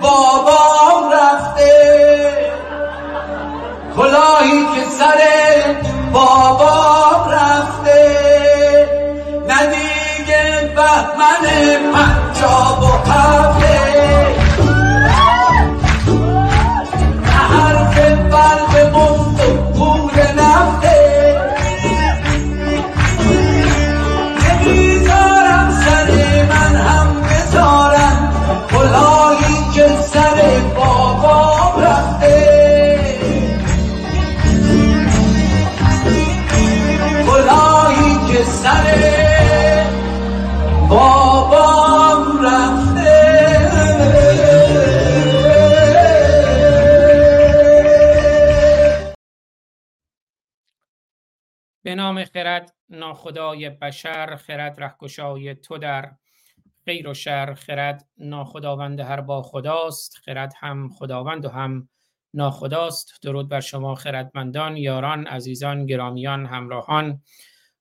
بابام رفته. کلاهی که سر بابام رفته. ندیگه بهمن پنجاب و هفته به نام خرد ناخدای بشر خرد رهگشای تو در غیر و شر خرد ناخداوند هر با خداست خرد هم خداوند و هم ناخداست. درود بر شما خردمندان یاران عزیزان گرامیان همراهان.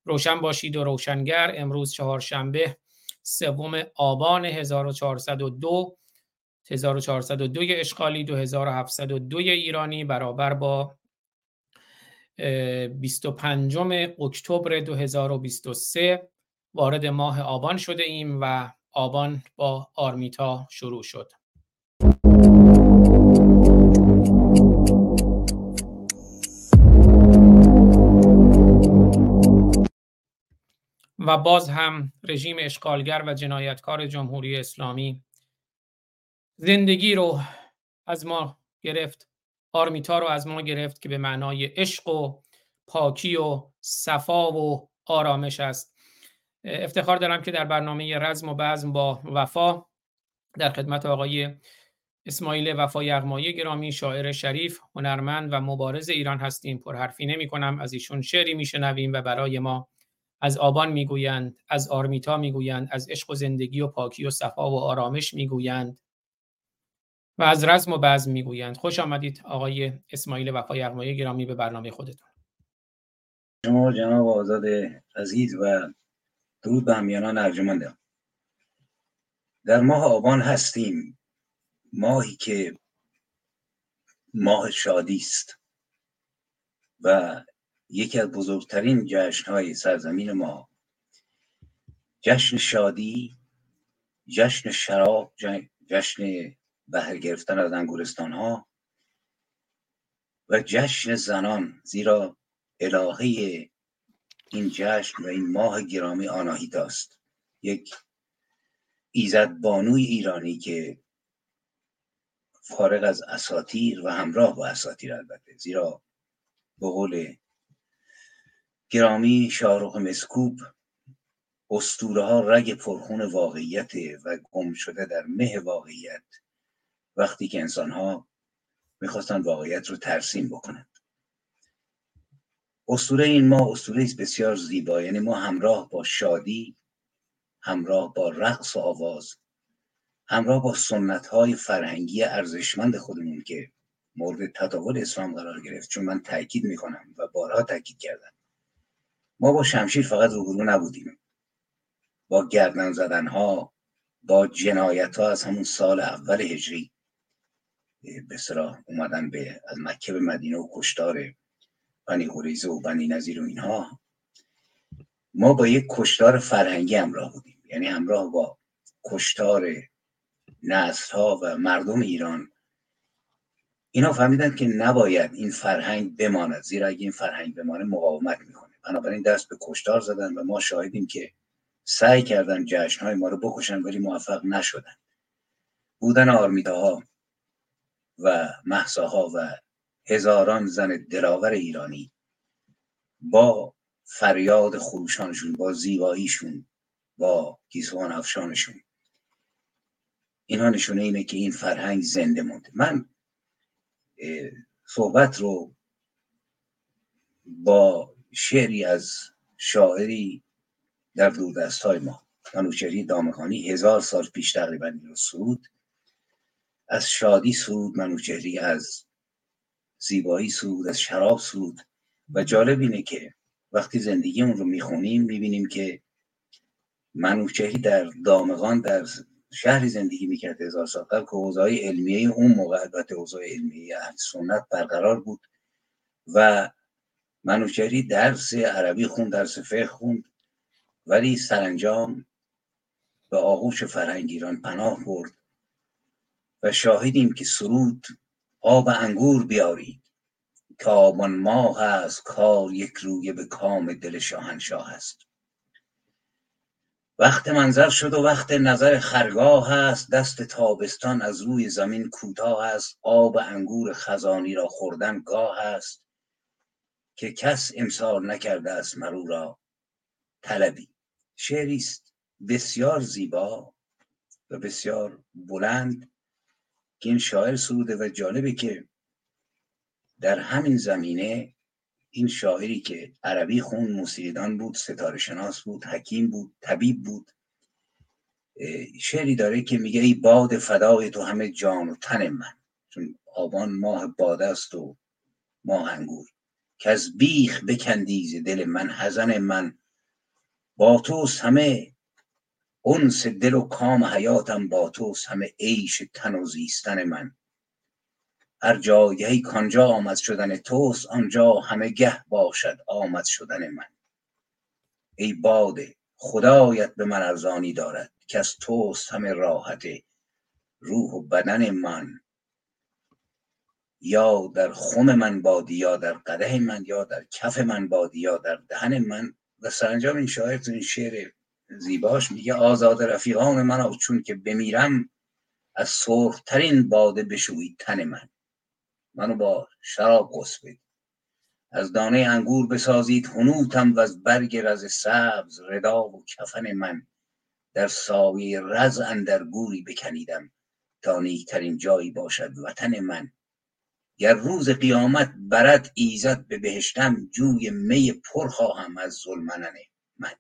روشن باشید و روشنگر. امروز چهارشنبه سوم آبان 1402 1402 اشغالی 2702 ایرانی برابر با 25 اکتبر 2023 وارد ماه آبان شده ایم و آبان با آرمیتا شروع شد. و باز هم رژیم اشغالگر و جنایتکار جمهوری اسلامی زندگی رو از ما گرفت. آرمیتا رو از ما گرفت که به معنای عشق و پاکی و صفا و آرامش است. افتخار دارم که در برنامه رزم و بزم با وفا در خدمت آقای اسماعیل وفا یغمایی گرامی شاعر شریف هنرمند و مبارز ایران هستیم. پرحرفی نمی کنم از ایشون شعری میشنویم و برای ما از آبان می‌گویند از آرمیتا می‌گویند از عشق و زندگی و پاکی و صفا و آرامش می‌گویند. و از رزم و بزم می‌گویند. خوش آمدید آقای اسماعیل وفا یغمایی گرامی به برنامه خودتون شما جناب آزاد عزیز و درود به همیانان ارجمندم. در ماه آبان هستیم. ماهی که ماه شادی است و یکی از بزرگترین جشن های سرزمین ما. جشن شادی جشن شراب جشن بهر گرفتن از انگورستان ها و جشن زنان زیرا الهه این جشن و این ماه گرامی آناهیتاست یک ایزد بانوی ایرانی که فارغ از اساتیر و همراه با اساتیر البته زیرا به قول گرامی شاهرخ مسکوب استوره ها رگ پرخون واقعیت و گم شده در مه واقعیت وقتی که انسان ها می‌خواستن واقعیت رو ترسیم بکنند. اسطوره این ما اسطوره است بسیار زیبا. یعنی ما همراه با شادی همراه با رقص و آواز همراه با سنت های فرهنگی ارزشمند خودمون که مورد تداول اسلام قرار گرفت. چون من تاکید می‌کنم و بارها تاکید کردم. ما با شمشیر فقط روبرو نبودیم. با گردن زدن ها با جنایت ها از همون سال اول هجری به اومدن به از مکه به مدینه و کشتار بنی قریزه و بنی نظیر و اینها. ما با یک کشتار فرهنگی همراه بودیم. یعنی همراه با کشتار نسل ها و مردم ایران. اینا فهمیدن که نباید این فرهنگ بماند زیرا اگه این فرهنگ بمانه مقاومت می‌کنه. بنابراین دست به کشتار زدن و ما شاهدیم که سعی کردن جشن های ما رو بکشن ولی موفق نشدن. بودن آرمیداها و محساها و هزاران زن دلاور ایرانی با فریاد خروشانشون با زیباییشون با گیسوان افشانشون. اینها نشونه اینه که این فرهنگ زنده مونده. من صحبت رو با شعری از شاعری در دست های ما منوچهری دامخانی هزار سال پیش تقریبا این سرود از شادی سرود منوچهری از زیبایی سرود از شراب سرود و جالب اینه که وقتی زندگی اون رو می‌خونیم می‌بینیم که منوچهری در دامغان در شهری زندگی می‌کرد هزار سال قبل که اوضاع علمیه اون موقع البته اوضاع علمیه اهل سنت برقرار بود. و منوچهری درس عربی خوند درس فقه خوند ولی سرانجام به آغوش فرهنگ ایران پناه برد. و شاهدیم که سرود آب انگور بیارید که آبان ماه است کار یک رویه به کام دل شاهنشاه است. وقت منظر شد و وقت نظر خرگاه است. دست تابستان از روی زمین کوتاه است. آب انگور خزانی را خوردن گاه است که کس امسال نکرده است مرو را طلبی. شعری است. بسیار زیبا و بسیار بلند که این شاعر سروده و جالبه که در همین زمینه این شاعری که عربی خون موسیقیدان بود ستاره شناس بود حکیم بود طبیب بود شعری داره که میگه ای باد فدای تو همه جان و تن من. چون آبان ماه باد است و ماه انگور. که از بیخ بکندیز دل من حزن من. با توست همه انس دل و کام حیاتم با توست همه عیش تن و زیستن من. هر جایهی کانجا آمد شدن توست آنجا همه گه باشد آمد شدن من. ای باده خدایت به من ارزانی دارد که از توست همه راحت روح و بدن من. یا در خم من بادی یا در قده من یا در کف من بادی یا در دهن من. و سرانجام این شاعر تو این شعر زیباش میگه آزاد رفیقان من چون که بمیرم از سرخترین باده بشوید تن من. منو با شراب قص از دانه انگور بسازید هنوتم و از برگ رز سبز ردا و کفن من. در سایه رز اندر گوری بکنیدم تا نیکترین جایی باشد وطن من. گر روز قیامت برد ایزد به بهشتم جوی می پر خواهم از ظلمنن من.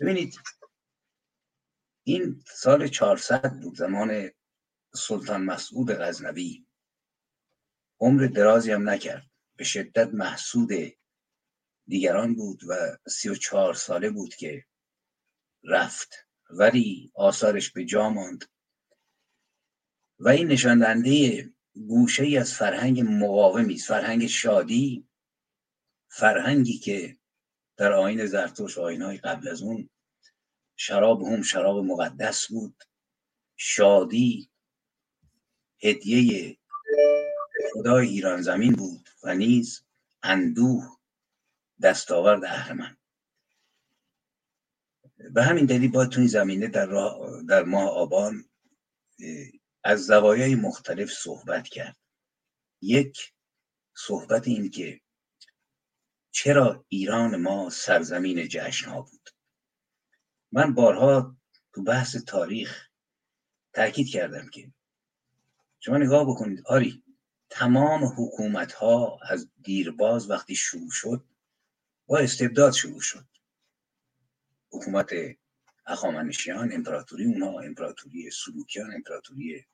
ببینید این سال 400 بود زمان سلطان مسعود غزنوی. عمر درازی هم نکرد به شدت محسود دیگران بود و سی و چهار ساله بود که رفت ولی آثارش به جا ماند. و این نشاندنده گوشه ای از فرهنگ مقاومی فرهنگ شادی فرهنگی که در آین زرتوش و های قبل از اون شراب هم شراب مقدس بود. شادی هدیه خدای ایران زمین بود و نیز اندوه دستاورد اهرمن. به همین دلیل باید تو این زمینه در, در ماه آبان از زوایای مختلف صحبت کرد. یک صحبت این که چرا ایران ما سرزمین جشن ها بود؟ من بارها تو بحث تاریخ تاکید کردم که شما نگاه بکنید آری تمام حکومت ها از دیرباز وقتی شروع شد با استبداد شروع شد. حکومت اخامنشیان امپراتوری اونها امپراتوری سلوکیان امپراتوری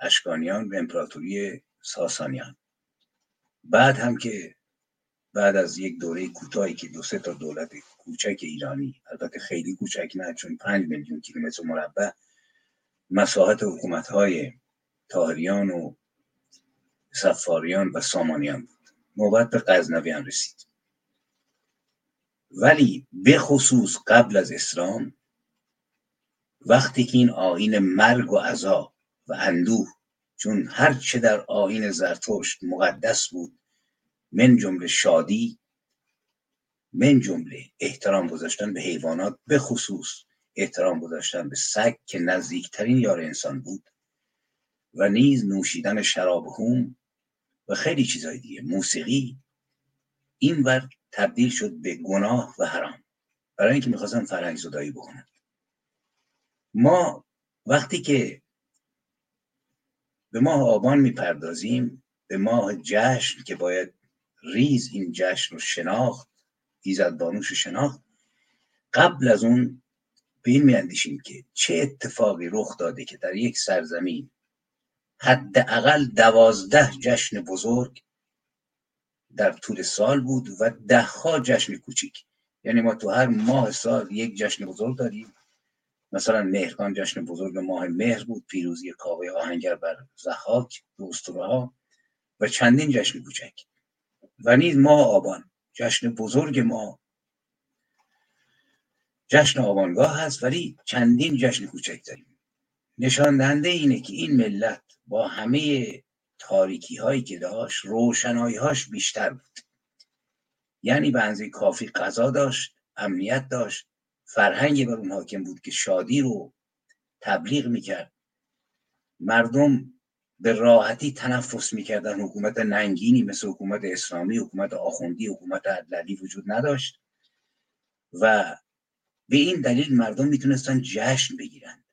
اشکانیان و امپراتوری ساسانیان. بعد هم که بعد از یک دوره کوتاهی که دو سه تا دولت کوچک ایرانی البته خیلی کوچک نه چون پنج میلیون کیلومتر مربع مساحت حکومت های تاهریان و سفاریان و سامانیان بود. نوبت به غزنویان رسید. ولی به خصوص قبل از اسلام وقتی که این آین مرگ و عذاب و اندوه چون هر چه در آین زرتشت مقدس بود من جمله شادی من جمله احترام گذاشتن به حیوانات به خصوص احترام گذاشتن به سگ که نزدیکترین یار انسان بود و نیز نوشیدن شراب هوم و خیلی چیزهای دیگه. موسیقی این ور تبدیل شد به گناه و حرام. برای اینکه می‌خواستن فرهنگ زدایی بکنن ما وقتی که به ماه آبان می‌پردازیم به ماه جشن که باید ریز این جشن رو شناخت ایزد بانوش شناخت. قبل از اون به این میاندیشیم که چه اتفاقی رخ داده که در یک سرزمین حداقل دوازده جشن بزرگ در طول سال بود و دهها جشن کوچیک. یعنی ما تو هر ماه سال یک جشن بزرگ داریم. مثلا مهرگان جشن بزرگ ماه مهر بود پیروزی کاوه آهنگر بر زحاک ها و چندین جشن کوچک. و نیز ماه آبان. جشن بزرگ ما. جشن آبانگاه هست ولی چندین جشن کوچک داریم. نشان دهنده اینه که این ملت با همه تاریکی هایی که داشت روشنایی هاش بیشتر بود. یعنی به کافی غذا داشت امنیت داشت فرهنگی بر اون حاکم بود که شادی رو تبلیغ می‌کرد. مردم به راحتی تنفس می‌کردن. حکومت ننگینی مثل حکومت اسلامی حکومت آخوندی حکومت عدللی وجود نداشت. و به این دلیل مردم می‌تونستن جشن بگیرن.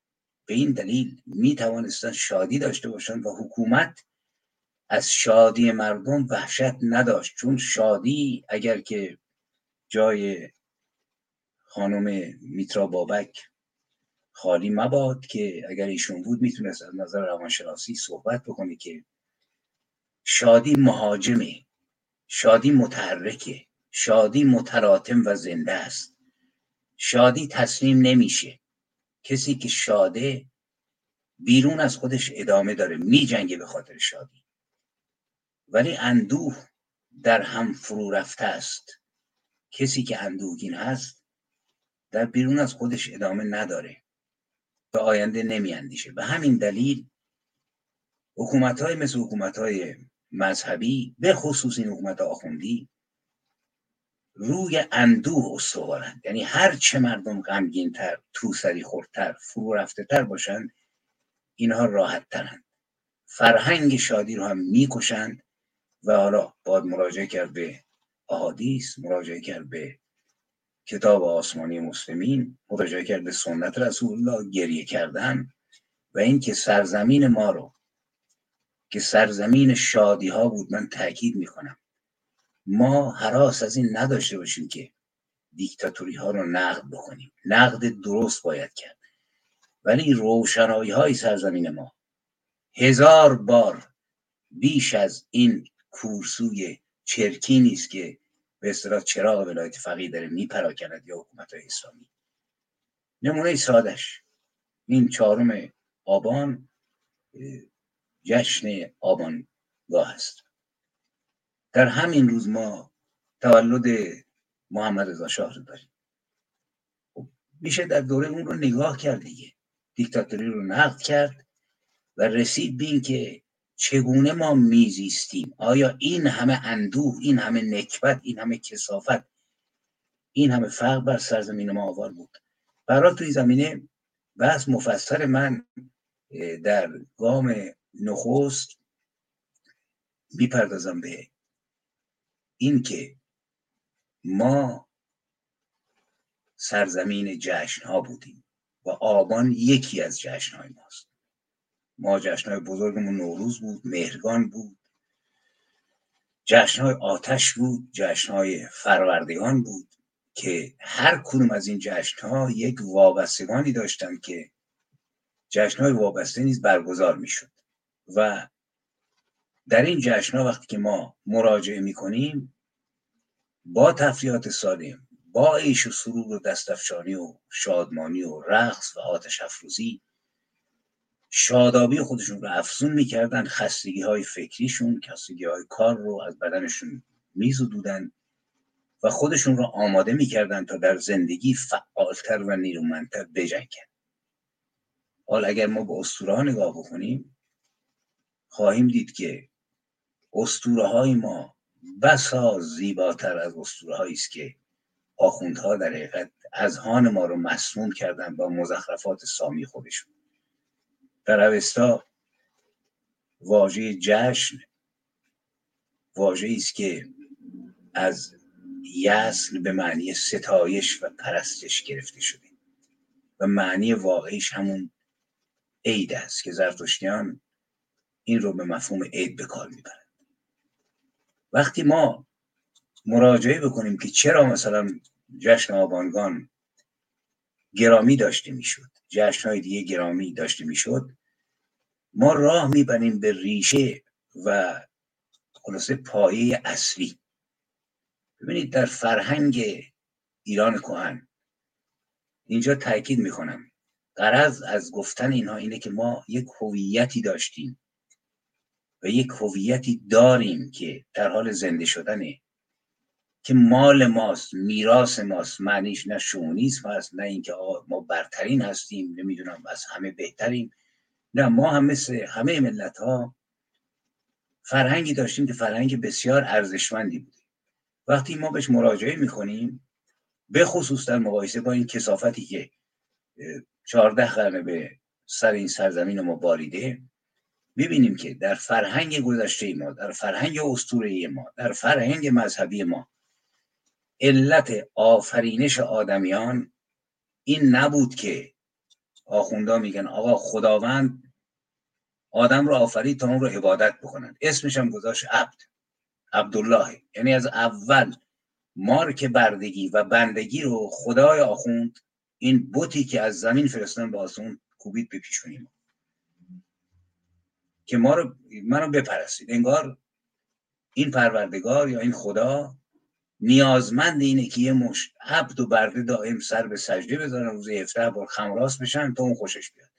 به این دلیل می‌توانستن شادی داشته باشند و حکومت از شادی مردم وحشت نداشت. چون شادی اگر که جای خانم میترا بابک خالی مباد که اگر ایشون بود می‌تونست از نظر روانشناسی صحبت بکنه که شادی مهاجمه شادی متحرکه شادی متراتم و زنده است. شادی تسلیم نمیشه. کسی که شاده بیرون از خودش ادامه داره میجنگه به خاطر شادی. ولی اندوه در هم فرو رفته است. کسی که اندوهگین هست در بیرون از خودش ادامه نداره. به آینده نمیاندیشه. به همین دلیل حکومت های مثل حکومت های مذهبی به خصوص این حکومت آخوندی روی اندوه استوارند یعنی هر چه مردم غمگینتر تو سری خوردتر فرو رفته تر باشند اینها راحت ترند فرهنگ شادی رو هم می‌کشند و حالا باید مراجعه کرد به احادیث مراجعه کرد به کتاب آسمانی مسلمین مراجعه کرد به سنت رسول الله گریه کردن و اینکه سرزمین ما رو که سرزمین شادی ها بود من تاکید می‌کنم. ما حراس از این نداشته باشیم که دیکتاتوری ها رو نقد بکنیم. نقد درست باید کرد. ولی روشنایی های سرزمین ما. هزار بار بیش از این کورسوی چرکی نیست که به اصطلاح چراغ ولایت فقیه داره میپراکند یا حکومت های اسلامی. نمونه سادش. این چهارم آبان جشن آبانگاه است. در همین روز ما تولد محمد رضا شاه رو داریم. خب، میشه در دوره اون رو نگاه کرد دیگه. دیکتاتوری رو نقد کرد و رسید به که چگونه ما میزیستیم؟ آیا این همه اندوه این همه نکبت این همه کسافت این همه فقر بر سرزمین ما آوار بود؟ برای توی زمینه بحث مفسر من در گام نخست می‌پردازم به این که ما سرزمین جشن ها بودیم و آبان یکی از جشن های ماست. ما جشنهای بزرگمون نوروز بود مهرگان بود. جشنهای آتش بود جشنهای فروردگان بود که هر کدوم از این جشنها یک وابستگانی داشتند که جشنهای وابسته نیز برگزار می‌شد. و در این جشنها وقتی که ما مراجعه می‌کنیم با تفریحات سالم با عیش و سرور و دستفشانی و شادمانی و رقص و آتش افروزی شادابی خودشون رو افزون می‌کردن خستگی های فکریشون خستگی های کار رو از بدنشون میزدودن و خودشون رو آماده می‌کردن تا در زندگی فعالتر و نیرومندتر بجنگن. حال اگر ما به اسطوره ها نگاه بکنیم خواهیم دید که اسطوره های ما بسا زیباتر از اسطوره است که آخوندها در حقیقت هان ما رو مسموم کردن با مزخرفات سامی خودشون. در اوستا واژه جشن واژه است که از یسل به معنی ستایش و پرستش گرفته شده. و معنی واقعیش همون عید است که زرتشتیان این رو به مفهوم عید به کار می‌برند. وقتی ما مراجعه بکنیم که چرا مثلا جشن آبانگان گرامی داشته می‌شد. جشن های دیگه گرامی داشته می‌شد. ما راه می‌بریم به ریشه و خلاصه پایه اصلی. ببینید در فرهنگ ایران کهن اینجا تاکید می‌کنم. قرض از گفتن اینها اینه که ما یک هویتی داشتیم و یک هویتی داریم که در حال زنده شدنه که مال ماست میراث ماست. معنیش نه شونیسم هست نه اینکه ما برترین هستیم نمی‌دونم از همه بهتریم. نه ما هم مثل همه ملت ها فرهنگی داشتیم که فرهنگ بسیار ارزشمندی بود. وقتی ما بهش مراجعه می‌کنیم به خصوص در مقایسه با این کسافتی که چهارده قرن به سر این سرزمین ما باریده ببینیم که در فرهنگ گذشته ما در فرهنگ اسطوره ما در فرهنگ مذهبی ما علت آفرینش آدمیان این نبود که آخوندا میگن آقا خداوند آدم رو آفرید تا اون رو عبادت بکنن. اسمش هم گذاشت عبد عبدالله. یعنی از اول مارک بردگی و بندگی رو خدای آخوند این بوتی که از زمین فرستن به آسمون کوبید به پیشونی که ما رو منو بپرستید. انگار این پروردگار یا این خدا نیازمند اینه که یه مش عبد و برده دائم سر به سجده بذارن روز 17 بار خمراس بشن تا اون خوشش بیاد.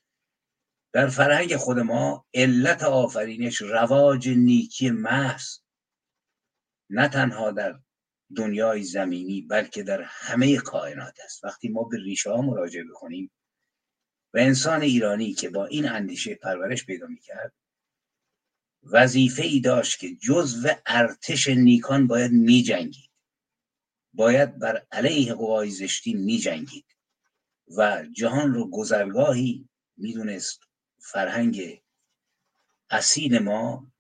در فرهنگ خود ما علت آفرینش رواج نیکی محض. نه تنها در دنیای زمینی بلکه در همه کائنات است. وقتی ما به ریشه ها مراجعه بکنیم و انسان ایرانی که با این اندیشه پرورش پیدا می‌کرد وظیفه ای داشت که جزو ارتش نیکان باید میجنگید. باید بر علیه قوای زشتی میجنگید و جهان رو گذرگاهی می‌دونست فرهنگ اصیل ما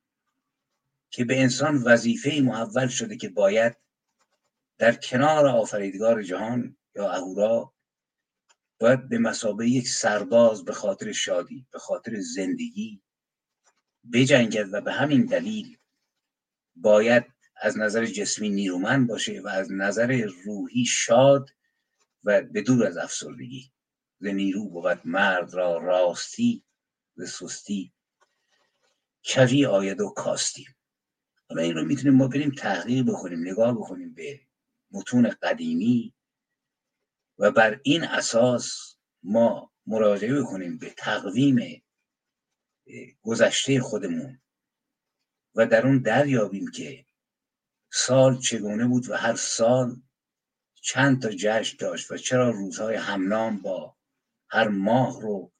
که به انسان وظیفه محول شده که باید در کنار آفریدگار جهان یا اهورا باید به مسابه یک سرباز به خاطر شادی به خاطر زندگی بجنگد و به همین دلیل باید از نظر جسمی نیرومند باشه و از نظر روحی شاد و بدور از افسردگی. ز نیرو بود مرد را راستی ز سستی کوی آید و کاستی. حالا این رو می‌تونیم ما بریم تحقیق بکنیم نگاه بکنیم به متون قدیمی و بر این اساس ما مراجعه بکنیم به تقویم گذشته خودمون و در اون دریابیم که سال چگونه بود و هر سال چند تا جشن داشت و چرا روزهای همنام با هر ماه رو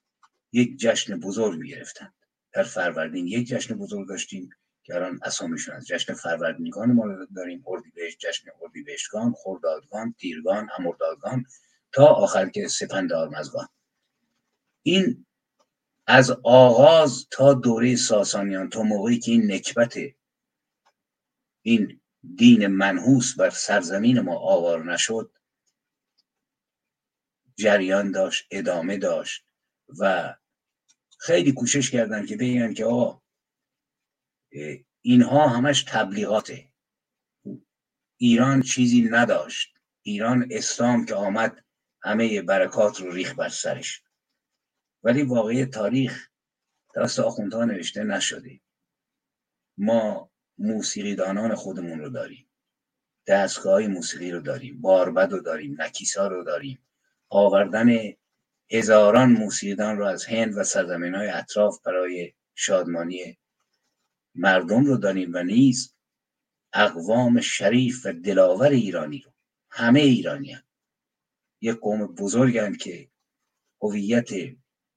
یک جشن بزرگ می‌گرفتند؟ در فروردین یک جشن بزرگ داشتیم که الان اسامیشون از جشن فروردینگان ما داریم اردیبهشت جشن اردیبهشتگان خردادگان تیرگان امردادگان تا آخر که سپند آرمزگان. این از آغاز تا دوره ساسانیان تا موقعی که این نکبت این دین منحوس بر سرزمین ما آوار نشد جریان داشت ادامه داشت و خیلی کوشش کردن که بگن که آقا اینها همش تبلیغاته. ایران چیزی نداشت. ایران اسلام که آمد همه برکات رو ریخ بر سرش. ولی واقعی تاریخ دست آخوندها نوشته نشده. ما موسیقی دانان خودمون رو داریم. دستگاه موسیقی رو داریم. باربد رو داریم. نکیسا رو داریم. آوردن هزاران موسیقیدان رو از هند و سرزمین های اطراف برای شادمانی مردم رو داریم و نیز اقوام شریف و دلاور ایرانی رو. همه ایرانی هم. یک قوم بزرگن که هویت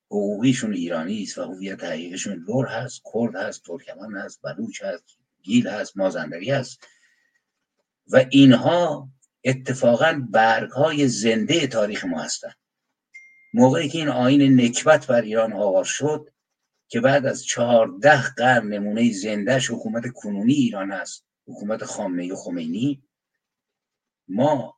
حقوقیشون ایرانی است و هویت حقیقیشون لور هست کرد هست ترکمن هست بلوچ هست. گیل هست مازندری هست. و اینها اتفاقا برگ های زنده تاریخ ما هستند موقعی که این آین نکبت بر ایران آوار شد که بعد از چهارده قرن نمونه زندهش حکومت کنونی ایران هست حکومت خامنه و خمینی ما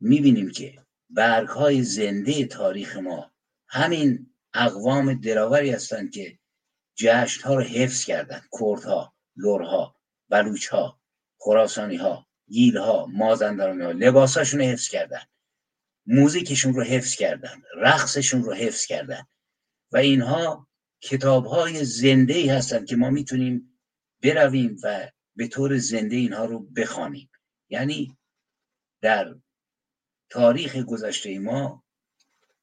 می‌بینیم که برگ های زنده تاریخ ما همین اقوام دلاوری هستند که جشن ها رو حفظ کردن کردها. لورها بلوچها خراسانی ها گیل ها مازندرانی ها لباساشون رو حفظ کردن. موزیکشون رو حفظ کردن رقصشون رو حفظ کردن. و اینها کتاب های زنده ای هستن که ما می‌تونیم برویم و به طور زنده اینها رو بخوانیم. یعنی در تاریخ گذشته ما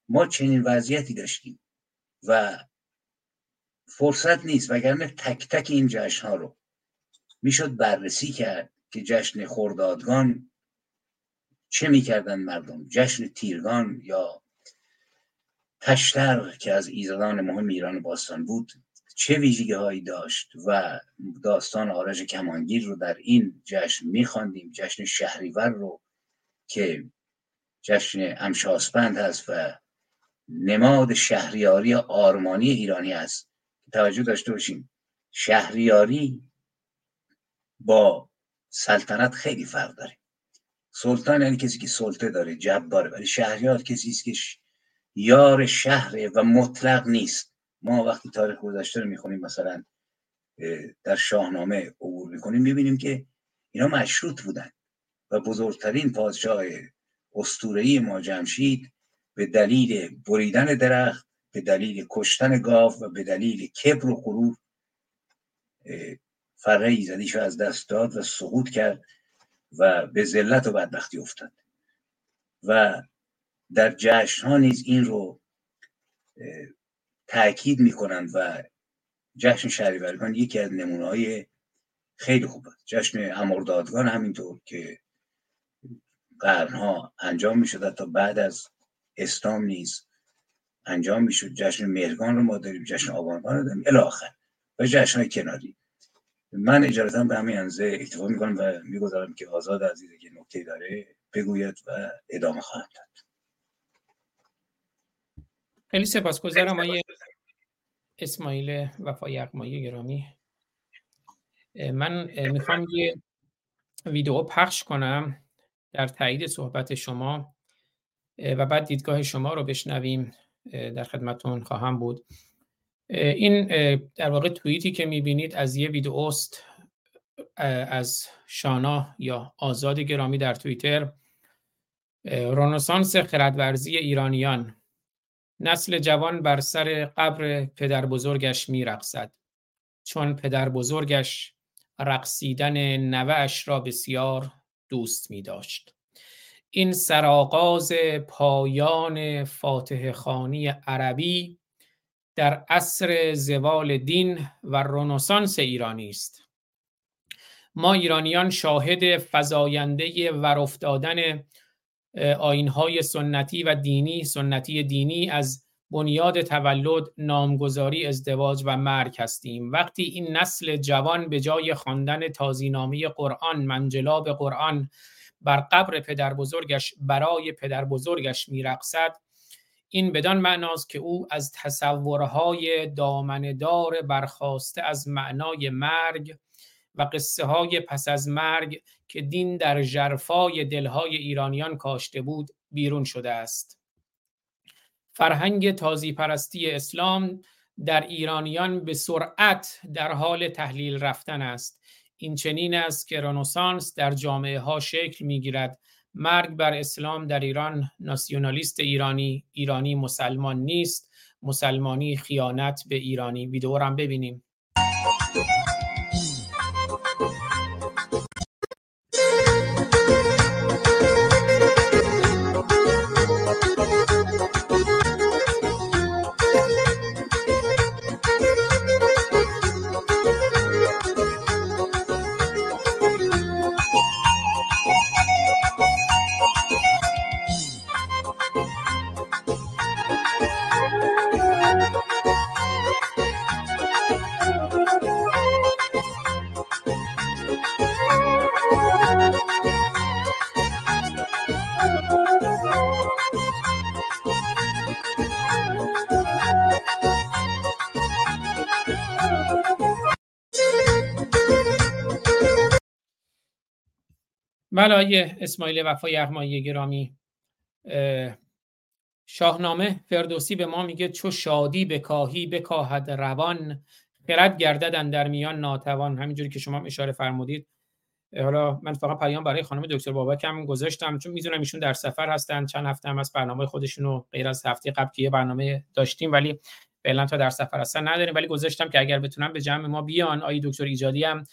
ما چنین وضعیتی داشتیم و فرصت نیست وگرنه تک تک این جشن ها رو می‌شد بررسی کرد که جشن خردادگان چه می‌کردن مردم؟ جشن تیرگان یا تشتر که از ایزدان مهم ایران باستان بود چه ویژگی هایی داشت و داستان آرش کمانگیر رو در این جشن میخواندیم جشن شهریور رو که جشن امشاسپند هست و نماد شهریاری آرمانی ایرانی است توجه داشته باشیم شهریاری با سلطنت خیلی فرق داره. سلطان یعنی کسی که سلطه داره جباره ولی شهریار کسی است که یار شهره و مطلق نیست. ما وقتی تاریخ گذشته رو می‌خونیم مثلا در شاهنامه عبور می‌کنیم می‌بینیم که اینا مشروط بودن و بزرگترین پادشاه استورهی ما جمشید به دلیل بریدن درخت به دلیل کشتن گاو و به دلیل کبر و غرور فره ایزدیش از دست داد و سقوط کرد و به ذلت و بدبختی افتاد. و در جشن ها نیز این رو تاکید می‌کنند و جشن شهریورگان یکی از نمونه های خیلی خوب است. جشن امردادگان همینطور که قرنها انجام می شد تا بعد از اسلام نیز انجام می شد جشن مهرگان رو ما داریم جشن آبانگان رو داریم. الاخر و جشن های کناری. من اجازتا به همین انزه اکتفا می‌کنم و می‌گذارم که آزاد عزیز که نکته داره بگوید و ادامه خواهم داد. خیلی سپاسگزارم آقای اسماعیل وفای یغمایی گرامی. من می‌خوام یه ویدیو پخش کنم در تایید صحبت شما و بعد دیدگاه شما رو بشنویم در خدمتون خواهم بود. این در واقع توییتی که می‌بینید از یه ویدئوست از شانا یا آزاد گرامی در توییتر رنسانس خردورزی ایرانیان نسل جوان بر سر قبر پدر بزرگش میرقصد چون پدر بزرگش رقصیدن نوهش را بسیار دوست می داشت. این سرآغاز پایان فاتح خانی عربی در عصر زوال دین و رنسانس ایرانی است. ما ایرانیان شاهد فزاینده ور افتادن آینهای سنتی و دینی سنتی دینی از بنیاد تولد نامگذاری ازدواج و مرگ هستیم. وقتی این نسل جوان به جای خواندن تازینامه قرآن منجلاب قرآن بر قبر پدر بزرگش برای پدر بزرگش میرقصد این بدان معناست که او از تصورهای دامندار برخواسته از معنای مرگ و قصه های پس از مرگ که دین در جرفای دلهای ایرانیان کاشته بود بیرون شده است. فرهنگ تازی پرستی اسلام در ایرانیان به سرعت در حال تحلیل رفتن است. این چنین است که رنسانس در جامعه ها شکل می گیرد مرگ بر اسلام در ایران ناسیونالیست ایرانی ایرانی مسلمان نیست. مسلمانی خیانت به ایرانی. ویدیو رو هم ببینیم. بله اسماعیل وفای یغمایی گرامی شاهنامه فردوسی به ما میگه چو شادی به کاهی بکاهد روان خرد گرددن در میان ناتوان. همینجوری که شما اشاره فرمودید. حالا من فقط پیام برای خانم دکتر بابک هم گذاشتم چون می‌دونم ایشون در سفر هستن چند هفته هم از برنامه خودشون رو غیر از هفته قبل که یه برنامه داشتیم ولی فعلا تا در سفر هستن نداریم ولی گذاشتم که اگر بتونم به جمع ما بیان. آی دکتر ایجادی هم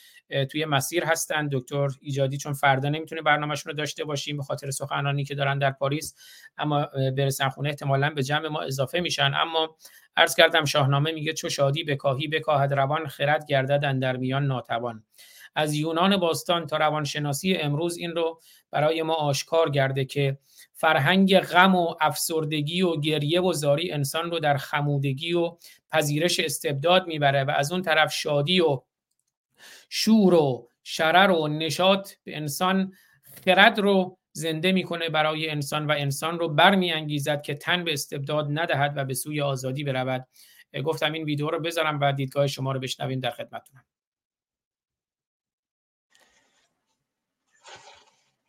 توی مسیر هستن. دکتر ایجادی چون فردا نمی‌تونه برنامهشون رو داشته باشیم به خاطر سخنرانی که دارن در پاریس اما برسن خونه احتمالا به جمع ما اضافه میشن. اما عرض کردم شاهنامه میگه چو شادی بکاهی بکاهد روان خرد گردد در میان ناتوان. از یونان باستان تا روانشناسی امروز این رو برای ما آشکار گرده که فرهنگ غم و افسردگی و گریه و زاری انسان رو در خمودگی و پذیرش استبداد می‌بره و از اون طرف شادی و شور و شرر و نشاط به انسان خرد رو زنده می‌کنه برای انسان و انسان رو برمیانگیزد که تن به استبداد ندهد و به سوی آزادی برود. گفتم این ویدیو رو بذارم و دیدگاه شما رو بشنویم در خدمتتونم.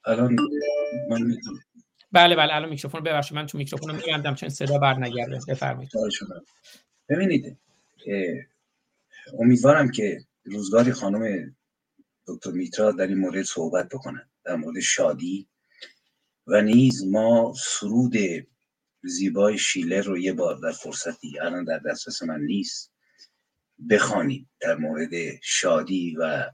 الان من بله بله الان میکروفون ببخشید من تو میکروفون میگردم چون صدا بر نگرده. بفرمایید. ببینید امیدوارم که روزگاری خانم دکتر میترا در این مورد صحبت بکنن در مورد شادی. و نیز ما سرود زیبای شیلر رو یه بار در فرصتی الان در دسترس من نیست بخوانیم در مورد شادی و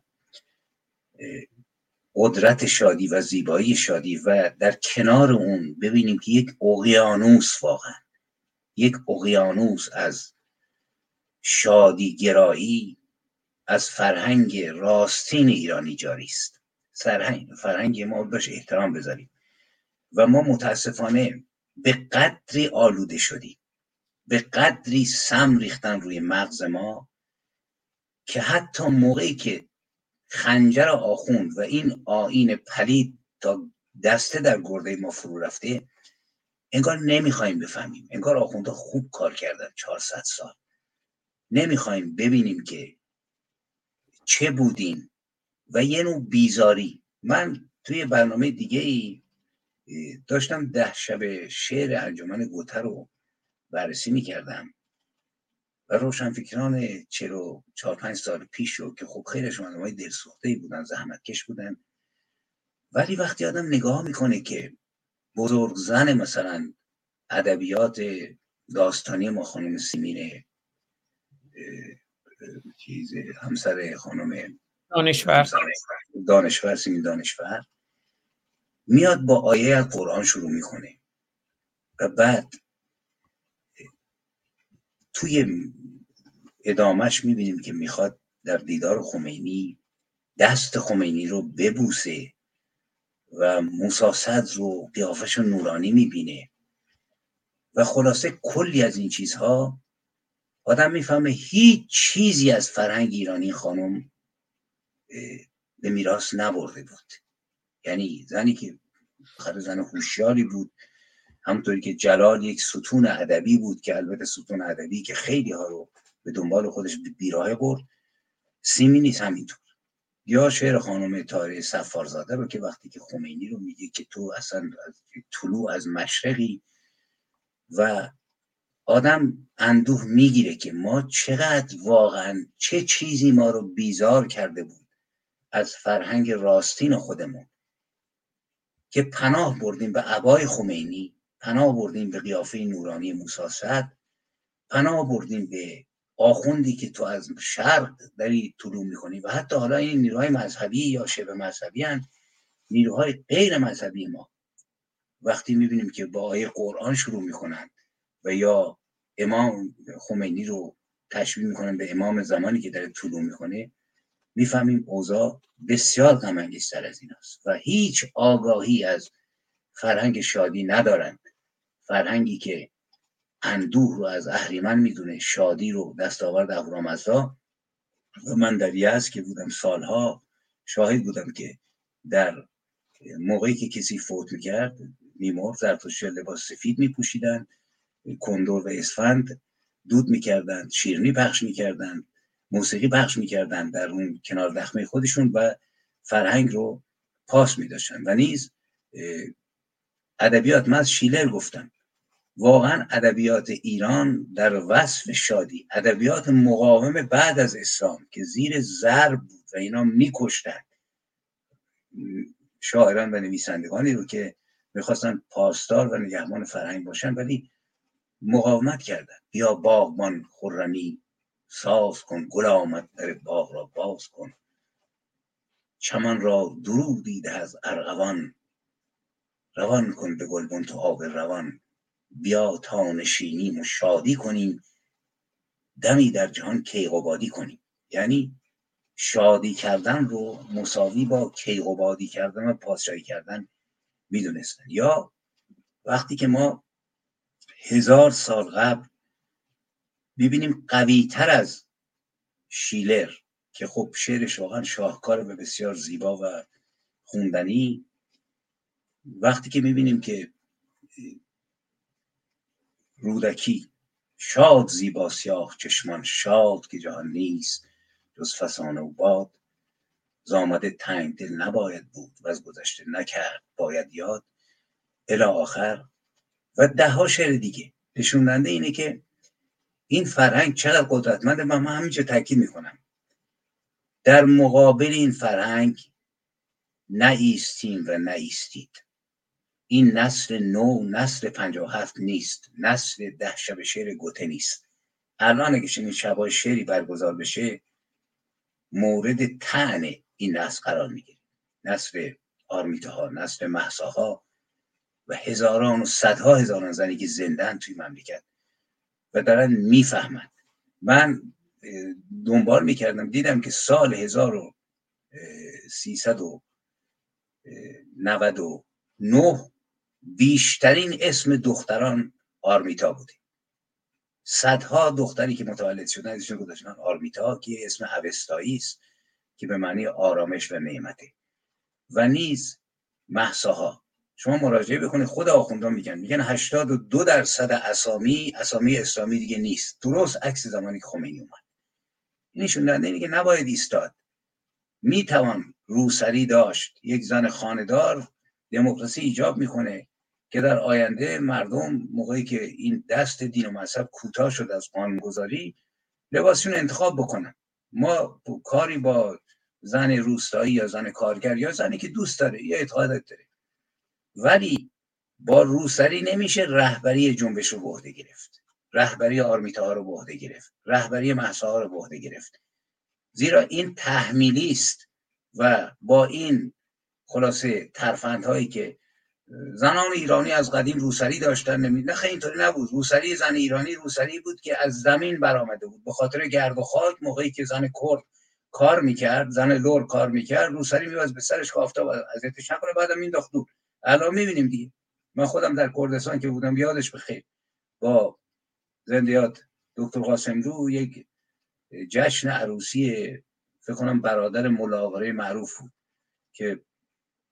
قدرت شادی و زیبایی شادی و در کنار اون ببینیم که یک اقیانوس واقعا یک اقیانوس از شادی گرایی از فرهنگ راستین ایرانی جاری است. فرهنگ, فرهنگ ما باش احترام بذاریم. و ما متاسفانه به قدری آلوده شدیم. به قدری سم ریختن روی مغز ما که حتی موقعی که خنجر آخوند و این آین پلید تا دسته در گرده ما فرو رفته انگار نمی‌خوایم بفهمیم. انگار آخونده خوب کار کردن 400 سال. نمی‌خوایم ببینیم که چه بودیم و یه نوع بیزاری. من توی برنامه دیگه ای داشتم ده شب شعر انجمن گوته رو بررسی می‌کردم. و روشنفکران چرا چهار پنج سال پیش رو که خب خیلیشون آدمای دلسوخته بودن زحمتکش بودن. ولی وقتی آدم نگاه می‌کنه که بزرگ زن مثلا ادبیات داستانی ما خانم سیمینه چیز همسر خانم دانشور. دانشور سیمین دانشور میاد با آیه از قرآن شروع می‌کنه. و بعد توی ادامهش می‌بینیم که می‌خواد در دیدار خمینی دست خمینی رو ببوسه و موساسد رو قیافش نورانی می‌بینه. و خلاصه کلی از این چیزها آدم می‌فهمه هیچ چیزی از فرهنگ ایرانی خانم به میراث نبرده بود. یعنی زنی که خر زن هوشیاری بود همونطوری که جلال یک ستون ادبی بود که البته ستون ادبی که خیلی ها رو به دنبال خودش بیراه برد سیمی نیست همینطور. یا شعر خانم تاره سفارزاده رو که وقتی که خمینی رو میگه که تو اصلا طلوع از مشرقی و آدم اندوه می‌گیره که ما چقدر واقعا چه چیزی ما رو بیزار کرده بود از فرهنگ راستین خودمون که پناه بردیم به عبای خمینی پناه بردیم به قیافه نورانی موساسد پناه بردیم به آخوندی که تو از شرق داری طلوع می‌کنی و حتی حالا این نیروهای مذهبی یا شبه مذهبی هن. نیروهای غیر مذهبی ما. وقتی می‌بینیم که با آیه قرآن شروع می‌کنن و یا امام خمینی رو تشبیه می‌کنن به امام زمانی که داره طلوع می‌کنه می‌فهمیم اوضاع بسیار غم از این است و هیچ آگاهی از فرهنگ شادی ندارند فرهنگی که اندوه رو از اهریمن می‌دونه شادی رو دستاورد اهورامزدا و من در یزد که بودم سالها شاهد بودم که در موقعی که کسی فوت می‌کرد میمرد زرتشت لباس سفید میپوشیدن کندور و اسفند دود می‌کردند شیرنی پخش می‌کردند موسیقی پخش می‌کردند در اون کنار دخمه خودشون و فرهنگ رو پاس میداشتن. و نیز ادبیات من از شیلر گفتم. واقعا ادبیات ایران در وصف شادی ادبیات مقاوم بعد از اسلام که زیر ضرب بود و اینا میکشتن. شاعران و نویسندگانی رو که می‌خواستن پاسدار و نگهبان فرهنگ باشن ولی مقاومت کردن. بیا باغبان خرمی ساز کن گل آمد در باغ را باز کن. چمن را درودی ده از ارغوان. روان کن به گلبن تو آب روان. بیا تا نشینیم و شادی کنیم. دمی در جهان کیقوبادی کنیم. یعنی شادی کردن رو مساوی با کیقوبادی کردن و پادشاهی کردن می‌دونستن. یا وقتی که ما هزار سال قبل ببینیم قوی تر از شیلر که خب شعرش واقعا شاهکار و بسیار زیبا و خوندنی وقتی که می‌بینیم که رودکی. شاد زیبا سیاه چشمان شاد که جهان نیست جز فسانه و باد. زامده تنگ دل نباید بود و از گذشته نکرد باید یاد. الی آخر. و ده ها شعر دیگه. نشوندنده اینه که این فرهنگ چقدر قدرتمنده و من همینجا تاکید می‌کنم. در مقابل این فرهنگ نایستیم و نایستید این نسل نو نسل هفت نیست. نسل ده شب شعر گوته نیست. الان اگه چنین شبای شعری برگزار بشه مورد تن این نسل قرار می‌گیره. نسل آرمیته ها نسل محساها و هزاران و صدها هزاران زنی که زندن توی مملکت و دارن می‌فهمند. من دنبال می‌کردم دیدم که سال 1399 بیشترین اسم دختران آرمیتا بوده صدها دختری که متولد شدن ازشون گذاشتن آرمیتا که اسم اوستایی است که به معنی آرامش و نعمته. و نیز محساها شما مراجعه بکنید خود آخوندان میگن. میگن 82 درصد اسامی اسامی اسلامی دیگه نیست. درست عکس زمانی خمینی اومد. اینشون اینه که نباید ایستاد. می‌توان روسری داشت. یک زن خاندار دموکراسی ایجاب می‌کنه. که در آینده مردم موقعی که این دست دین و مذهب کوتاه شد از قانونگذاری لباسشون انتخاب بکنن. ما کاری با زن روستایی یا زن کارگر یا زنی که دوست داره یا اعتقادات داره. ولی با روسری نمیشه رهبری جنبش رو به گرفت. رهبری آرمیتا رو به عهده گرفت. رهبری محسا رو به عهده گرفت. زیرا این تحمیلی است و با این خلاصه ترفندهایی که زنان ایرانی از قدیم روسری داشتن نمید نه اینطوری نبود. روسری زن ایرانی روسری بود که از زمین برآمده بود. به خاطر گرد و خاک موقعی که زن کرد کار می‌کرد زن لور کار می‌کرد روسری میواز به سرش که آفتاب اذیتش نکنه بعدم مینداخت دور. الان می‌بینیم دیگه. من خودم در کردستان که بودم یادش بخیر. با زندیات دکتر قاسم رو یک جشن عروسی فکر کنم برادر ملاوره معروف بود که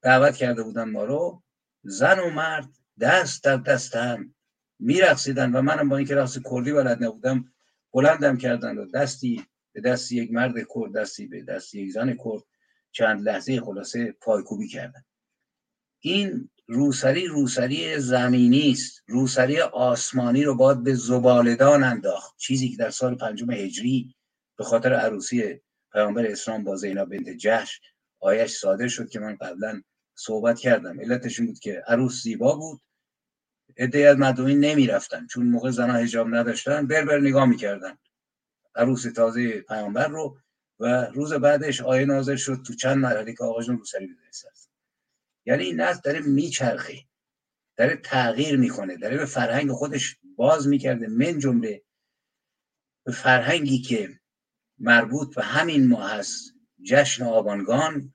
دعوت کرده بودن ما رو. زن و مرد دست در دست هم میرقصیدن و منم با اینکه رقص کردی بلد نبودم بلندم کردن و دستی به دست یک مرد کرد دستی به دست یک زن کرد چند لحظه خلاصه پایکوبی کردن. این روسری روسری زمینی است. روسری آسمانی رو باید به زبالدان انداخت. چیزی که در سال پنجم هجری به خاطر عروسی پیامبر اسلام با زینب بنت جهش آیش صادر شد که من قبلا صحبت کردم. علتش این بود که عروس زیبا بود. عده از نمی نمی‌رفتن. چون موقع زنها حجاب نداشتن بر بر نگاه می‌کردن. عروس تازه پیامبر رو و روز بعدش آیه نازل شد تو چند مرحله که آقایون روسری بدرست یعنی این نسل داره میچرخه. داره تغییر می‌کنه. داره به فرهنگ خودش باز می‌کرده. من جمله به فرهنگی که مربوط به همین ماه هست جشن آبانگان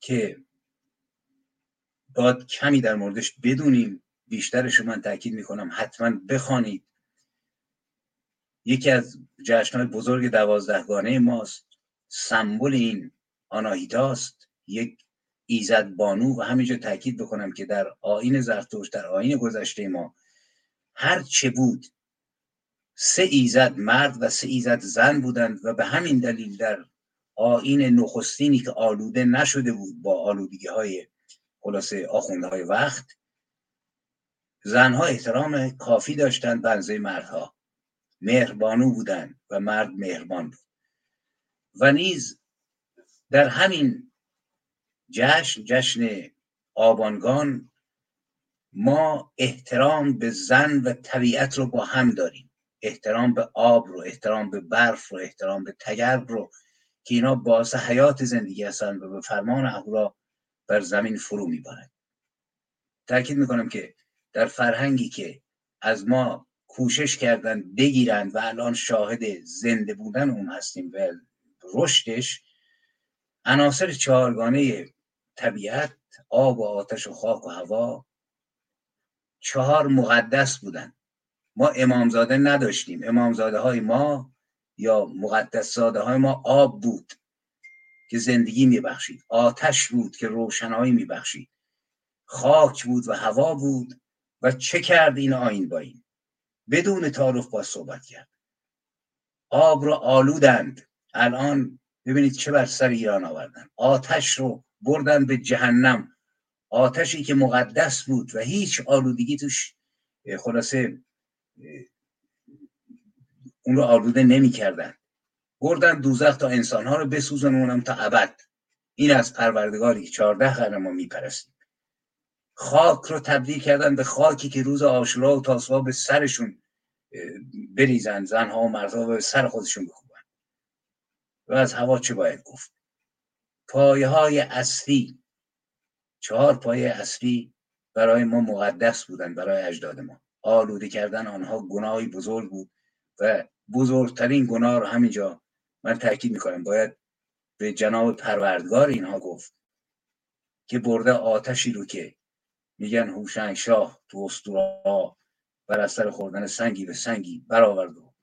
که باید کمی در موردش بدونیم. بیشترش من تاکید می‌کنم. حتما بخوانید. یکی از جشنهای بزرگ دوازدهگانه ماست. سمبل این آناهیتاست. یک ایزد بانو و همینجا تاکید بکنم که در آین زرتوش در آین گذشته ما هر چه بود سه ایزد مرد و سه ایزد زن بودند و به همین دلیل در آین نخستینی که آلوده نشده بود با آلودگی های خلاصه آخونده های وقت زنها احترام کافی داشتند بنزه مردها. مهربانو بودند و مرد مهربان بود. و نیز در همین جشن جشن آبانگان ما احترام به زن و طبیعت رو با هم داریم. احترام به آب رو احترام به برف رو احترام به تگرگ رو که اینا باعث حیات زندگی هستند و به فرمان اهورا بر زمین فرو میبارند تاکید می‌کنم که در فرهنگی که از ما کوشش کردن بگیرند و الان شاهد زنده بودن اون هستیم و رشدش عناصر چهارگانه طبیعت آب و آتش و خاک و هوا چهار مقدس بودن. ما امامزاده نداشتیم. امامزاده های ما یا مقدس زاده های ما آب بود. که زندگی میبخشید. آتش بود که روشنایی میبخشید. خاک بود و هوا بود و چه کرد این آین با این؟ بدون تعارف با صحبت کرد. آب رو آلودند. الان ببینید چه بر سر ایران آوردن. آتش رو بردن به جهنم. آتشی که مقدس بود و هیچ آلودگی توش خلاصه اون رو آلوده نمی کردن بردن دوزخ تا انسانها رو بسوزن اونم تا ابد. این از پروردگاری چهارده قرن ما میپرستیم. خاک رو تبدیل کردن به خاکی که روز آشورا و تاسوعا به سرشون بریزن زنها و مردها به سر خودشون بخوبن و از هوا چه باید گفت؟ پایه های اصلی چهار پایه اصلی برای ما مقدس بودن برای اجداد ما. آلوده کردن آنها گناهی بزرگ بود و بزرگترین گناه رو همینجا من تاکید می‌کنم. باید به جناب پروردگار اینها گفت که برده آتشی رو که میگن هوشنگ شاه تو استورا بر اثر خوردن سنگی به سنگی برآورد و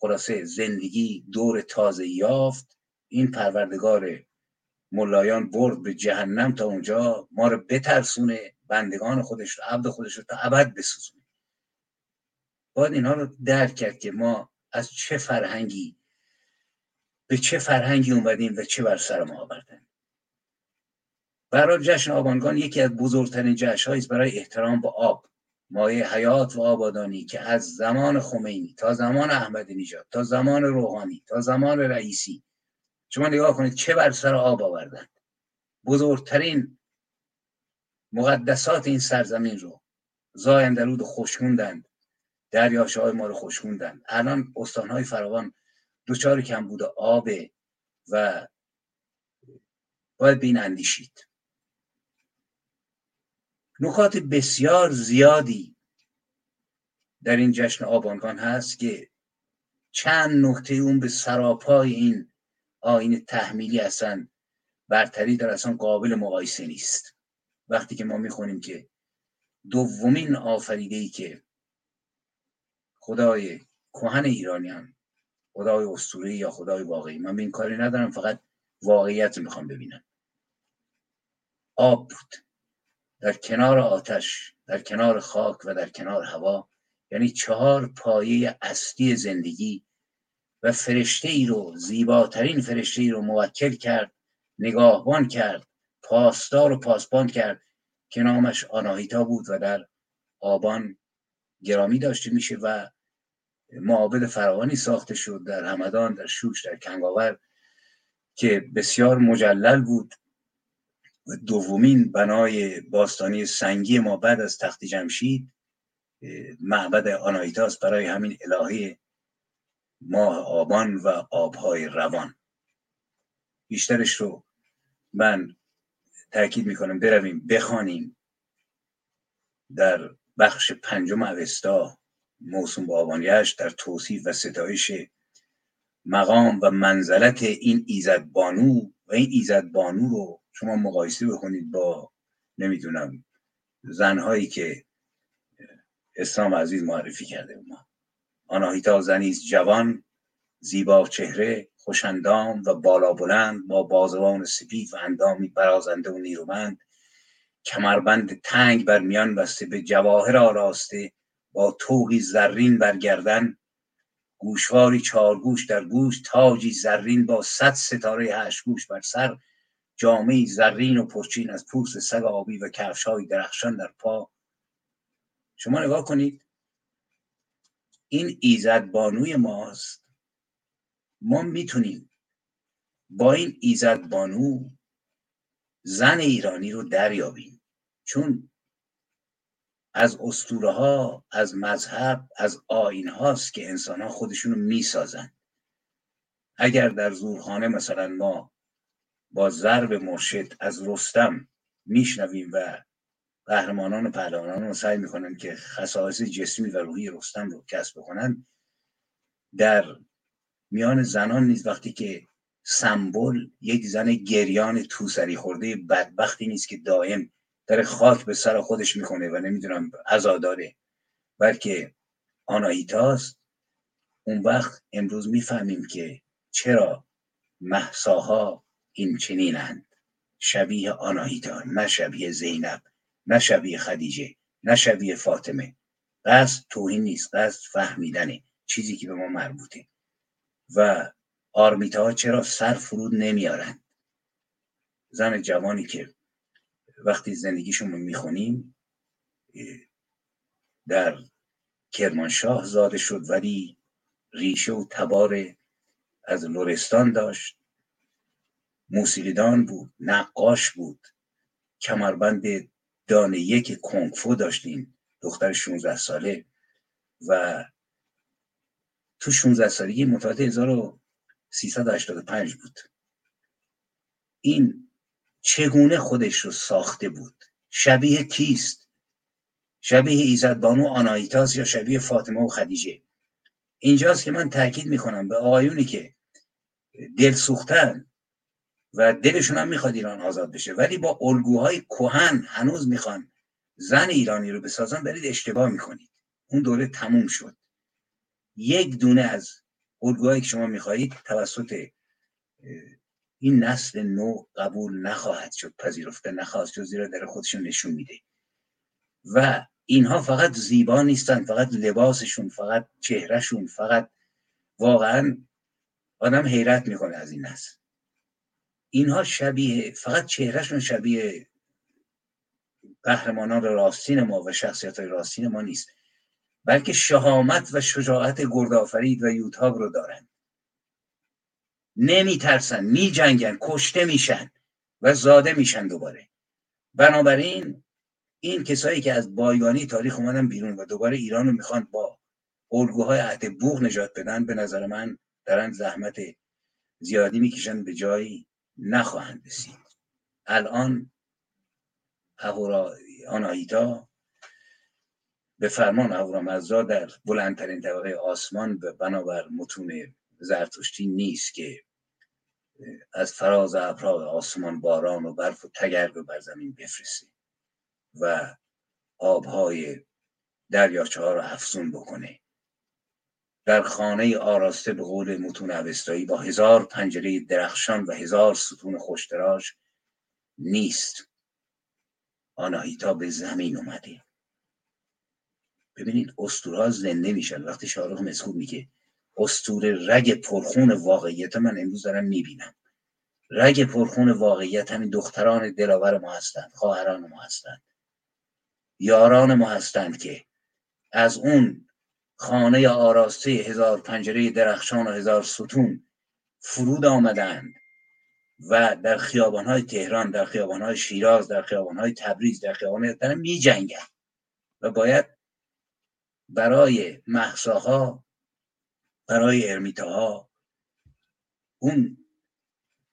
خلاصه زندگی دور تازه یافت. این پروردگار ملایان برد به جهنم تا اونجا ما رو بترسونه بندگان خودش رو عبد خودش رو تا ابد بسوزونه. باید اینها رو درک کرد که ما از چه فرهنگی به چه فرهنگی اومدیم و چه بر سر ما آوردن. برای جشن آبانگان یکی از بزرگترین جشن است برای احترام به آب. مایه حیات و آبادانی که از زمان خمینی تا زمان احمدی نژاد تا زمان روحانی تا زمان رئیسی. شما نگاه کنید چه بر سر آب آوردن. بزرگترین مقدسات این سرزمین رو زایندرود خوشموندند دریاشه های ما رو خوشموندند الان استانهای فراوان دوچار کم بوده آب و باید به این اندیشید. نکات بسیار زیادی در این جشن آبانگان هست که چند نکته اون به سراپای این آین تحمیلی اصلا برتری در اصلا قابل مقایسه نیست. وقتی که ما می‌خونیم که دومین آفریده که خدای کهن ایرانیان خدای اسطوره یا خدای واقعی. من به این کاری ندارم فقط واقعیت رو می‌خوام ببینم. آب بود. در کنار آتش در کنار خاک و در کنار هوا یعنی چهار پایه اصلی زندگی و فرشته ای رو زیباترین فرشته ای رو موکل کرد نگاهبان کرد پاسدار و پاسبان کرد که نامش آناهیتا بود و در آبان گرامی داشته میشه و معابد فراوانی ساخته شد در همدان در شوش در کنگاور که بسیار مجلل بود. و دومین بنای باستانی سنگی ما بعد از تخت جمشید معبد آنایتاس برای همین الهه ماه آبان و آبهای روان. بیشترش رو من تاکید می‌کنم برویم بخوانیم در بخش پنجم اوستا. موسوم با آبانیش در توصیف و ستایش مقام و منزلت این ایزد بانو و این ایزد بانو رو شما مقایسه بکنید با نمی‌دونم زنهایی که اسلام عزیز معرفی کرده ما آناهیتا زنی جوان زیبا چهره خوشندام و بالا بلند با بازوان سپید و اندامی برازنده و نیرومند. کمربند تنگ بر میان بسته به جواهر آراسته با توقی زرین برگردن. گوشواری چارگوش در گوش تاجی زرین با صد ستاره هشت گوش بر سر. جامعی زرین و پرچین از پوست سگ آبی و کفش های درخشان در پا. شما نگاه کنید این ایزد بانوی ماست. ما می‌تونیم با این ایزد بانو زن ایرانی رو دریابیم. چون از اسطوره ها از مذهب از آین هاست که انسان ها خودشون رو می‌سازن. اگر در زورخانه مثلا ما با ضرب مرشد از رستم میشنویم و قهرمانان و پهلوانان رو سعی می‌کنن که خصائص جسمی و روحی رستم رو کسب بکنن در میان زنان نیز وقتی که سمبل یک زن گریان توسری خورده بدبختی نیست که دائم در خاک به سر خودش می‌کنه و نمی‌دونم عزاداره. بلکه آناهیتاست. اون وقت امروز می‌فهمیم که چرا محساها این چنینند. شبیه آناهیتا نه شبیه زینب نه شبیه خدیجه نه شبیه فاطمه. قصد توهین نیست قصد فهمیدنه. چیزی که به ما مربوطه. و آرمیتا ها چرا سر فرود نمیارن زن جوانی که وقتی زندگیشون رو می‌خونیم در کرمانشاه زاده شد ولی ریشه و تبار از لورستان داشت. موسیقیدان بود نقاش بود. کمربند دانه یک کنگفو داشتیم دختر 16 ساله. و تو 16 سالگی متولد 1385 بود. این چگونه خودش رو ساخته بود؟ شبیه کیست؟ شبیه ایزد بانو آنایتاس یا شبیه فاطمه و خدیجه؟ اینجاست که من تاکید می‌کنم به آقایونی که دل سوختن و دلشون هم می‌خواد ایران آزاد بشه ولی با الگوهای کهن هنوز می‌خوان زن ایرانی رو بسازن برید اشتباه می‌کنید. اون دوره تموم شد. یک دونه از الگوهایی که شما می‌خواهید توسط این نسل نو قبول نخواهد شد پذیرفته نخواهد شد زیرا در خودشون نشون میده. و اینها فقط زیبا نیستن فقط لباسشون فقط چهرهشون فقط واقعا آدم حیرت می‌کنه از این نسل. اینها شبیه فقط چهرهشون شبیه قهرمانان راستین ما و شخصیت های راستین ما نیست بلکه شهامت و شجاعت گردآفرید و یوتاب رو دارن. نمی ترسن می جنگن کشته میشن و زاده میشن دوباره. بنابراین این کسایی که از بایگانی تاریخ اومدن بیرون و دوباره ایران رو می‌خوان با الگوهای عهد بوغ نجات بدن به نظر من دارن زحمت زیادی می‌کشن به جایی نخواهند رسید. الان اهورا آناهیتا به فرمان اهورامزدا در بلندترین طبقه آسمان به بنابر متون زرتشتی نیست که از فراز ابرها آسمان باران و برف و تگرگ بر زمین بفرسته و آبهای دریاچه ها رو افزون بکنه. در خانه آراسته به قول متون اوستایی با هزار پنجره درخشان و هزار ستون خوشتراش نیست. آناهیتا به زمین اومده. ببینید استورها زنده میشن وقتی شارخ مسکوب میگه استور رگ پرخون واقعیت من امروز دارم می‌بینم. رگ پرخون واقعیت همین دختران دلاور ما هستند خواهران ما هستند. یاران ما هستند که از اون خانه آراسته هزار پنجره درخشان و هزار ستون فرود آمدند و در خیابانهای تهران در خیابانهای شیراز در خیابانهای تبریز در خیابانهای می جنگن و باید برای محساها برای ارمیتاها اون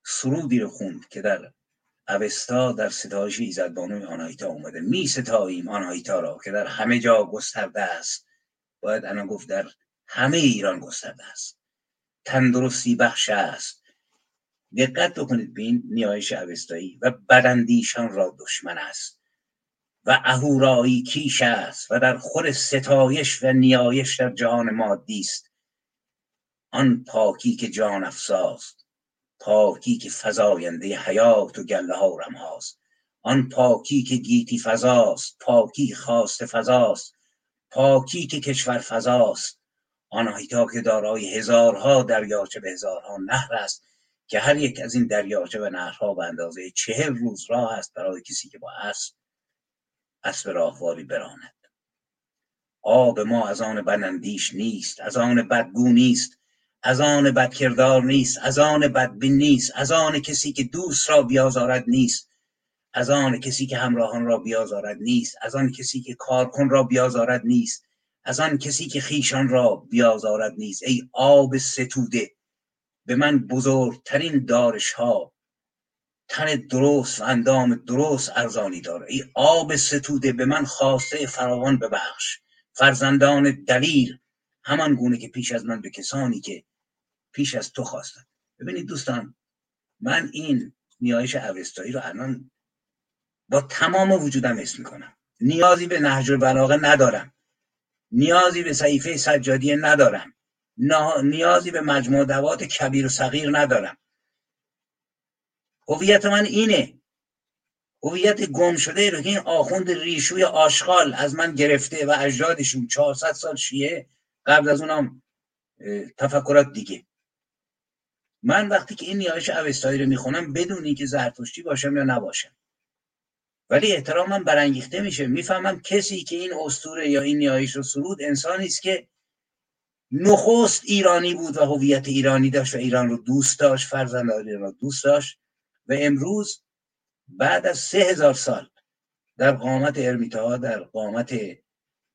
سرودی رو خوند که در اوستا در ستایش ایزدبانوی آنایتا اومده. می ستاییم آنایتا را که در همه جا گسترده است. باید الان گفت در همه ایران گسترده است. تندرستی بخش است. دقت بکنید به این نیایش اوستایی و بدندیشان را دشمن است. و اهورایی کیش است و در خور ستایش و نیایش در جهان مادی است. آن پاکی که جان افزاست پاکی که فزاینده حیات و گله ها هاست. آن پاکی که گیتی فضاست پاکی خواست فضاست. پاکی که کشور فضاست. آنهایتا که دارای هزارها دریاچه به هزارها نهر است که هر یک از این دریاچه و نهرها به اندازه چهل روز راه است برای کسی که با اسب اسب راهواری براند. آب ما از آن بداندیش نیست از آن بدگو نیست. از آن بدکردار نیست از آن بدبین نیست از آن کسی که دوست را بیازارد نیست از آن کسی که همراهان را بیازارد نیست از آن کسی که کارکن را بیازارد نیست از آن کسی که خیشان را بیازارد نیست. ای آب ستوده به من بزرگترین دارش ها تن درست و اندام درست ارزانی داره ای آب ستوده به من خواسته فراوان ببخش. فرزندان دلیل همان گونه که پیش از من به کسانی که پیش از تو خواستن ببینید دوستان من این نیایش اوستایی رو الان با تمام وجودم اسم می‌کنم. نیازی به نهج البلاغه ندارم. نیازی به صحیفه سجادیه ندارم. نیازی به مجموع دوات کبیر و صغیر ندارم. هویت من اینه. هویت گم شده رو این آخوند ریشوی آشغال از من گرفته و اجدادشون 400 سال شیعه قبل از اونم تفکرات دیگه. من وقتی که این نیایش اوستایی رو می‌خونم بدون اینکه زرتشتی باشم یا نباشم. ولی احترامم برانگیخته میشه. می‌فهمم کسی که این استوره یا این نیایش رو سرود انسانی است که نخست ایرانی بود و هویت ایرانی داشت و ایران رو دوست داشت فرزند ایران رو دوست داشت. و امروز بعد از سه هزار سال در قامت ارمیتا در قامت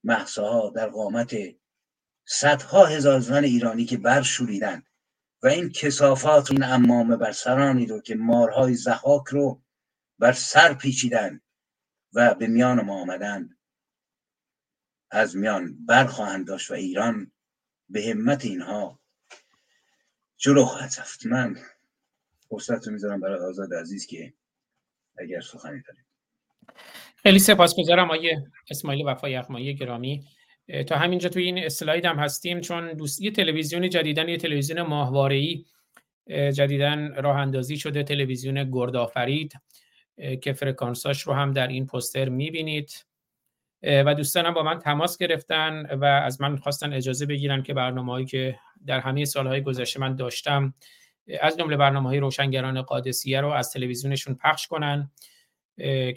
محساها در قامت صدها هزار زن ایرانی که برشوریدن و این کسافات این امامه بر سرانی رو که مارهای زحاک رو بر سر پیچیدن و به میان ما آمدن از میان برخواهند داشت و ایران به همت اینها جلو خواهد رفت. من فرصت رو می‌ذارم برای آزاد عزیز که اگر سخنی دارید. خیلی سپاسگزارم آیه اسماعیل وفای یغمایی گرامی. تا همینجا توی این اسلاید هم هستیم چون دوستی تلویزیون جدیدن یه تلویزیون ماهواره‌ای جدیدن راه اندازی شده تلویزیون گردآفرید که فرکانساش رو هم در این پوستر می‌بینید. و دوستانم با من تماس گرفتن و از من خواستن اجازه بگیرن که برنامه هایی که در همه سالهای گذشته من داشتم از جمله برنامه های روشنگران قادسیه رو از تلویزیونشون پخش کنن.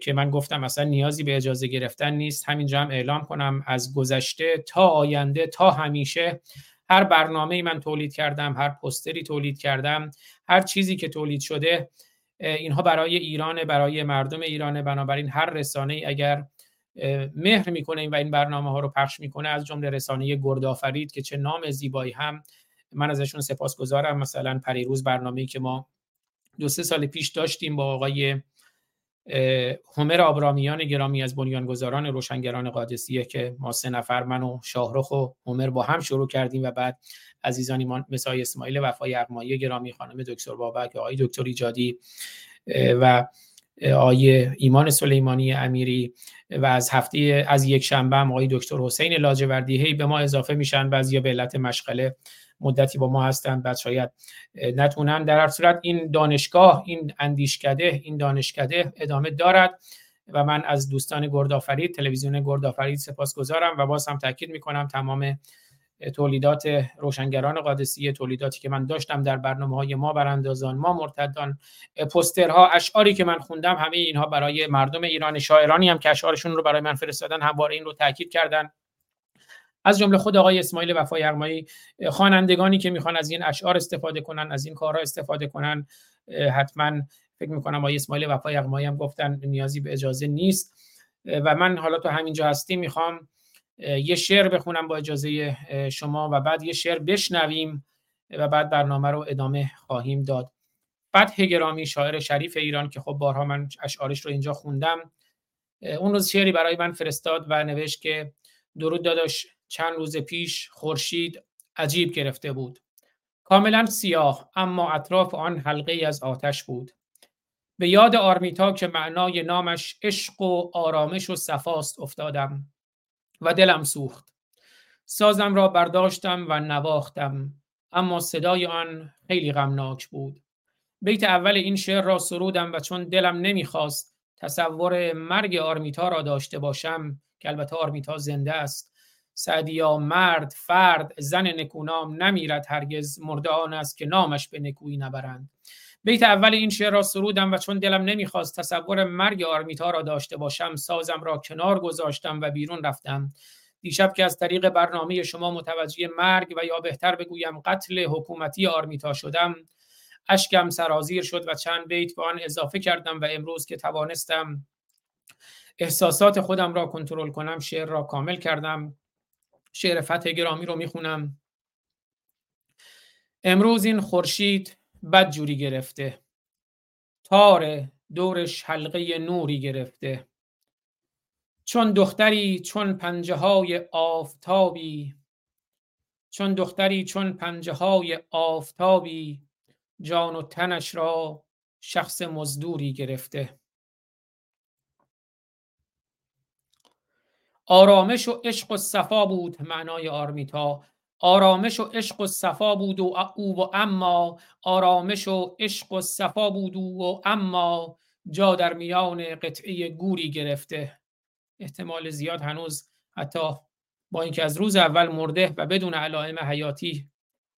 که من گفتم اصلا نیازی به اجازه گرفتن نیست. همینجا هم اعلام کنم از گذشته تا آینده تا همیشه هر برنامه من تولید کردم هر پستری تولید کردم هر چیزی که تولید شده اینها برای ایران برای مردم ایرانه بنابراین هر رسانه ای اگر مهر می‌کنه و این برنامه ها رو پخش می‌کنه از جمله رسانه گردآفرید که چه نام زیبایی هم من ازشون سپاسگزارم. مثلا پریروز برنامه‌ای که ما دو سه سال پیش داشتیم با آقای همر آبرامیان گرامی از بنیانگذاران روشنگران قادسیه که ما سه نفر من و شاهرخ و همر با هم شروع کردیم و بعد عزیزانی ما مثل اسماعیل وفای ارمایی گرامی خانم دکتر بابک آقای دکتر ایجادی و آقای ایمان سلیمانی امیری و از هفته از یک شنبه هم آقای دکتر حسین لاجوردی هی به ما اضافه میشن بعضی به علت مشغله مدتی با ما هستن بعد شاید نتونن. در هر صورت این دانشگاه این اندیشکده این دانشکده ادامه دارد و من از دوستان گردآفرید تلویزیون گردآفرید سپاسگزارم و باز هم تاکید می‌کنم تمام تولیدات روشنگران قادسیه تولیداتی که من داشتم در برنامه های ما براندازان ما مرتدان پسترها اشعاری که من خوندم همه اینها برای مردم ایران شاعرانی هم که اشعارشون رو برای من فرستادن همواره این رو تاکید کردن. از جمله خود آقای اسماعیل وفای یغمایی خوانندگانی که می‌خوان از این اشعار استفاده کنن از این کارها استفاده کنن حتما فکر می‌کنم آقای اسماعیل وفای یغمایی هم گفتن نیازی به اجازه نیست. و من حالا تو همینجا هستیم می‌خوام یه شعر بخونم با اجازه شما و بعد یه شعر بشنویم و بعد برنامه رو ادامه خواهیم داد. فتح گرامی شاعر شریف ایران که خب بارها من اشعارش رو اینجا خوندم اون روز شعری برای من فرستاد و نوشت که درود داداش چند روز پیش خورشید عجیب گرفته بود. کاملا سیاه اما اطراف آن حلقه از آتش بود. به یاد آرمیتا که معنای نامش عشق و آرامش و صفاست افتادم و دلم سوخت. سازم را برداشتم و نواختم اما صدای آن خیلی غمناک بود. بیت اول این شعر را سرودم و چون دلم نمی‌خواست تصور مرگ آرمیتا را داشته باشم که البته آرمیتا زنده است سعدیا مرد فرد زن نکونام نمیرد هرگز مرده آن است که نامش به نکویی نبرند. بیت اول این شعر را سرودم و چون دلم نمی‌خواست تصور مرگ آرمیتا را داشته باشم سازم را کنار گذاشتم و بیرون رفتم. دیشب که از طریق برنامه شما متوجه مرگ و یا بهتر بگویم قتل حکومتی آرمیتا شدم اشکم سرازیر شد و چند بیت به آن اضافه کردم و امروز که توانستم احساسات خودم را کنترل کنم شعر را کامل کردم. شعر فتح گرامی رو می‌خونم. امروز این خورشید بد جوری گرفته. تار دورش حلقه نوری گرفته. چون دختری چون پنجه های آفتابی چون دختری چون پنجه های آفتابی جان و تنش را شخص مزدوری گرفته. آرامش و عشق و صفا بود معنای آرمیتا. آرامش و عشق و صفا بود و او و اما. آرامش و عشق و صفا بود و اما. جا در میان قطعه گوری گرفته. احتمال زیاد هنوز حتی با اینکه از روز اول مرده و بدون علائم حیاتی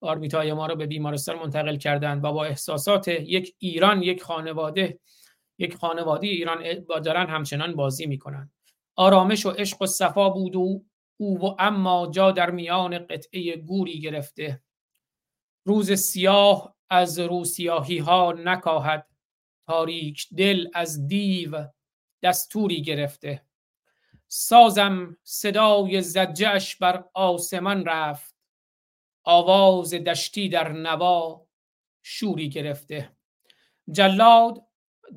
آرمیتای ما رو به بیمارستان منتقل کردند و با احساسات یک ایران یک خانواده یک خانواده ایران دارن همچنان بازی می‌کنن. آرامش و عشق و صفا بود و او و اما جا در میان قطعه گوری گرفته. روز سیاه از روسیاهی ها نکاهد تاریک دل از دیو دستوری گرفته. سازم صدای زجهش بر آسمان رفت آواز دشتی در نوا شوری گرفته. جلاد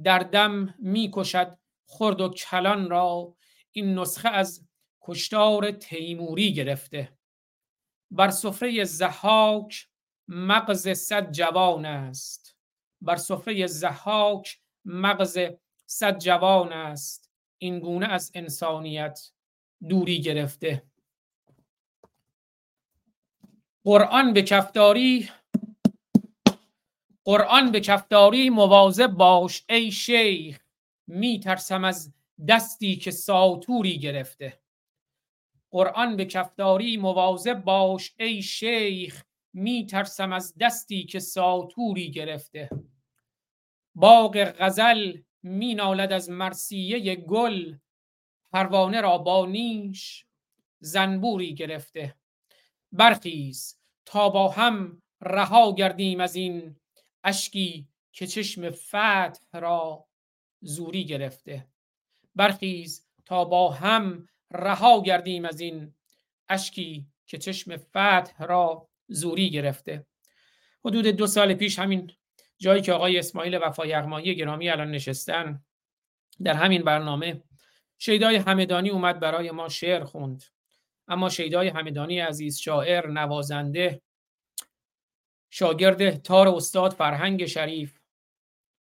در دم می کشد خرد و کلان را این نسخه از کشتار تیموری گرفته. بر سفره زحاک مغز صد جوان است. بر سفره زحاک مغز صد جوان است. این گونه از انسانیت دوری گرفته. قرآن به کفداری قرآن به کفداری مواظب باش ای شیخ. می ترسم از دستی که ساتوری گرفته. قرآن به کفداری مواظب باش ای شیخ می ترسم از دستی که ساتوری گرفته. باغ غزل می نالد از مرسیه گل پروانه را با نیش زنبوری گرفته. برخیز تا با هم رها گردیم از این اشکی که چشم فتح را زوری گرفته. برخیز تا با هم رها گردیم از این اشکی که چشم فتح را زوری گرفته. حدود دو سال پیش همین جایی که آقای اسماعیل وفا یغمایی گرامی الان نشستن در همین برنامه شیدای همدانی اومد برای ما شعر خوند. اما شیدای همدانی عزیز شاعر نوازنده شاگرد تار استاد فرهنگ شریف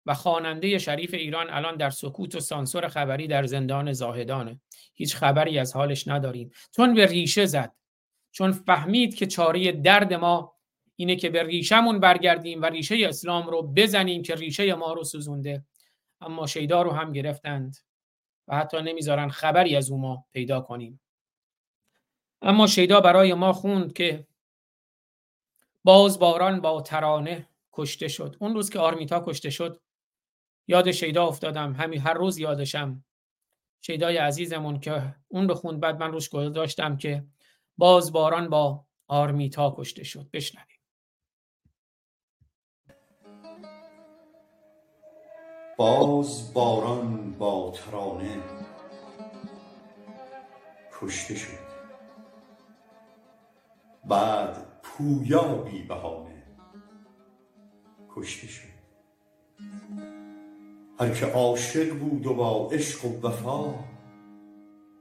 و خواننده شریف ایران الان در سکوت و سانسور خبری در زندان زاهدانه. هیچ خبری از حالش نداریم. چون به ریشه زد. چون فهمید که چاره درد ما اینه که به ریشمون برگردیم و ریشه اسلام رو بزنیم که ریشه ما رو سوزونده. اما شیدا رو هم گرفتند و حتی نمی‌ذارن خبری از او ما پیدا کنیم. اما شیدا برای ما خوند که باز باران با ترانه کشته شد. اون روز که آرمیتا کشته شد یاد شیدا افتادم همین هر روز یادشم. شیدای عزیزمون که اون بخوند بعد من روش داشتم که باز باران با آرمیتا کشته شد. بشنویم. باز باران با ترانه کشته شد. بعد پویا بی بهانه کشته شد. هر که عاشق بود و با عشق و وفا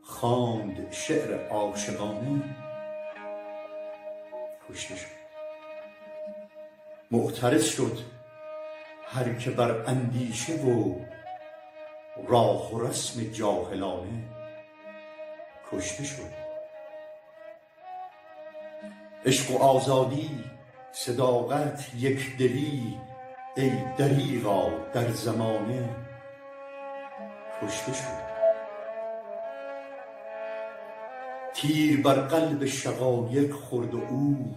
خواند شعر عاشقانه. کشته شد معترض شد هر که بر اندیشه و راه و رسم جاهلانه. کشته شد عشق و آزادی صداقت یک دلی ای دریغا در زمانه کشته شد تیر بر قلب شقایق خورد و او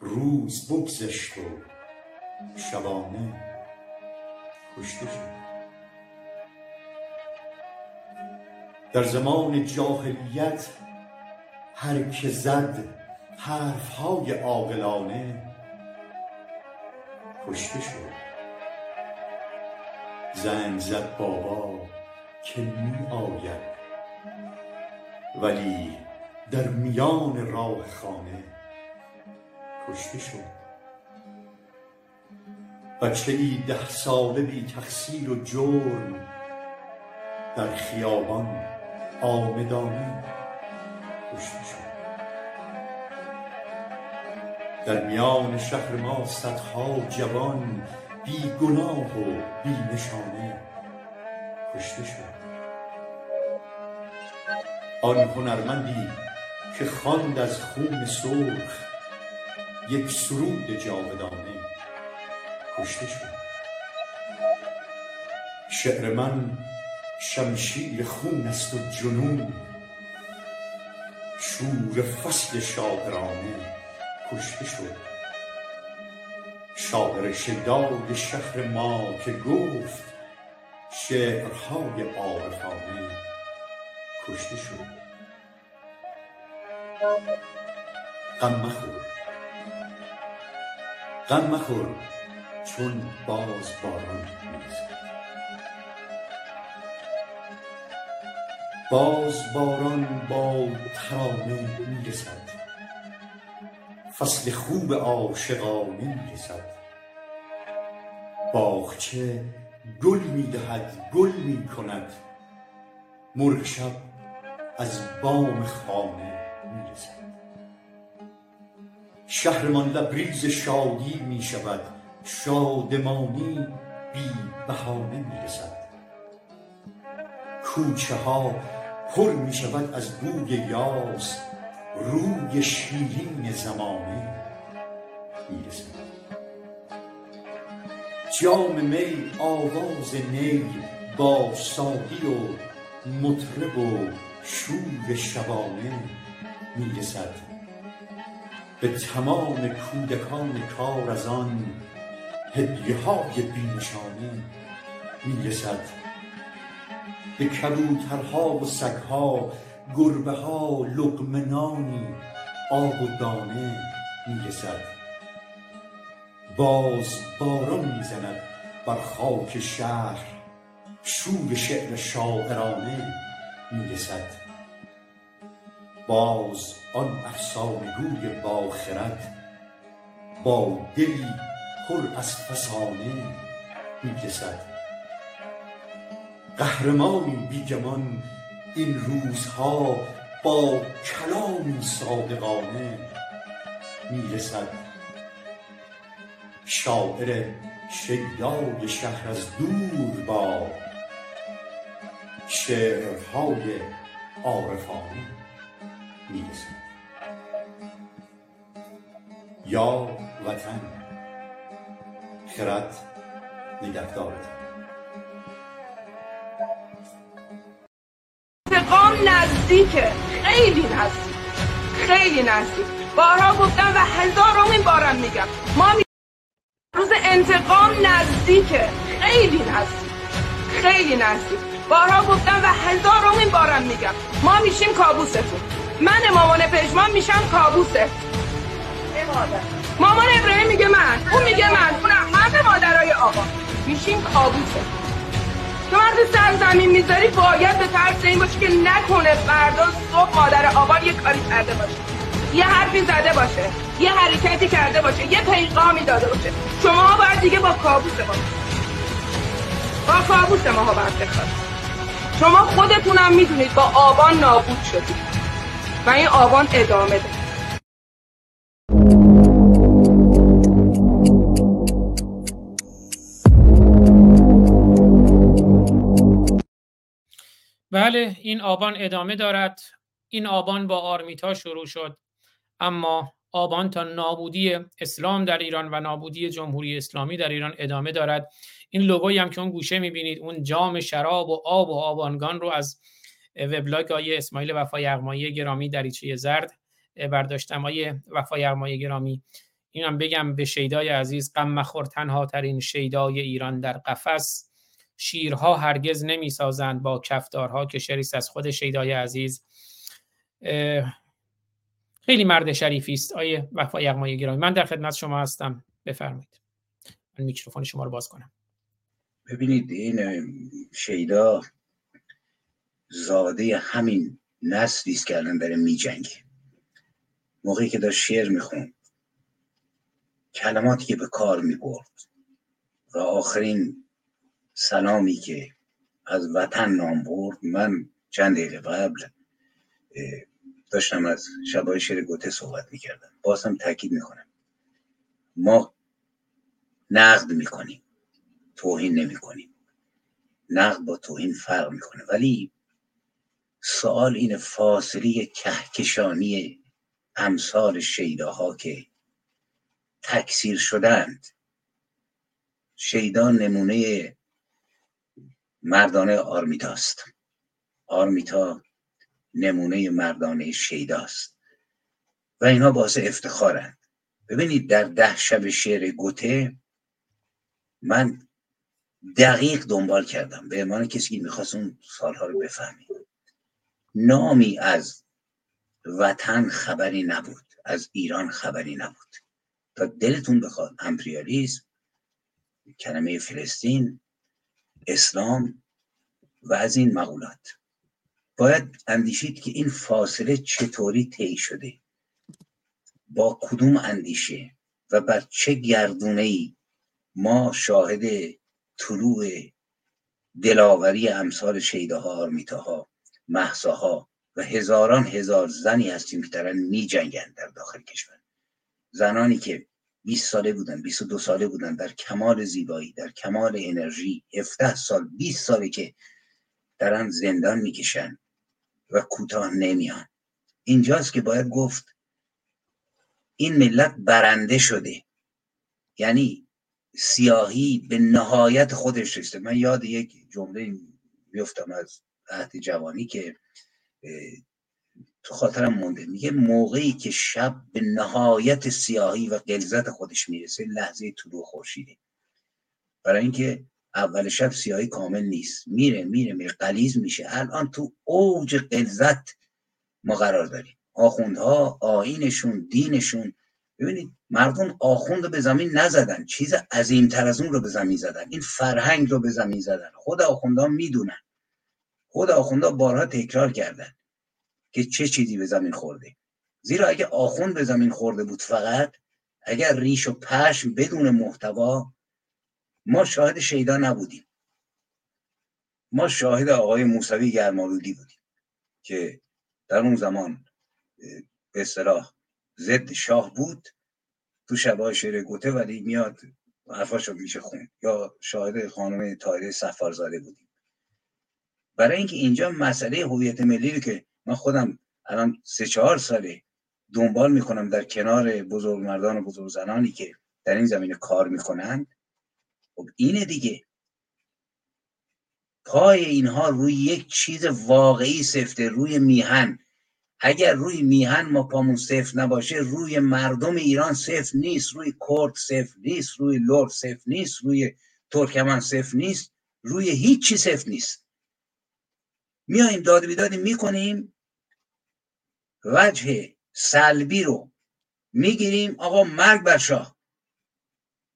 روز بگذشت و شبانه کشته شد. در زمان جاهلیت هر که زد حرفهای عاقلانه کشته شد. زنگ زد بابا که می آید. ولی در میان راه خانه کشته شد. بچه ای ده ساله بی تقصیر و جرم در خیابان آمدانه کشته شد. در میان شهر ما صدها جوان بی گناه و بی نشانه کشته شد. آن هنرمندی که خواند از خون سرخ یک سرود جاودانه کشته شد. شعر من شمشیر خون است و جنون شور فصل شاعرانه کشته شد. شاعر شیدای شهر ما که گفت شعرهای عارفانه کشته شد. غم مخور. غم مخور چون باز باران می‌رسد باز باران با ترانه می‌رسد. فصل خوب عاشقانه می‌رسد باغچه گل می‌دهد گل می‌کند. مرغ شب از بام خانه می‌رسد. شهرمان لبریز شادی می‌شود. شادمانی بی بهانه می‌رسد. کوچه ها پر می شود از بوی یاس. روی شیرین زمانه می‌رسد. جام می آواز نی با ساقی و مطرب و شور شبانه می‌رسد. به تمام کودکان کار از آن هدیه های بینشانه می‌رسد. به کبوترها و سگها گربه ها لقمه آب و دانه می‌رسد. باز باران می‌زند بر خاک شهر شور شعر شاعرانه می‌رسد. باز آن افسانه گوی با خرد با دلی پر از فسانه می‌رسد. قهرمانی بیگمان این روزها با کلامی صادقانه می‌رسد. شاعر شیدای شهر از دور با شعرهای عارفانه می‌رسد. یا وطن خرد نگهدارت انتقام نزدیکه. خیلی نزدیک. خیلی نزدیک. بارها گفتم و هزارمین بارم میگم. ما می... روز انتقام نزدیکه. خیلی نزدیک. خیلی نزدیک. بارها گفتم و هزارمین بارم میگم. ما میشیم کابوستون. من مامان پژمان میشم کابوسه مامان ابراهیم میگه من. اون میگه من. اونم همه مادرای آقا. میشیم کابوسه تو وقتی سرزمین می‌ذاری باید به ترس این باشی که نکنه فردا صبح مادر آبان یه کاری کرده باشه. یه حرفی زده باشه یه حرکتی کرده باشه یه پیغامی داده باشه. شما باید دیگه با کابوس ما با کابوس ما ها باید بخواد. شما خودتونم می‌دونید با آبان نابود شدید. و این آبان ادامه ده بله این آبان ادامه دارد. این آبان با آرمیتا شروع شد. اما آبان تا نابودی اسلام در ایران و نابودی جمهوری اسلامی در ایران ادامه دارد. این لوگویی هم که اون گوشه می‌بینید اون جام شراب و آب و آبانگان رو از وبلاگ های اسماعیل وفا یغمایی گرامی دریچه زرد برداشتم. های وفا یغمایی گرامی اینم بگم به شیدای عزیز غم مخور تنها ترین شیدای ایران در قفس. شیرها هرگز نمی‌سازند با کفدارها که شریست از خود شیدای عزیز. خیلی مرد شریفی است. آیه وفا یغمای گرامی. من در خدمت شما هستم. بفرمایید. من میکروفون شما رو باز کنم. ببینید این شیدا زاده همین نسلی است که الان داره میجنگه. موقعی که داشت شعر می‌خوند. کلماتی که به کار می‌برد. و آخرین سلامی که از وطن نام برد. من چند دقیقه قبل داشتم از شبای شعر گوته صحبت می‌کردم. باز هم تاکید می‌کنم. ما نقد می‌کنیم. توهین نمی‌کنیم. نقد با توهین فرق می‌کنه. ولی سوال این فاصله کهکشانی امثال شیداها که تکثیر شدند شیدا نمونه مردانه آرمیتاست. آرمیتا نمونه مردانه شیداست. و اینها باعث افتخارند ببینید در ده شب شعر گوته من دقیق دنبال کردم. به عنوان کسی که می‌خواست اون سالها رو بفهمید نامی از وطن خبری نبود. از ایران خبری نبود. تا دلتون بخواد امپریالیسم کلمه فلسطین اسلام و از این مقولات. باید اندیشید که این فاصله چطوری طی شده. با کدوم اندیشه و بر چه گردونه ای ما شاهد طلوع دلاوری امثال شیده آرمیتاها محساها و هزاران هزار زنی هستیم که دارن می جنگن در داخل کشور. زنانی که 20 ساله بودن 22 ساله بودن در کمال زیبایی در کمال انرژی. 17 سال 20 ساله که دارن زندان می‌کشن و کوتاه نمیان. اینجاست که باید گفت این ملت برنده شده. یعنی سیاهی به نهایت خودش رسیده. من یاد یک جمله میفتم از عهد جوانی که تو خاطرم مونده. میگه موقعی که شب به نهایت سیاهی و قلزت خودش می‌رسه لحظه طلوع خورشیده برای اینکه اول شب سیاهی کامل نیست. میره میره میره. قلیز میشه. الان تو اوج قلزت ما قرار داریم. آخوندها آینشون دینشون. ببینید مردم آخوند رو به زمین نزدن. چیز عظیمتر از اون رو به زمین زدن. این فرهنگ رو به زمین زدن. خود آخوندها می‌دونن. خود آخوندها بارها تکرار کردن. که چه چیزی به زمین خورده. زیرا اگه آخوند به زمین خورده بود فقط اگر ریش و پشم بدون محتوا ما شاهد شیدا نبودیم. ما شاهد آقای موسوی گرمالودی بودیم که در اون زمان به اصطلاح ضد شاه بود. تو شبای شعر گوته ولی میاد حرفاشو میشه خون یا شاهد خانم تایره سفارزاده بودیم. برای اینکه اینجا مسئله هویت ملی رو که من خودم الان سه چهار ساله دنبال می‌کنم در کنار بزرگ مردان و بزرگ زنانی که در این زمینه کار می‌کنند خب اینه دیگه. پای اینها روی یک چیز واقعی سفته روی میهن. اگر روی میهن ما پامون صفر نباشه روی مردم ایران صفر نیست روی کرد صفر نیست روی لور صفر نیست روی ترکمن صفر نیست روی هیچ چی صفر نیست. میایم داد بیدادی می‌کنیم وجه سلبی رو می‌گیریم آقا مرگ بر شاه.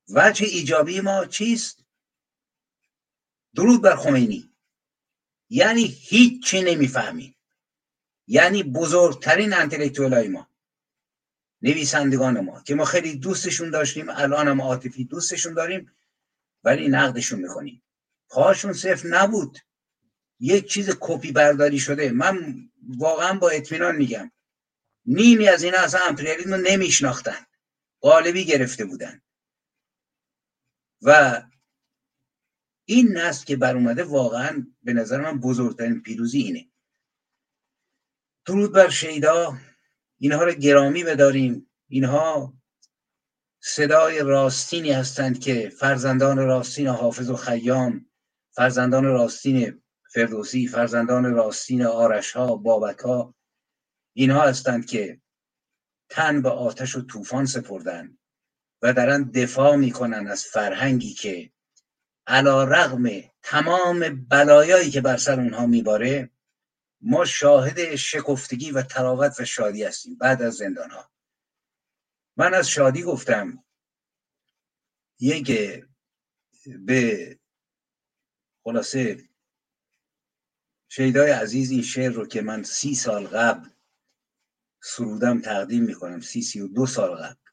وجه ایجابی ما چیست؟ درود بر خمینی. یعنی هیچی نمی‌فهمیم. یعنی بزرگترین انتلکتوال های ما نویسندگان ما که ما خیلی دوستشون داشتیم الان هم عاطفی دوستشون داریم ولی نقدشون می‌کنیم پاشون صفر نبود. یک چیز کپی برداری شده. من واقعا با اطمینان میگم نیمی از اینا اصلا امپریالیسم رو نمیشناختن. قالبی گرفته بودن. و این نسل که بر اومده واقعا به نظر من بزرگترین پیروزی اینه. درود بر شیدا. اینها رو گرامی بداریم. اینها صدای راستینی هستند که فرزندان راستین حافظ و خیام فرزندان راستین فردوسی فرزندان راستین آرش ها بابک ها اینها هستند که تن به آتش و طوفان سپردن و دارن دفاع می‌کنن از فرهنگی که علا رغم تمام بلایایی که بر سر اونها میباره ما شاهد شکفتگی و تراوت و شادی هستیم بعد از زندان ها من از شادی گفتم یک به خلاصه شیدای عزیز این شعر رو که من سی سال قبل سرودم تقدیم می‌کنم سی سی و دو سال قبل.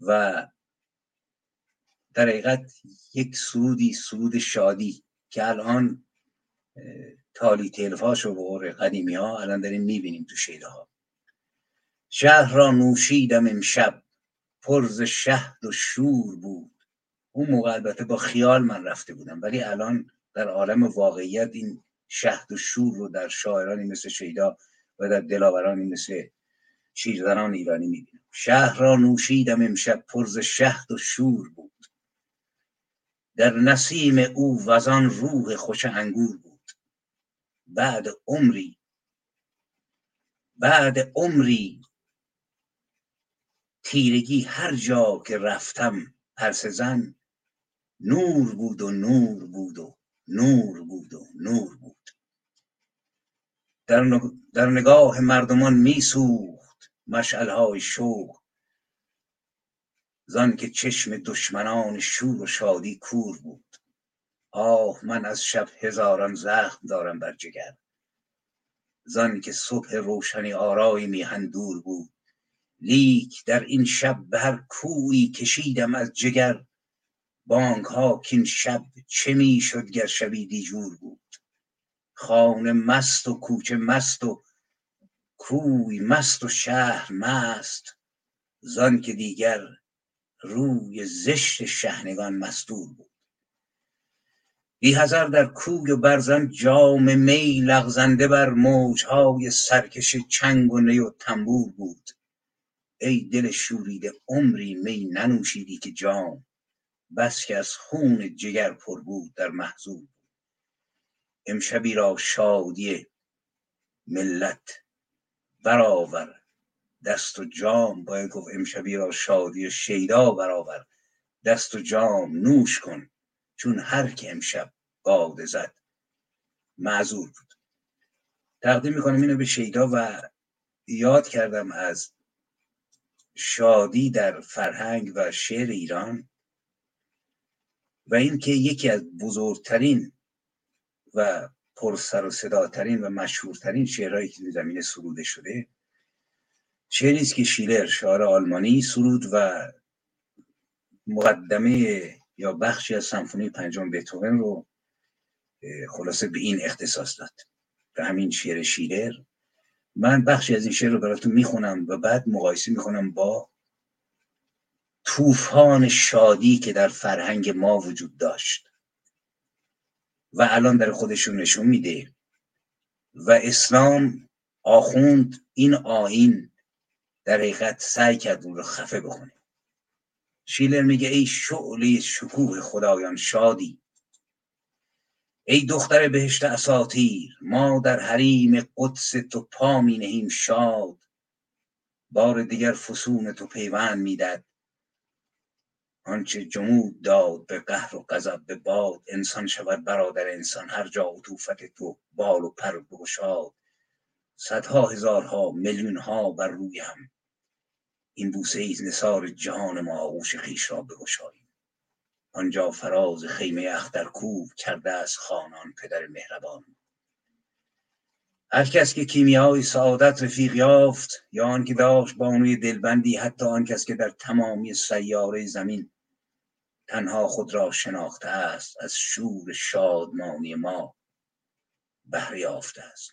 و در حقیقت یک سرودی سرود شادی که الان تالی تلفاش رو به قدیمی ها الان داریم می‌بینیم تو شیده ها شهر را نوشیدم امشب. پرز شهد و شور بود. اون موقع البته با خیال من رفته بودم ولی الان در عالم واقعیت این شهد و شور رو در شاعرانی مثل شیدا و در دلاورانی مثل شیرزنان ایرانی می‌بینم. شهر را نوشیدم امشب پرز شهد و شور بود. در نسیم او وزان روح خوش انگور بود. بعد عمری بعد عمری تیرگی هر جا که رفتم پرس زن نور بود و نور بود و نور بود و نور بود. در, در نگاه مردمان میسوخت مشعلهای شوق. زان که چشم دشمنان شور و شادی کور بود. آه من از شب هزاران زخم دارم بر جگر. زان که صبح روشنی آرای میهن دور بود. لیک در این شب به هر کوی کشیدم از جگر. بانک ها کین شب چه می شد گر شبی دیجور بود؟ خانه مست و کوچه مست و کوی مست و شهر مست زان که دیگر روی زشت شهنگان مستور بود. بی هزار در کوی و برزن جام می لغزنده بر موجهای سرکش چنگ و نی و تنبور بود. ای دل شوریده عمری می ننوشیدی که جام بس که از خون جگر پر بود در محضور. امشبی را شادی ملت برآور. دست و جام باید گفت امشبی را شادی شیدا برآور. دست و جام نوش کن چون هر که امشب باده زد. معذور بود. تقدیم می‌کنم اینو به شیدا و یاد کردم از شادی در فرهنگ و شعر ایران. و اینکه یکی از بزرگترین و پرسر و صداترین و مشهورترین شعرهایی که زمین سروده شده شعری است که شیلر شاعر آلمانی سرود و مقدمه یا بخشی از سمفونی پنجم بتوون رو خلاصه به این اختصاص داد. به همین شعر شیلر. من بخشی از این شعر رو براتون می‌خونم و بعد مقایسه می‌کنم با طوفان شادی که در فرهنگ ما وجود داشت. و الان در خودشون نشون میده. و اسلام آخوند این آین در حقیقت سعی کرد اون رو خفه بکنه شیلر میگه ای شعله شکوه خدایان شادی. ای دختر بهشت اساتیر ما در حریم قدس تو پا می نهیم شاد. بار دیگر فسون تو پیوند میدد. آنچه جمود داد به قهر و غضب به باد انسان شود برادر انسان هر جا عطوفت تو بال و پر بگشاد. صدها هزارها میلیون ها بر روی هم. این بوسه ایز نثار جهان ما آغوش خیش را بگشاییم آنجا فراز خیمه اخترکوب کرده از خانان پدر مهربان. هر کس که کیمیای سعادت رفیق یافت یا آن که داشت بانوی دلبندی حتی آن کس که در تمامی سیاره زمین. تنها خود را شناخته است از شور شادمانی ما بهره یافته است.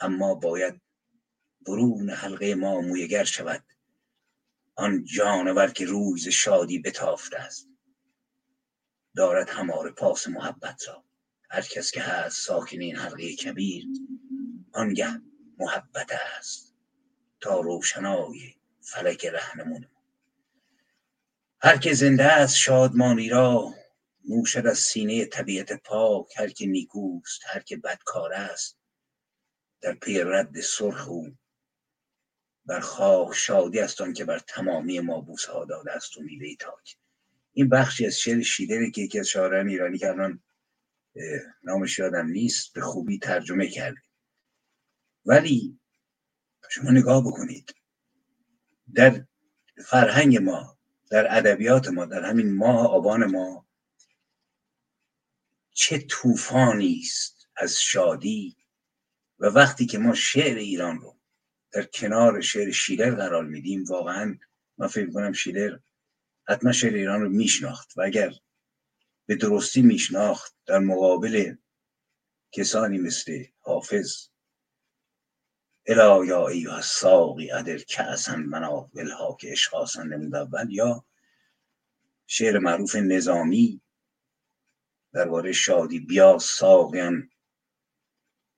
اما باید برون حلقه ما مویگر شود. آن جانور که روز شادی بتافته است. دارد هماره پاس محبت را. هر کس که هست ساکن این حلقه کبیر آنگه محبت است. تا روشنای فلک رهنمون. هر که زنده است شادمانی را موشد از سینه طبیعت پاک. هر که نیکوست هر که بدکار است در پی رد سرخ او. بر خاک شادی است که بر تمامی ما بوس ها داده است و میوه تاک. این بخشی از شعر شیدری که یکی از شاعران ایرانی که الان نامش یادم نیست به خوبی ترجمه کردیم ولی شما نگاه بکنید در فرهنگ ما در ادبیات ما در همین ماه آبان ما چه طوفانی است از شادی و وقتی که ما شعر ایران رو در کنار شعر شیلر قرار میدیم واقعا من فکر کنم شیلر حتما شعر ایران رو میشناخت و اگر به درستی میشناخت در مقابل کسانی مثل حافظ الا یا ایها الساقی ادر کأسا منا ولها که اشخاصا نمود اول یا شعر معروف نظامی درباره شادی بیا ساقیان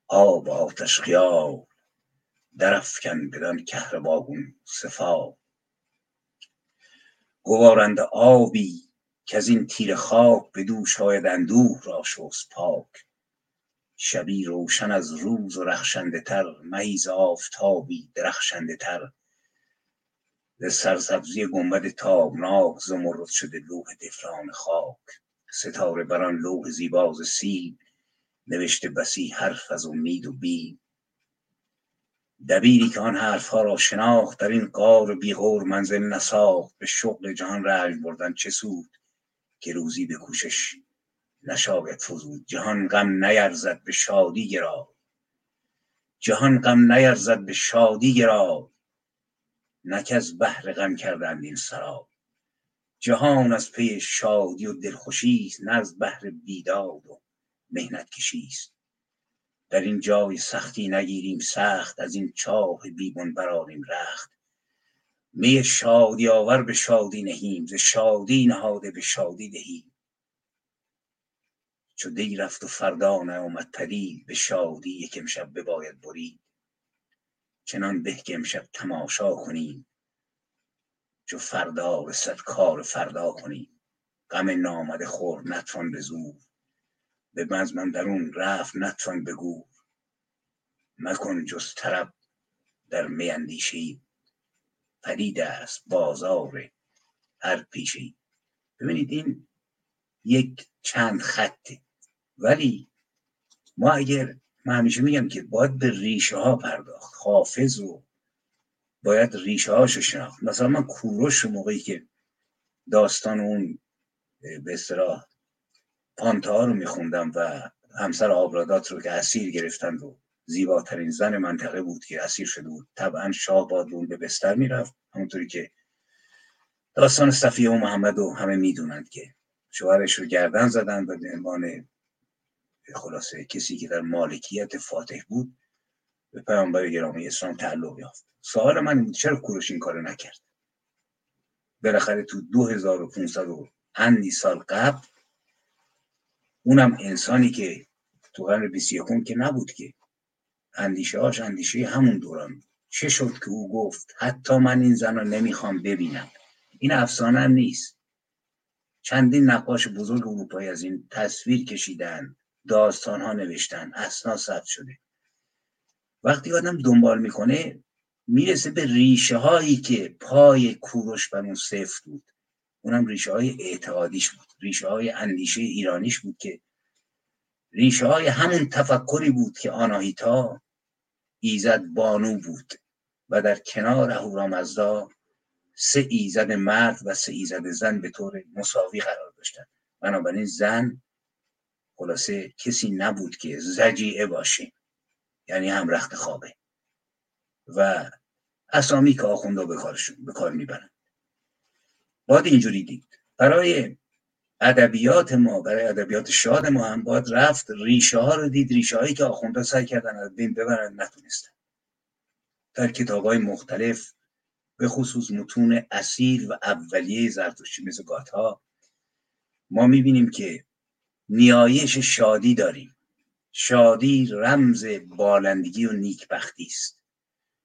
آب آتش خیال درفکن بدان کهرباگون صفا. گوارند آبی که از این تیر خاک به دوش اندوه را شست پاک. شبی روشن از روز و رخشنده تر میز آفتابی درخشنده تر. به سرسبزی گنبد تابناک زمرد شده لوح دفران خاک. ستاره بران لوح زیباز سیب نوشته بسی حرف از امید و بیم. دبیری که آن حرفها را شناخت در این قار بیغور منزل نساخت. به شغل جهان رنج بردن چه سود که روزی به کوشش نشاید فزود. جهان غم نیرزد به شادی گرا جهان غم نیرزد به شادی گرا نک از بهر غم کردند این سرا جهان از پی شادی و دلخوشی است نه از بهر بیداد و مهنت کشی است. در این جای سختی نگیریم سخت از این چاه بیبون براریم رخت. می شادی آور به شادی نهیم ز شادی نهاده به شادی دهیم. چو دی رفت و فردا نیامد پدید به شادی یک امشب بباید برید. چنان به که امشب تماشا کنیم چو فردا رسد کار فردا کنیم. غم نامده خورد نتوان به زور به بزمم درون رفت نتوان به گور. مکن جز طرب در می ای پدید است بازار هر پیشه ای ببینید این یک چند خطه. ولی ما اگر من همیشه میگم که باید به ریشه ها پرداخت حافظ رو باید ریشه هاشو شناخت. مثلا من کوروش موقعی که داستان اون به اصطلاح پانتا رو میخوندم و همسر آبرادات رو که اسیر گرفتن رو زیباترین زن منطقه بود که اسیر شده بود طبعا شاه بادلون به بستر می‌رفت. همونطوری که داستان صفیه و محمد رو همه می‌دونند که شوهرش رو گردن زدن و به عنوان خلاصه کسی که در مالکیت فاتح بود به پیامبر گرامی اسلام تعلق یافت. سوال من چرا کوروش این کارو نکرد؟ بالاخره تو 2500 و اندی سال قبل اونم انسانی که تو قرن 21 که نبود که. اندیشه هاش اندیشه همون دوران چه شد که او گفت حتی من این زن رو نمی‌خوام ببینم. این افسانه نیست. چندین نقاش بزرگ اروپایی از این تصویر کشیدن. داستان ها نوشتن اسنا ثبت شده. وقتی آدم دنبال می‌کنه می‌رسه به ریشه هایی که پای کوروش بر اون سفت بود. اونم ریشه های اعتقادیش بود ریشه های اندیشه ایرانیش بود که ریشه های همون تفکری بود که آناهیتا ایزد بانو بود و در کنار اهورامزدا سه ایزد مرد و سه ایزد زن به طور مساوی قرار داشتن. بنابراین زن خلاصه کسی نبود که زجیعه باشه. یعنی هم رخت خوابه. و اسامی که آخونده به کارشون به کار می‌برن. باید اینجوری دید. برای ادبیات ما برای ادبیات شاد ما هم باید رفت ریشه ها رو دید. ریشه هایی که آخونده سعی کردن از بین ببرن نتونستن. در کتاب های مختلف به خصوص متون اصیل و اولیه زرتشتی مثل گاتا ما می‌بینیم که نیایش شادی داریم. شادی رمز بالندگی و نیکبختی است.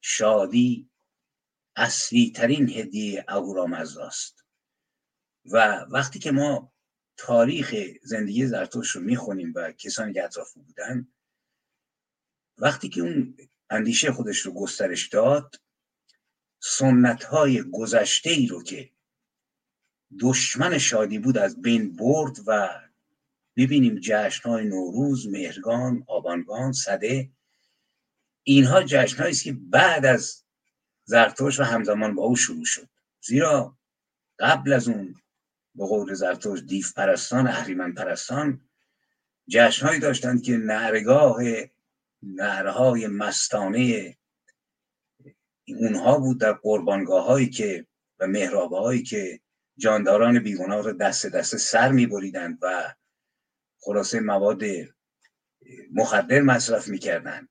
شادی اصلی ترین هدیه اهورامزداست و وقتی که ما تاریخ زندگی زرتوش رو می‌خونیم و کسانی که اطراف بودن وقتی که اون اندیشه خودش رو گسترش داد سنت های گذشته ای رو که دشمن شادی بود از بین برد و ببینیم جشن های نوروز مهرگان آبانگان صده اینها جشن است که بعد از زرتوش و همزمان با او شروع شد. زیرا قبل از اون به قول زرتوش دیف پرستان اهریمن پرستان جشنهایی داشتند که نهرگاه نهرهای مستانه اونها بود در قربانگاه هایی که و مهرابه هایی که جانداران بیگناه رو دست دست سر میبریدند و خلاصه مواد مخدر مصرف می‌کردند.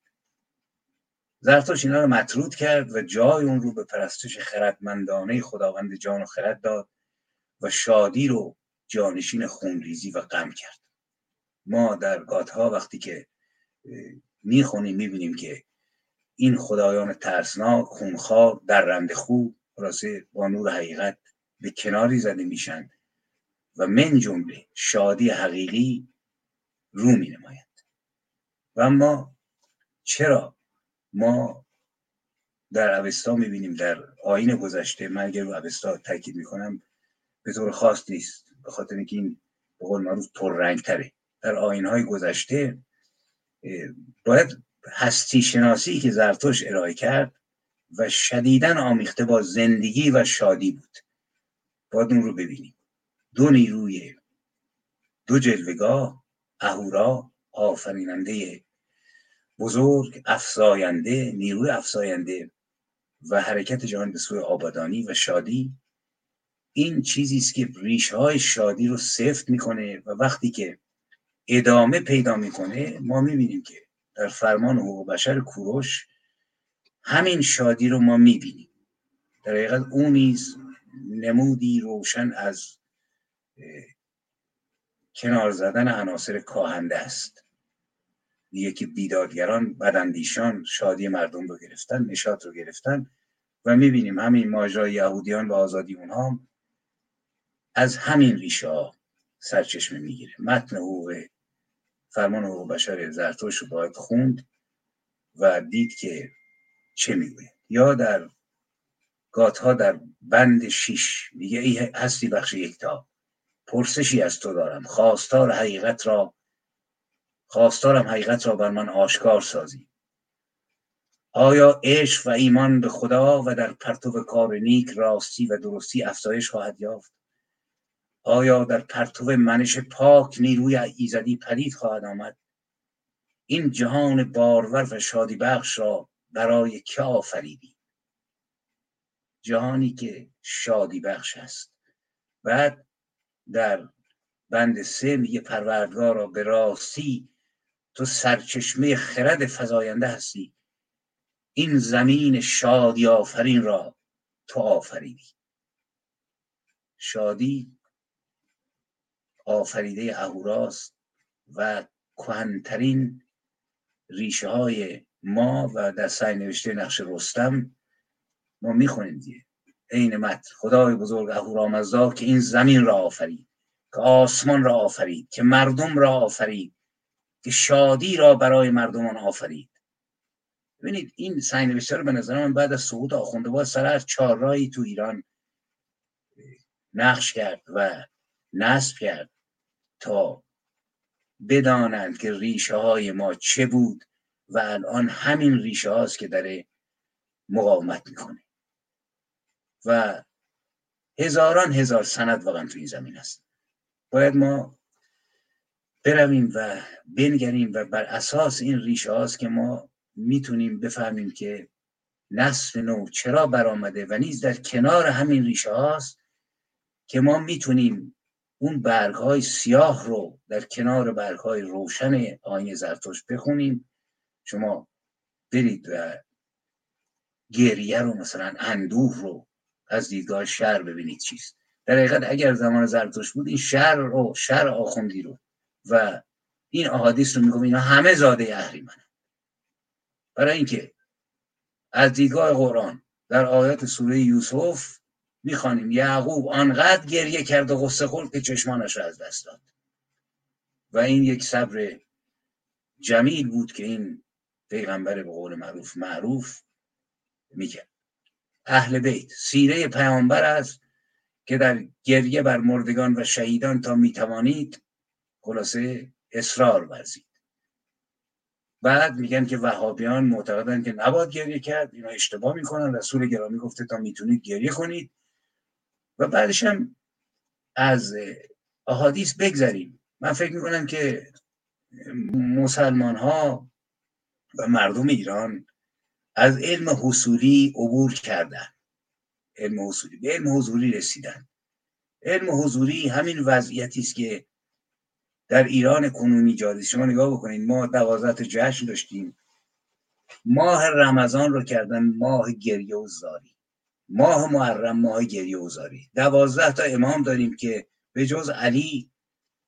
زرتوش اینا رو مطرود کرد و جای اون رو به پرستش خردمندانه خداوند جان و خرد داد و شادی رو جانشین خونریزی و غم کرد. ما در گاتها وقتی که می‌خونیم می‌بینیم که این خدایان ترسناک خونخوار در رند خوب خلاصه با نور حقیقت به کناری زده میشن و من جمله شادی حقیقی رو می نماید و اما چرا ما در اوستا می‌بینیم در آین گذشته من اگر رو اوستا تاکید می‌کنم به طور خاص نیست به خاطر اینکه این به قول معروف رنگ تره در آین های گذشته باید هستی شناسی که زرتوش ارائه کرد و شدیدن آمیخته با زندگی و شادی بود. باید اون رو ببینیم. دو نیروی دو جلوگاه اهورا آفریننده بزرگ افزاینده نیروی افزاینده و حرکت جهان به سوی آبادانی و شادی. این چیزی است که ریشه های شادی رو سفت می‌کنه و وقتی که ادامه پیدا می‌کنه ما می‌بینیم که در فرمان حقوق بشر کوروش همین شادی رو ما می‌بینیم. در حقیقت او نیز نمودی روشن از کنار زدن عناصر کاهنده است. یکی بیدادگران بدندیشان شادی مردم رو گرفتن نشاط رو گرفتن و می‌بینیم همین ماجرای یهودیان و آزادی اونها از همین ریشه ها سرچشمه می‌گیره. متن حقوق فرمان حقوق بشر زرتوش رو باید خوند و دید که چه می‌گوید. یا در گاتها در بند شیش میگه ای هستی بخش یکتا پرسشی از تو دارم. خواستار حقیقت را خواستارم حقیقت را بر من آشکار سازی. آیا عشق و ایمان به خدا و در پرتو کار نیک راستی و درستی افزایش خواهد یافت؟ آیا در پرتو منش پاک نیروی ایزدی پدید خواهد آمد؟ این جهان بارور و شادی بخش را برای که آفریدی؟ جهانی که شادی بخش است. بعد در بند سه میگه پروردگار را به راستی تو سرچشمه خرد فزاینده هستی. این زمین شادی آفرین را تو آفریدی. شادی آفریده اهوراست و کهنترین ریشه های ما و در سعی نوشته نقش رستم ما می‌خونیم دیگه. عین متن خدای بزرگ اهورامزدا که این زمین را آفرید که آسمان را آفرید که مردم را آفرید که شادی را برای مردمان آفرید. ببینید این نوشته رو به نظر من بعد از سقوط آخونده با سر از چهار تو ایران نقش کرد و نصب کرد تا بدانند که ریشه های ما چه بود و الان همین ریشه هاست که داره مقاومت می‌کنه. و هزاران هزار سند واقعا تو این زمین است باید ما برویم و بنگریم و بر اساس این ریشه هاست که ما می‌تونیم بفهمیم که نسل نو چرا برآمده و نیز در کنار همین ریشه هاست که ما می‌تونیم اون برگ های سیاه رو در کنار برگ های روشن آین زرتوش بخونیم. شما برید و گریه رو مثلا اندوه رو از دیدگاه شهر ببینید چیست در حقیقت اگر زمان زرتوش بود این شهر رو شهر آخوندی رو و این احادیث رو میگم اینا همه زاده اهریمنه برای اینکه از دیدگاه قرآن در آیات سوره یوسف می‌خوانیم یعقوب آنقدر گریه کرد و غصه خورد که چشمانش را از دست داد. و این یک صبر جمیل بود که این پیغمبر به قول معروف معروف می‌کرد. اهل بیت. سیره پیامبر است که در گریه بر مردگان و شهیدان تا می‌توانید خلاصه اصرار ورزید. بعد میگن که وهابیان معتقدن که نباید گریه کرد اینا اشتباه می‌کنن رسول گرامی گفته تا می‌تونید گریه کنید. و بعدش هم از احادیث بگذریم. من فکر می‌کنم که مسلمان ها و مردم ایران از علم حصولی عبور کردن. علم حصولی. به علم حضوری رسیدن. علم حضوری همین وضعیتی است که در ایران کنونی جاری. شما نگاه بکنید ما دوازده جشن داشتیم. ماه رمضان رو کردن ماه گریه و زاری. ماه محرم ماه گریه و زاری. دوازده تا امام داریم که به جز علی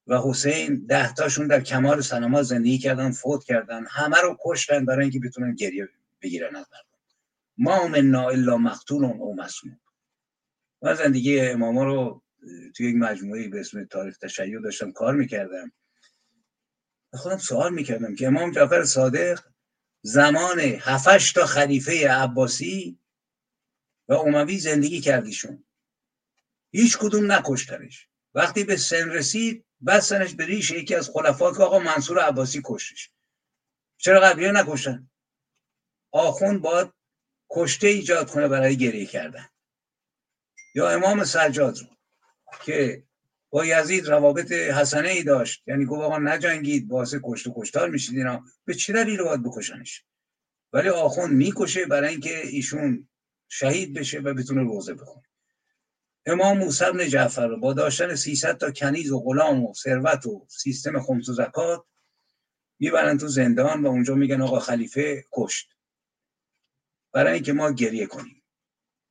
و حسین ده تاشون در کمال سنما زندگی کردن فوت کردن. همه رو کشتن برای اینکه بتونن گریه بگیرن از مردم. ما منا الا مقتول او مسموم. من زندگی اماما رو توی یک مجموعه به اسم تاریخ تشیع داشتم کار می‌کردم. خودم سوال می‌کردم که امام جعفر صادق زمان هفتش تا خلیفه عباسی و اموی زندگی کردیشون هیچ کدوم نکشتنش. وقتی به سن رسید بستنش به ریش یکی از خلفا که آقا منصور عباسی کشتش. چرا قبلیه نکشتن؟ آخوند باید کشته ایجاد کنه برای گریه کردن. یا امام سجاد رو که با یزید روابط حسنه ای داشت یعنی گفت آقا نجنگید باعث کشت و کشتار میشید اینا. به چه دلیل رو باید بکشنش؟ ولی آخوند می‌کشه برای اینکه ایشون شهید بشه و بتونه روزه بخونه. امام موسی بن جعفر با داشتن 300 تا کنیز و غلام و ثروت و سیستم خمس و زکات می‌برن تو زندان و اونجا میگن آقا خلیفه کشت. برای اینکه ما گریه کنیم.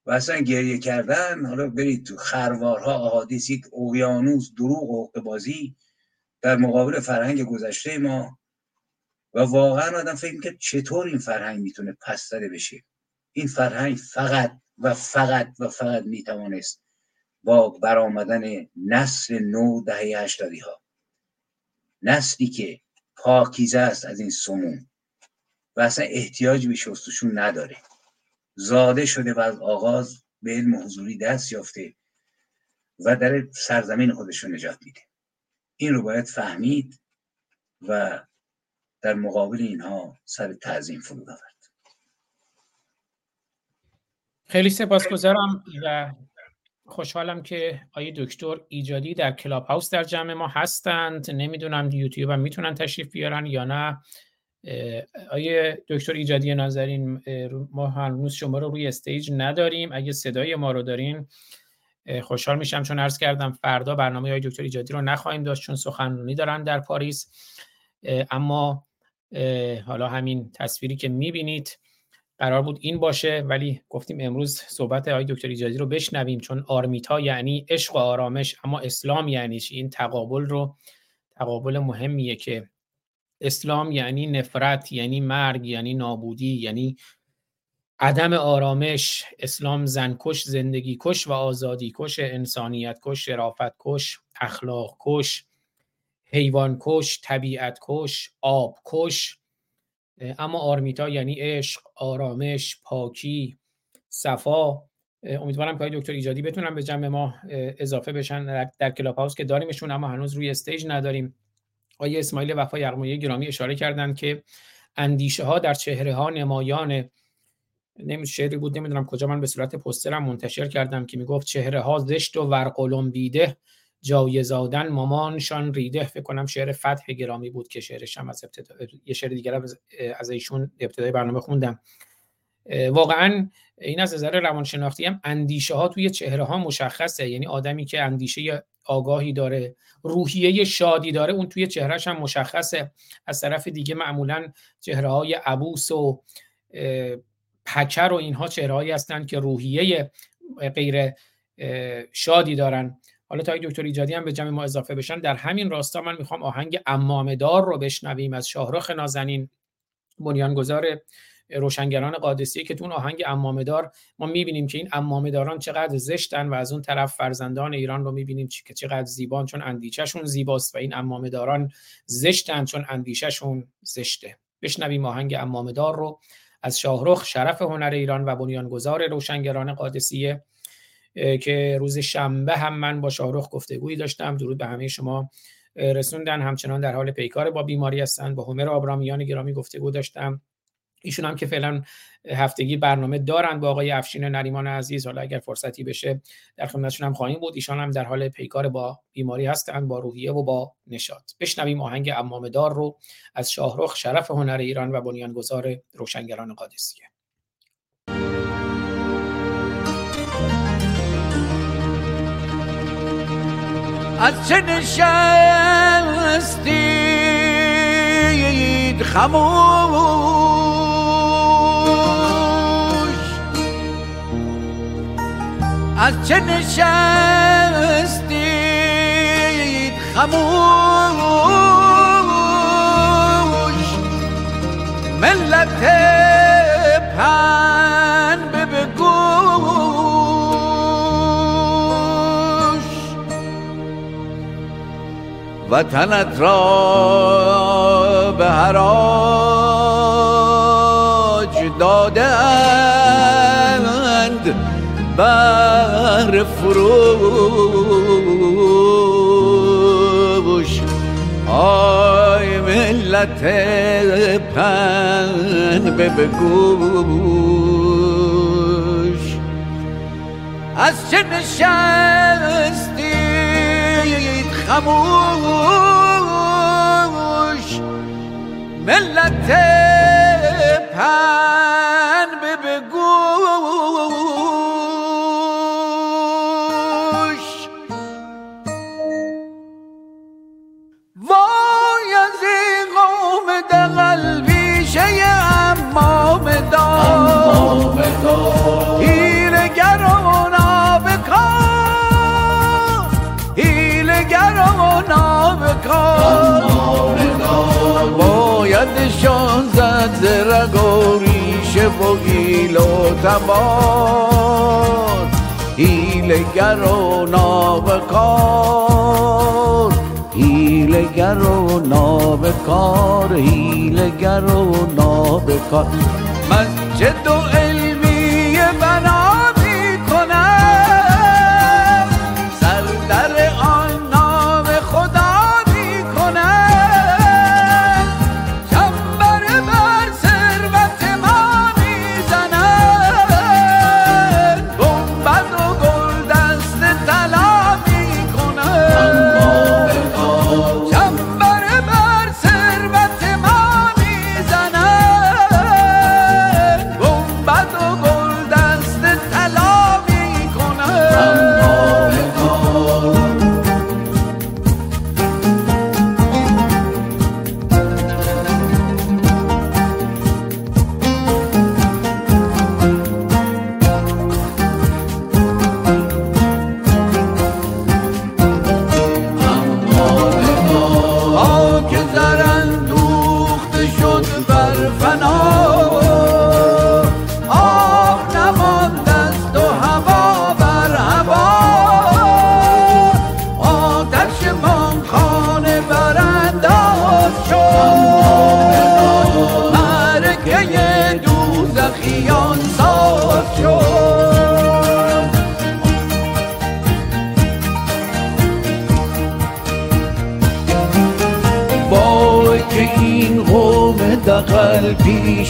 و اصلا گریه کردن حالا برید تو خروارها احادیث یک اویانوس دروغ و بازی در مقابل فرهنگ گذشته ما. و واقعا آدم فکر می‌کرد چطور این فرهنگ می‌تونه پستره بشه؟ این فرهنگ فقط و فقط و فقط می‌توانست با برآمدن نسل نو دهه هشتادی ها نسلی که پاکیزه است از این سموم. و اصلا احتیاج به شستشون نداره. زاده شده و از آغاز به علم حضوری دست یافته و در سرزمین خودش رو نجات میده. این رو باید فهمید و در مقابل اینها سر تعظیم فرود آورد. خیلی سپاسگزارم و خوشحالم که آقای دکتر ایجادی در کلاب هاوس در جمع ما هستند. نمی‌دونم یوتیوب هم می‌تونن تشریف بیارن یا نه. آقای دکتر ایجادی نازنین ما هنوز شما رو روی stage نداریم. اگه صدای ما رو دارین خوشحال میشم چون عرض کردم فردا برنامه های دکتر ایجادی رو نخواهیم داشت چون سخنرانی دارن در پاریس. اما حالا همین تصویری که می‌بینید قرار بود این باشه ولی گفتیم امروز صحبت آقای دکتر ایجادی رو بشنویم چون آرمیتا یعنی عشق و آرامش اما اسلام یعنی این تقابل رو تقابل مهمیه که اسلام یعنی نفرت یعنی مرگ یعنی نابودی یعنی عدم آرامش. اسلام زن‌کش زندگی کش و آزادی کش انسانیت کش شرافت کش اخلاق کش حیوان کش طبیعت کش آب کش. اما آرمیتا یعنی عشق آرامش پاکی صفا. امیدوارم که دکتر ایجادی بتونن به جمع ما اضافه بشن در کلاب هاوس که داریمشون اما هنوز روی stage نداریم. آقای اسماعیل وفا یغمایی گرامی اشاره کردند که اندیشه ها در چهره ها نمایان نمی شعری بود نمی‌دونم کجا من به صورت پسترم منتشر کردم که می‌گفت چهره ها زشت و ورقلم بیده جایزادن مامانشان ریده. فکر کنم شعر فتح گرامی بود که شعرش هم از ابتدا یه شعر دیگر از ایشون ابتدای برنامه خوندم. واقعا این از نظر روانشناختی هم اندیشه ها توی چهره ها مشخصه. یعنی آدمی که اندیشه آگاهی داره روحیه شادی داره. اون توی چهرهش هم مشخصه. از طرف دیگه معمولا چهره های عبوس و پکر و اینها چهره هایی هستند که روحیه غیر شادی دارن. حالا تا دکتر ایجادی هم به جمع ما اضافه بشن در همین راستا من می‌خوام آهنگ امامدار رو بشنویم از شاهرخ نازنین بنیانگذار روشنگران قادسیه که تو اون آهنگ امامدار ما می‌بینیم که این امامداران چقدر زشتن و از اون طرف فرزندان ایران رو می‌بینیم که چقدر زیبان چون اندیشهشون زیباست و این امامداران زشتن چون اندیشهشون زشته. بشنویم آهنگ امامدار رو از شاهرخ شرف هنر ایران و بنیانگذار روشنگران قادسیه که روز شنبه هم من با شاهرخ گفتگویی داشتم. درود به همه شما رسوندن. همچنان در حال پیکار با بیماری هستند با همر آبرامیان گرامی گفتگو داشتم. ایشون هم که فعلا هفتگی برنامه دارند با آقای افشین نریمان عزیز. حالا اگر فرصتی بشه در خدمتشون هم خواهیم بود. ایشان هم در حال پیکار با بیماری هستند با روحیه و با نشاط. بشنویم آهنگ امامدار رو از شاهرخ شرف هنر ایران و بنیانگذار روشنگران قادسیه. از چه نشستید خموش از چه نشستید خموش ملت پن بگوش وطنت را به حراج دادند بر فروش. آی ملت پن به بگوش. از چه نشستید خموش؟ ملت پن و گیل و تبار هیلگر و نابکار. هیلگر و نابکار هیلگر و نابکار. مسجد و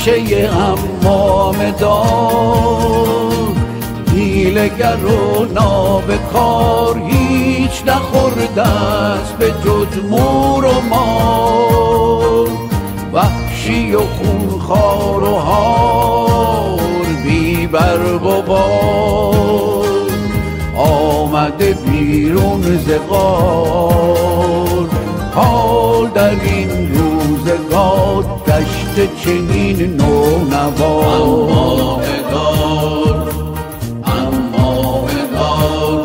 پیشه امام دار هیلگر و نابکار هیچ نخورده است به جز مور و مار وحشی و خونخوار و هار بی برگ و بار آمده بیرون ز غار. حال در این روزگار چنین نو نوا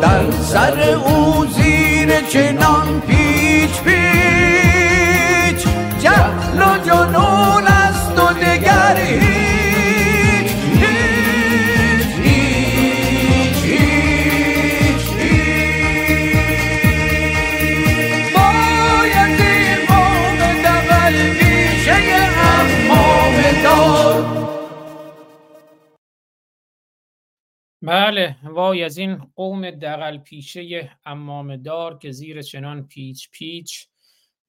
در سر او زیر چنان بله وای از این قوم دغل پیشه عمامه دار که زیر چنان پیچ پیچ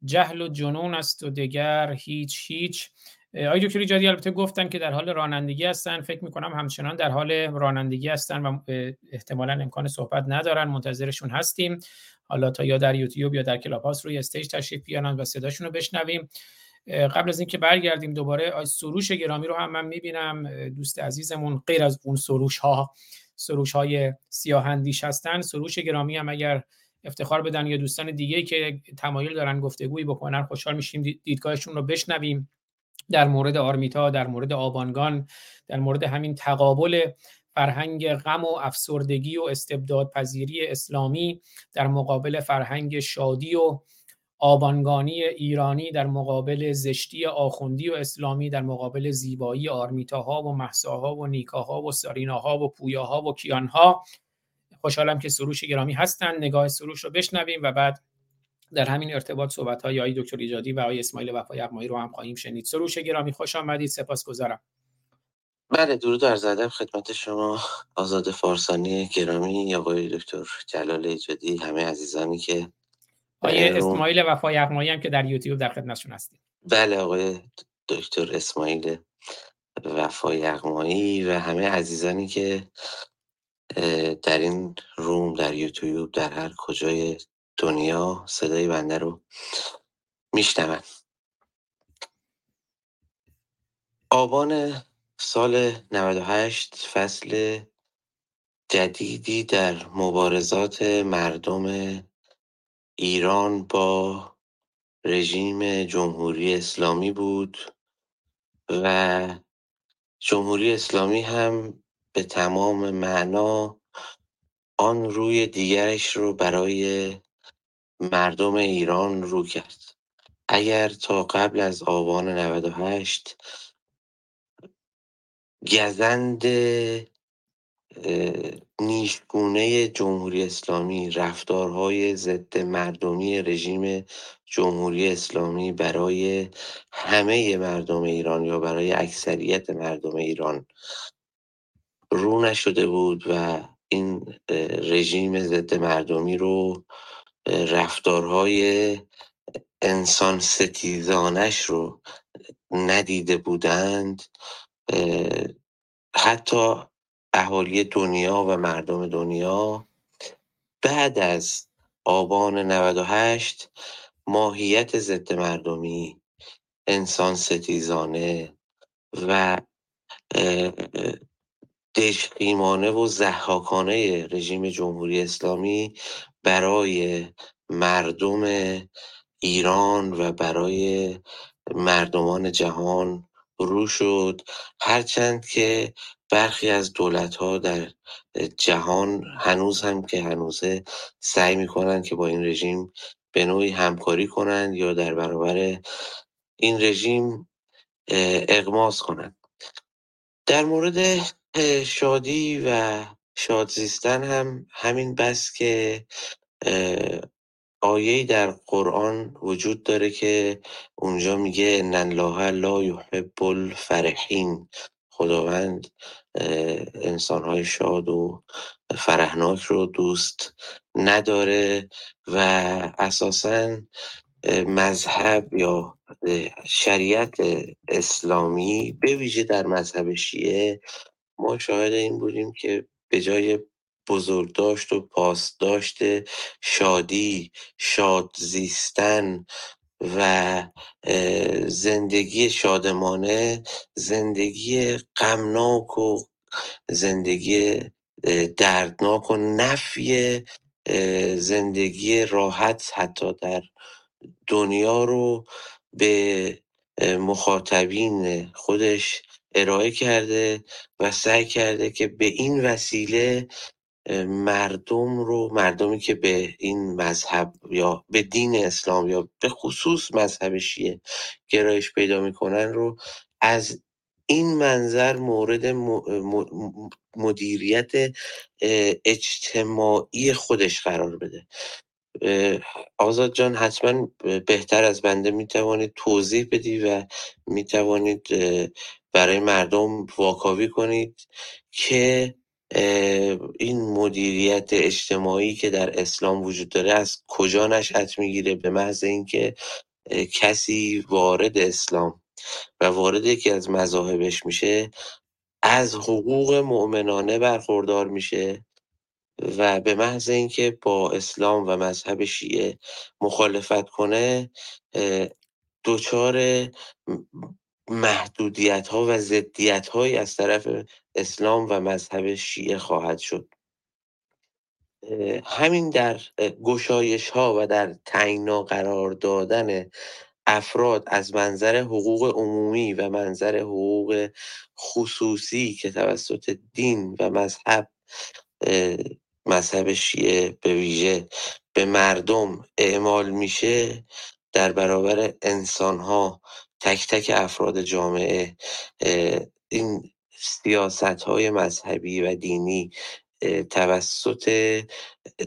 جهل و جنون است و دگر هیچ هیچ. آقای دکتر ایجادی البته گفتن که در حال رانندگی هستن فکر می‌کنم همچنان در حال رانندگی هستن و احتمالا امکان صحبت ندارن منتظرشون هستیم. حالا تا یا در یوتیوب یا در کلاب هاوس روی stage تشریف بیارن و صداشون رو بشنویم قبل از اینکه برگردیم دوباره سروش گرامی رو هم من می‌بینم. دوست عزیزمون غیر از اون سروش ها سروش های سیاهندیش هستن. سروش گرامی هم اگر افتخار بدن یا دوستان دیگه که تمایل دارن گفتگویی بکنن خوشحال میشیم دیدگاهشون رو بشنویم. در مورد آرمیتا در مورد آبانگان در مورد همین تقابل فرهنگ غم و افسردگی و استبداد پذیری اسلامی در مقابل فرهنگ شادی و آبانگانی ایرانی در مقابل زشتی آخوندی و اسلامی در مقابل زیبایی آرمیتاها و محساها و نیکاها و ساریناها و پویاها و کیانها. خوشحالم که سروش گرامی هستن. نگاه سروش رو بشنویم و بعد در همین ارتباط صحبت های آقای دکتر ایجادی و آقای اسماعیل وفای اقمایی رو هم خواهیم شنید. سروش گرامی خوش آمدید. سپاسگزارم بله درود در زدم خدمت شما آزاد فارسانی گرامی آقای دکتر جلال ایجادی همه عزیزانی که آقای اسماعیل وفای اقمایی هم که در یوتیوب در خدمتشون هستیم. بله آقای دکتر اسماعیل وفای اقمایی و همه عزیزانی که در این روم در یوتیوب در هر کجای دنیا صدای بنده رو میشنون. آبان سال 98 فصل جدیدی در مبارزات مردم ایران با رژیم جمهوری اسلامی بود و جمهوری اسلامی هم به تمام معنا آن روی دیگرش رو برای مردم ایران رو کرد. اگر تا قبل از آبان 98 گزند نیشگونه جمهوری اسلامی رفتارهای ضد مردمی رژیم جمهوری اسلامی برای همه مردم ایران یا برای اکثریت مردم ایران رو نشده بود و این رژیم ضد مردمی رو رفتارهای انسان ستیزانش رو ندیده بودند. حتی اهالی دنیا و مردم دنیا. بعد از آبان 98 ماهیت ضد مردمی انسان ستیزانه و دشقیمانه و زحاکانه رژیم جمهوری اسلامی برای مردم ایران و برای مردمان جهان رو شد. هرچند که برخی از دولت ها در جهان هنوز هم که هنوزه سعی می‌کنند که با این رژیم به نوعی همکاری کنند یا در برابر این رژیم اقماس کنند. در مورد شادی و شادزیستن هم همین بس که آیه در قرآن وجود داره که اونجا میگه ان لا یحب الفرحین. خداوند انسانهای شاد و فرحناک رو دوست نداره و اساسا مذهب یا شریعت اسلامی به ویژه در مذهب شیعه ما شاهد این بودیم که به جای بزرگداشت و پاسداشت شادی شاد زیستن و زندگی شادمانه زندگی غمناک و زندگی دردناک و نفی زندگی راحت حتی در دنیا رو به مخاطبین خودش ارائه کرده و سعی کرده که به این وسیله مردم رو مردمی که به این مذهب یا به دین اسلام یا به خصوص مذهب شیعه گرایش پیدا می‌کنن رو از این منظر مورد مدیریت اجتماعی خودش قرار بده. آزاد جان حتما بهتر از بنده می‌توانید توضیح بدی و می‌توانید برای مردم واکاوی کنید که این مدیریت اجتماعی که در اسلام وجود داره از کجا نشأت می‌گیره؟ به محض اینکه کسی وارد اسلام و وارد یکی از مذاهبش میشه از حقوق مؤمنانه برخوردار میشه و به محض اینکه با اسلام و مذهب شیعه مخالفت کنه دچار محدودیت ها و زدیت های از طرف اسلام و مذهب شیعه خواهد شد. همین در گشایش ها و در تنگنا قرار دادن افراد از منظر حقوق عمومی و منظر حقوق خصوصی که توسط دین و مذهب مذهب شیعه به ویژه به مردم اعمال میشه در برابر انسان ها تک تک افراد جامعه این سیاست های مذهبی و دینی توسط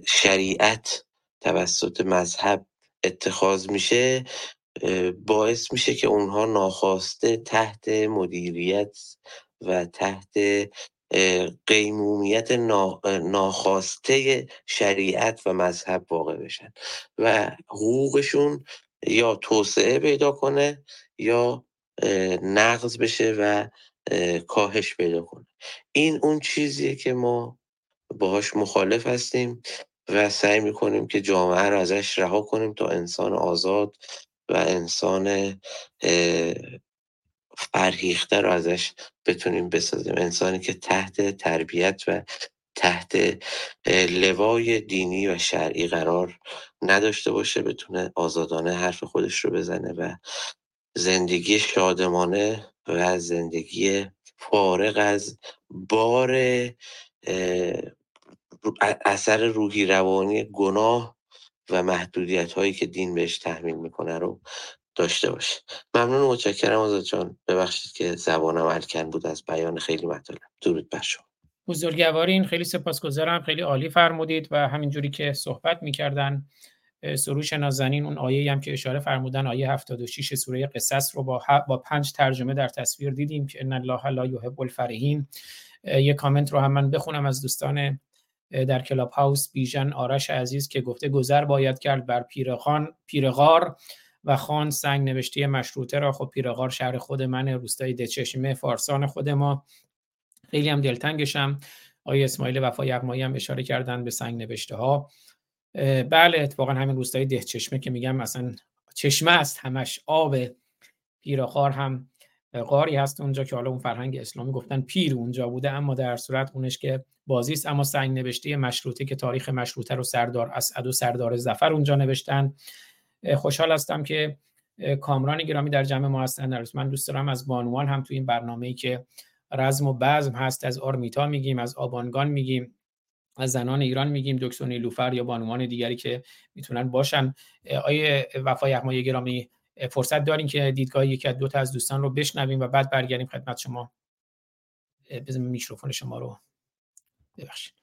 شریعت توسط مذهب اتخاذ میشه باعث میشه که اونها ناخواسته تحت مدیریت و تحت قیمومیت ناخواسته شریعت و مذهب واقع بشن و حقوقشون یا توسعه پیدا کنه یا نقض بشه و کاهش پیدا کنه. این اون چیزیه که ما باهاش مخالف هستیم و سعی می‌کنیم که جامعه رو ازش رها کنیم تا انسان آزاد و انسان فرهیخته رو ازش بتونیم بسازیم. انسانی که تحت تربیت و تحت لوای دینی و شرعی قرار نداشته باشه بتونه آزادانه حرف خودش رو بزنه و زندگی شادمانه و زندگی فارغ از بار اثر روحی روانی گناه و محدودیت هایی که دین بهش تحمیل می‌کنه رو داشته باشه ممنون متشکرم آزاد جان. ببخشید که زبانم الکن بود از بیان خیلی مطالب. درود بر شما. بزرگوارین خیلی سپاسگزارم خیلی عالی فرمودید و همینجوری که صحبت می‌کردن سروش نازنین اون آیه هم که اشاره فرمودن آیه 76 سوره قصص رو با, با پنج ترجمه در تصویر دیدیم که ان الله لا یحب الفرحین یه کامنت رو هم من بخونم از دوستان در کلاب هاوس. بیژن آرش عزیز که گفته گذر باید کرد بر پیرخان پیرغار. و خان سنگ نوشته مشروطه را خب پیرغار شهر خود من روستای دچشمه فارسان خود ما. خیلی هم دلتنگشم. آیه اسماعیل وفا یغمایی هم اشاره کردن به سنگ نوشته ها بله اتفاقا همین روستای ده چشمه که میگم مثلا چشمه است همش آب پیرخار هم قاری هست اونجا که حالا اون فرهنگ اسلامی گفتن پیر اونجا بوده اما در صورت اونش که بازی است اما سنگ نوشته مشروطه که تاریخ مشروطه رو سردار اسعد و سردار زفر اونجا نوشتن. خوشحال هستم که کامران گرامی در جمع ما هستن. من دوست دارم از بانوان هم تو این برنامه ای که رزم و بزم هست از آرمیتا میگیم از آبانگان میگیم. از زنان ایران میگیم دکتر نیلوفر یا بانوان دیگری که می‌تونن باشن. آیه وفای احمای گرامی فرصت داریم که دیدگاه یکی از دو تا از دوستان رو بشنویم و بعد برگردیم خدمت شما. بزنیم میکروفون شما رو ببخشید.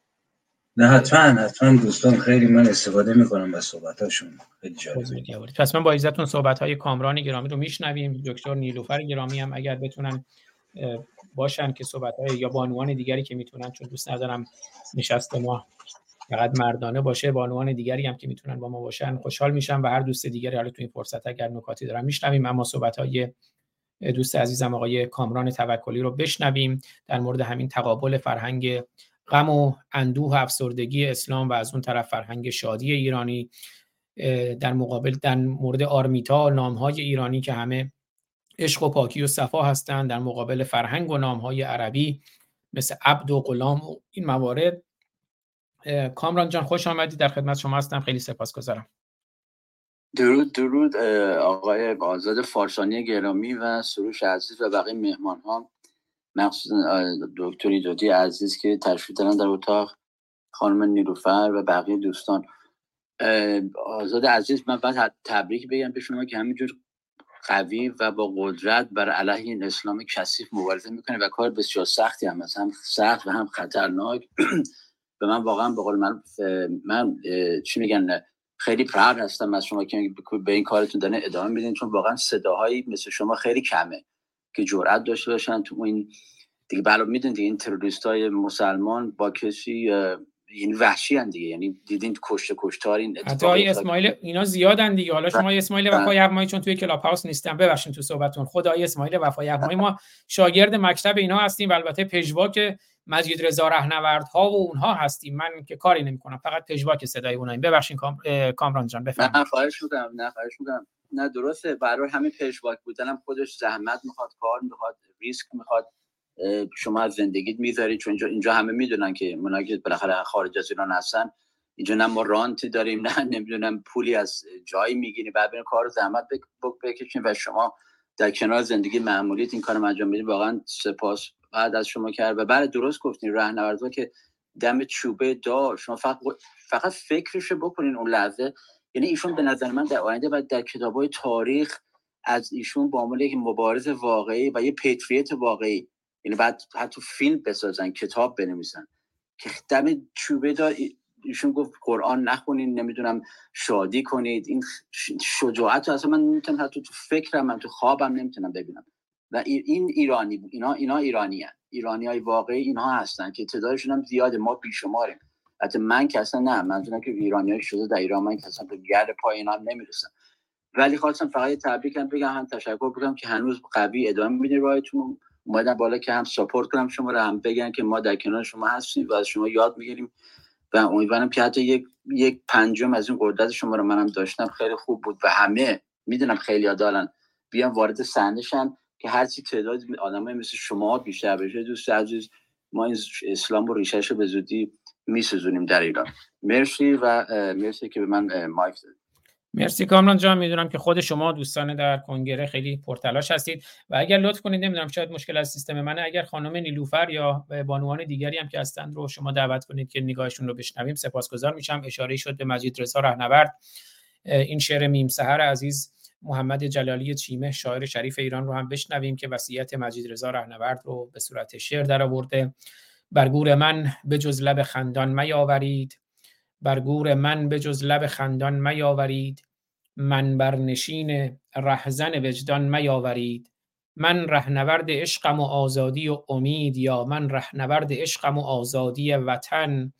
نه حتما حتما دوستان خیلی من استفاده می‌کنم از صحبتاشون. خیلی جالبه پس من با عزتون صحبت های کامران گرامی رو میشنویم. دکتر نیلوفر گرامی هم اگر بتونن باشن که صحبت های یا بانوان دیگری که می‌تونن چون دوست ندارم نشست ما فقط مردانه باشه بانوان دیگری هم که می‌تونن با ما باشن خوشحال میشم و هر دوست دیگری حالا تو این فرصت اگر نکاتی دارم میشنویم اما صحبت های دوست عزیزم آقای کامران توکلی رو بشنویم در مورد همین تقابل فرهنگ غم و اندوه و افسردگی اسلام و از اون طرف فرهنگ شادی ایرانی در مقابل در مورد آرمیتا نامهای ایرانی که همه عشق و پاکی و صفا هستند در مقابل فرهنگ و نامهای عربی مثل عبد و غلام و این موارد. کامران جان خوش آمدید در خدمت شما هستم. خیلی سپاسگزارم. درود درود آقای آزاد فارسانی گرامی و سروش عزیز و بقیه مهمان ها مخصوصا دکتر ایجادی عزیز که تشریف دارن در اتاق خانم نیروفر و بقیه دوستان. آزاد عزیز من باید تبریک بگم به شما که همینجور قوی و با قدرت بر علیه این اسلام کثیف مبارزه می‌کنه و کار بسیار سختی هم هست. هم سخت و هم خطرناک. به من واقعا به قول من من چی میگن خیلی پراود هستم از شما که به این کارتون دارین ادامه میدین. چون واقعا صداهایی مثل شما خیلی کمه که جرأت داشته باشن تو این. دیگه بلا میدون دیگه این تروریست های مسلمان با کسی این وحشی هن دیگه. یعنی دیدین کشته کشتار این حتی اسماعیل اینا زیادن دیگه. حالا شما اسماعیل وفای یغمایی چون توی کلاب هاوس نیستم ببخشید تو صحبتون. خدای اسماعیل وفای یغمایی ما شاگرد مکتب اینا هستیم و البته پژواک مجید رضا ها و اونها هستیم. من که کاری نمی‌کنم. فقط پژواک صدای اوناییم ببخشید کامران جان بفرمایید. نه خواهش می‌کنم. نه خواهش می‌کنم. نه درسته. برای همین پژواک بودنم خودش زحمت می‌خواد کار می‌خواد ریسک می‌خواد. شما از زندگیت می‌ذاری چون اینجا, همه می‌دونن که اونا که بالاخره خارج از ایران هستن. اینجا نه ما رانتی داریم نه نمی‌دونم پولی از جایی می‌گیریم. بعد بریم کار زحمت بکشیم و شما در کنار زندگی معمولیت این کار انجام بدید واقعا سپاس بعد از شما کرد. و بعد درست گفتین راهنوردها که دم چوبه دار شما فقط فقط فکرش بکنین اون لحظه. یعنی ایشون به نظر من در آینده و در کتابای تاریخ از ایشون با عنوان یک مبارز واقعی و یه پیتریت واقعی یعنی بعد حتی فیلم بسازن کتاب بنویسن. که دم چوبه دار ایشون گفت قرآن نخونین نمی‌دونم شادی کنید. این شجاعت رو اصلا من نمی‌تونم حتی تو فکرم من تو خوابم نمی‌تونم ببینم. و این ایرانی اینا اینا ایرانی هن. ایرانی های واقعی اینها هستن که تعدادشون هم زیاده ما بیشماریم. حتی من که اصلا نه منظورم که ایرانی های شده در ایران من که اصلا به گرد پای اینا هم نمی‌رسم. ولی خواستم فقط تبریکم بگم هم تشکر بگم که هنوز قوی ادامه میدین رایتون اومدن بالا که هم ساپورت کنم شما رو هم بگن که ما در کنار شما هستیم و از شما یاد می‌گیریم. و امیدوارم که حتی یک یک پنجم از این قدرت شما رو منم داشتم. خیلی خوب بود و همه می‌دونم خیلی دارن. بیان وارد صحنه که هرچی تعداد آدمای مثل شما بیشتر بشه. دوست عزیز ما این اسلام و ریشهش رو به زودی میسوزونیم در ایران. مرسی و مرسی که به من مایک دادید. مرسی کامران جان می‌دونم که خود شما دوستان در کنگره خیلی پرتلاش هستید و اگر لطف کنید نمی‌دونم شاید مشکل از سیستم منه اگر خانم نیلوفر یا بانوان دیگری هم که هستند رو شما دعوت کنید که نگاهشون رو بشنویم سپاسگزار میشم. اشاره شد به مجید رضا رهنورد این شعر میم سحر عزیز محمد جلالی چیمه شاعر شریف ایران رو هم بشنویم که وصیت مجید رضا رهنورد رو به صورت شعر در آورده. برگور من به جز لب خندان میاورید برگور من به جز لب خندان میاورید من برنشین رهزن وجدان میاورید. من رهنورد عشقم و آزادی و امید یا من رهنورد عشقم و آزادی وطن.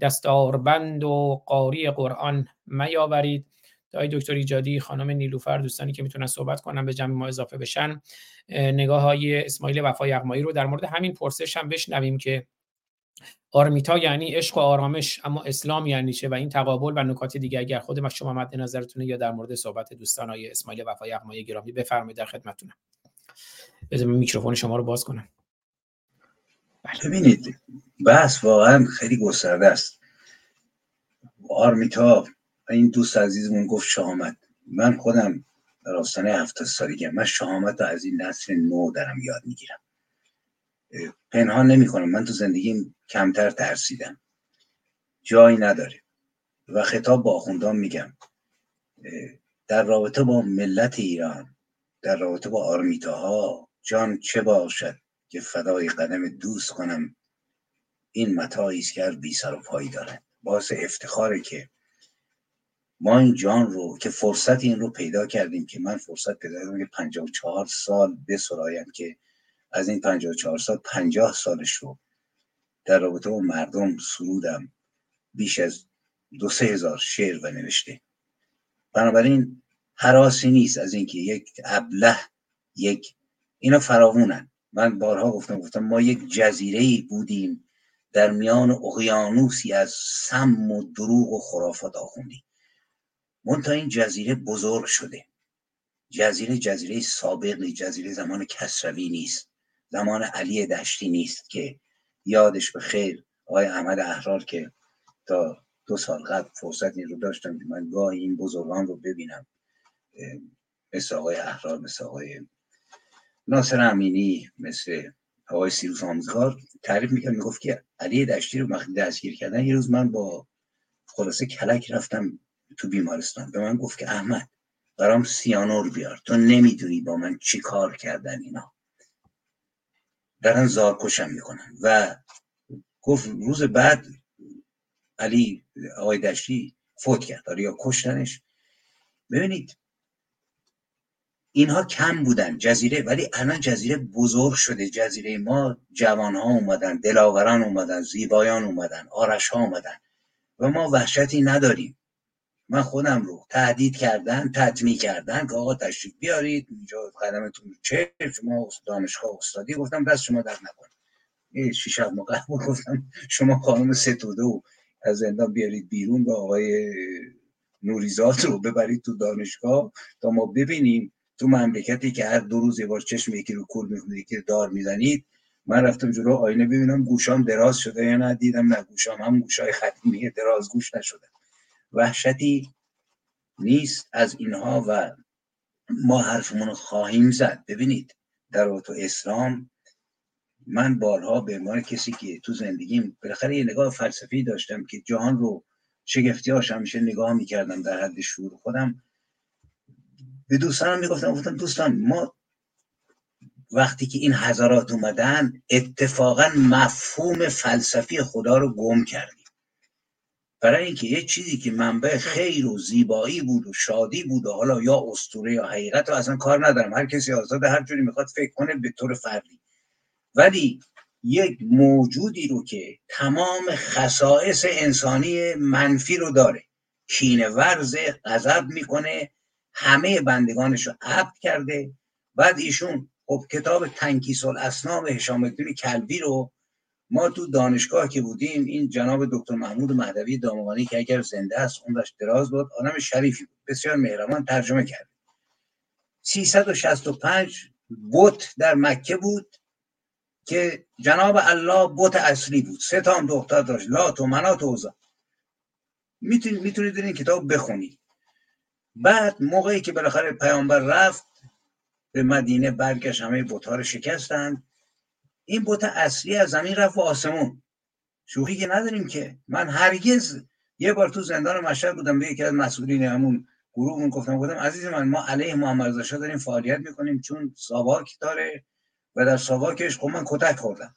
دستاربند و قاری قرآن میاورید. دای دکتر ایجادی خانم نیلوفر دوستانی که می‌تونن صحبت کنن به جمع ما اضافه بشن. نگاه های اسماعیل وفا یغمایی رو در مورد همین پرسش هم بشنویم که آرمیتا یعنی عشق و آرامش اما اسلام یعنی چه؟ و این تقابل و نکات دیگه اگر خود شما مد نظرتونه یا در مورد صحبت دوستان های اسماعیل وفا یغمایی گرامی بفرمایید در خدمتتونم. بذار میکروفون شما رو باز کنم. بله. ببینید بحث واقعا خیلی گسترده است. آرمیتا این دوست عزیزمون گفت شهامت. من خودم در آستانه هفته سالگی من شهامت رو از این نسل نو دارم یاد می‌گیرم. پنهان نمی کنم من تو زندگیم کمتر ترسیدم. جایی نداره. و خطاب با آخوندان میگم در رابطه با ملت ایران در رابطه با آرمیتاها جان چه باشد که فدای قدم دوست کنم؟ این متاعی است که بی سر و پایی داره باعث افتخاره که ما این جان رو که فرصت این رو پیدا کردیم که من فرصت پیدا کردم که 54 سال بسرایم که از این 54 سال 50 سالش رو در رابطه با مردم سرودم بیش از دو سه هزار شعر و نوشته. بنابراین حراسی نیست از اینکه یک ابله یک اینا فراوونن من بارها گفتم گفتم ما یک جزیره ای بودیم در میان اقیانوسی از سم و دروغ و خرافات آخوندی. منتها این جزیره بزرگ شده. جزیره جزیره سابق جزیره زمان کسروی نیست. زمان علی دشتی نیست که یادش به خیر آقای احمد احرار که تا دو سال قبل فرصت این رو داشتم که من گاه این بزرگان رو ببینم مثل آقای احرار مثل آقای ناصر امینی مثل آقای سیروس آموزگار تعریف می‌کرد می‌گفت که علی دشتی رو وقتی دستگیر کردن یه روز من با خلاصه کلک رفتم تو بیمارستان. به من گفت که احمد برام سیانور بیار. تو نمی‌دونی با من چی کار کردن اینا. دارن زارکشم می‌کنن. و گفت روز بعد علی آقای دشتی فوت کرد. یا کشتنش. ببینید اینها کم بودن جزیره ولی الان جزیره بزرگ شده. جزیره ما جوان ها اومدن دلاوران اومدن زیبایان اومدن آرش ها اومدن. و ما وحشتی نداریم. من خودم رو تهدید کردن تطمی کردن که آقا تشریف بیارید اینجا قدمتون چه؟ شما دانشگاه استادی؟ گفتم دست شما در نکن شیش موقع گفتم شما قانون ستوده و از زندان بیارید بیرون و آقای نوریزاد رو ببرید تو دانشگاه تا ما ببینیم تو مملکتی که هر دو روز یه بار چشم یکی رو کور می‌کنید یکی دار می‌زنید. من رفتم جلو آینه ببینم گوشام دراز شده یا نه دیدم نه گوشام هم گوشای خدیمی دراز گوش نشده. وحشتی نیست از اینها و ما حرفمون خواهیم زد. ببینید در تو اسلام من بارها به عنوان کسی که تو زندگیم بالاخره یه نگاه فلسفی داشتم که جهان رو شگفتی هاش همیشه نگاه می‌کردم در حد شعور خودم. به دوستانم می‌گفتم گفتم دوستان ما وقتی که این هزارات اومدن اتفاقا مفهوم فلسفی خدا رو گم کردیم. برای اینکه یه چیزی که منبع خیر و زیبایی بود و شادی بود و حالا یا استوره یا حقیقت و اصلا کار ندارم. هر کسی آزاد هر جوری می‌خواد فکر کنه به طور فردی. ولی یک موجودی رو که تمام خصائص انسانی منفی رو داره. کینه ورز غضب می‌کنه همه بندگانش رو عبد کرده. بعد ایشون خب کتاب تنکیس الاسنام هشام الدین کلبی رو ما تو دانشگاه که بودیم این جناب دکتر محمود مهدوی دامغانی که اگر زنده است عمرش دراز بود آدم شریفی بود بسیار مهربان ترجمه کرد. 365 بت در مکه بود که جناب الله بت اصلی بود. سه تا دختر داشت لات و منات و اوزا می‌تونید می‌تونید این کتاب بخونید. بعد موقعی که بالاخره پیامبر رفت به مدینه برگشت همه بتها رو شکستند. این بت اصلی از زمین رفت و آسمون. شوخی که نداریم که. من هرگز یه بار تو زندان مشهد بودم به یکی از مسئولین همون گروه اون گفتم گفتم عزیز من ما علیه محمد رضا داریم فعالیت می‌کنیم چون ساواک داره و در ساواکش خب من کتک خوردم.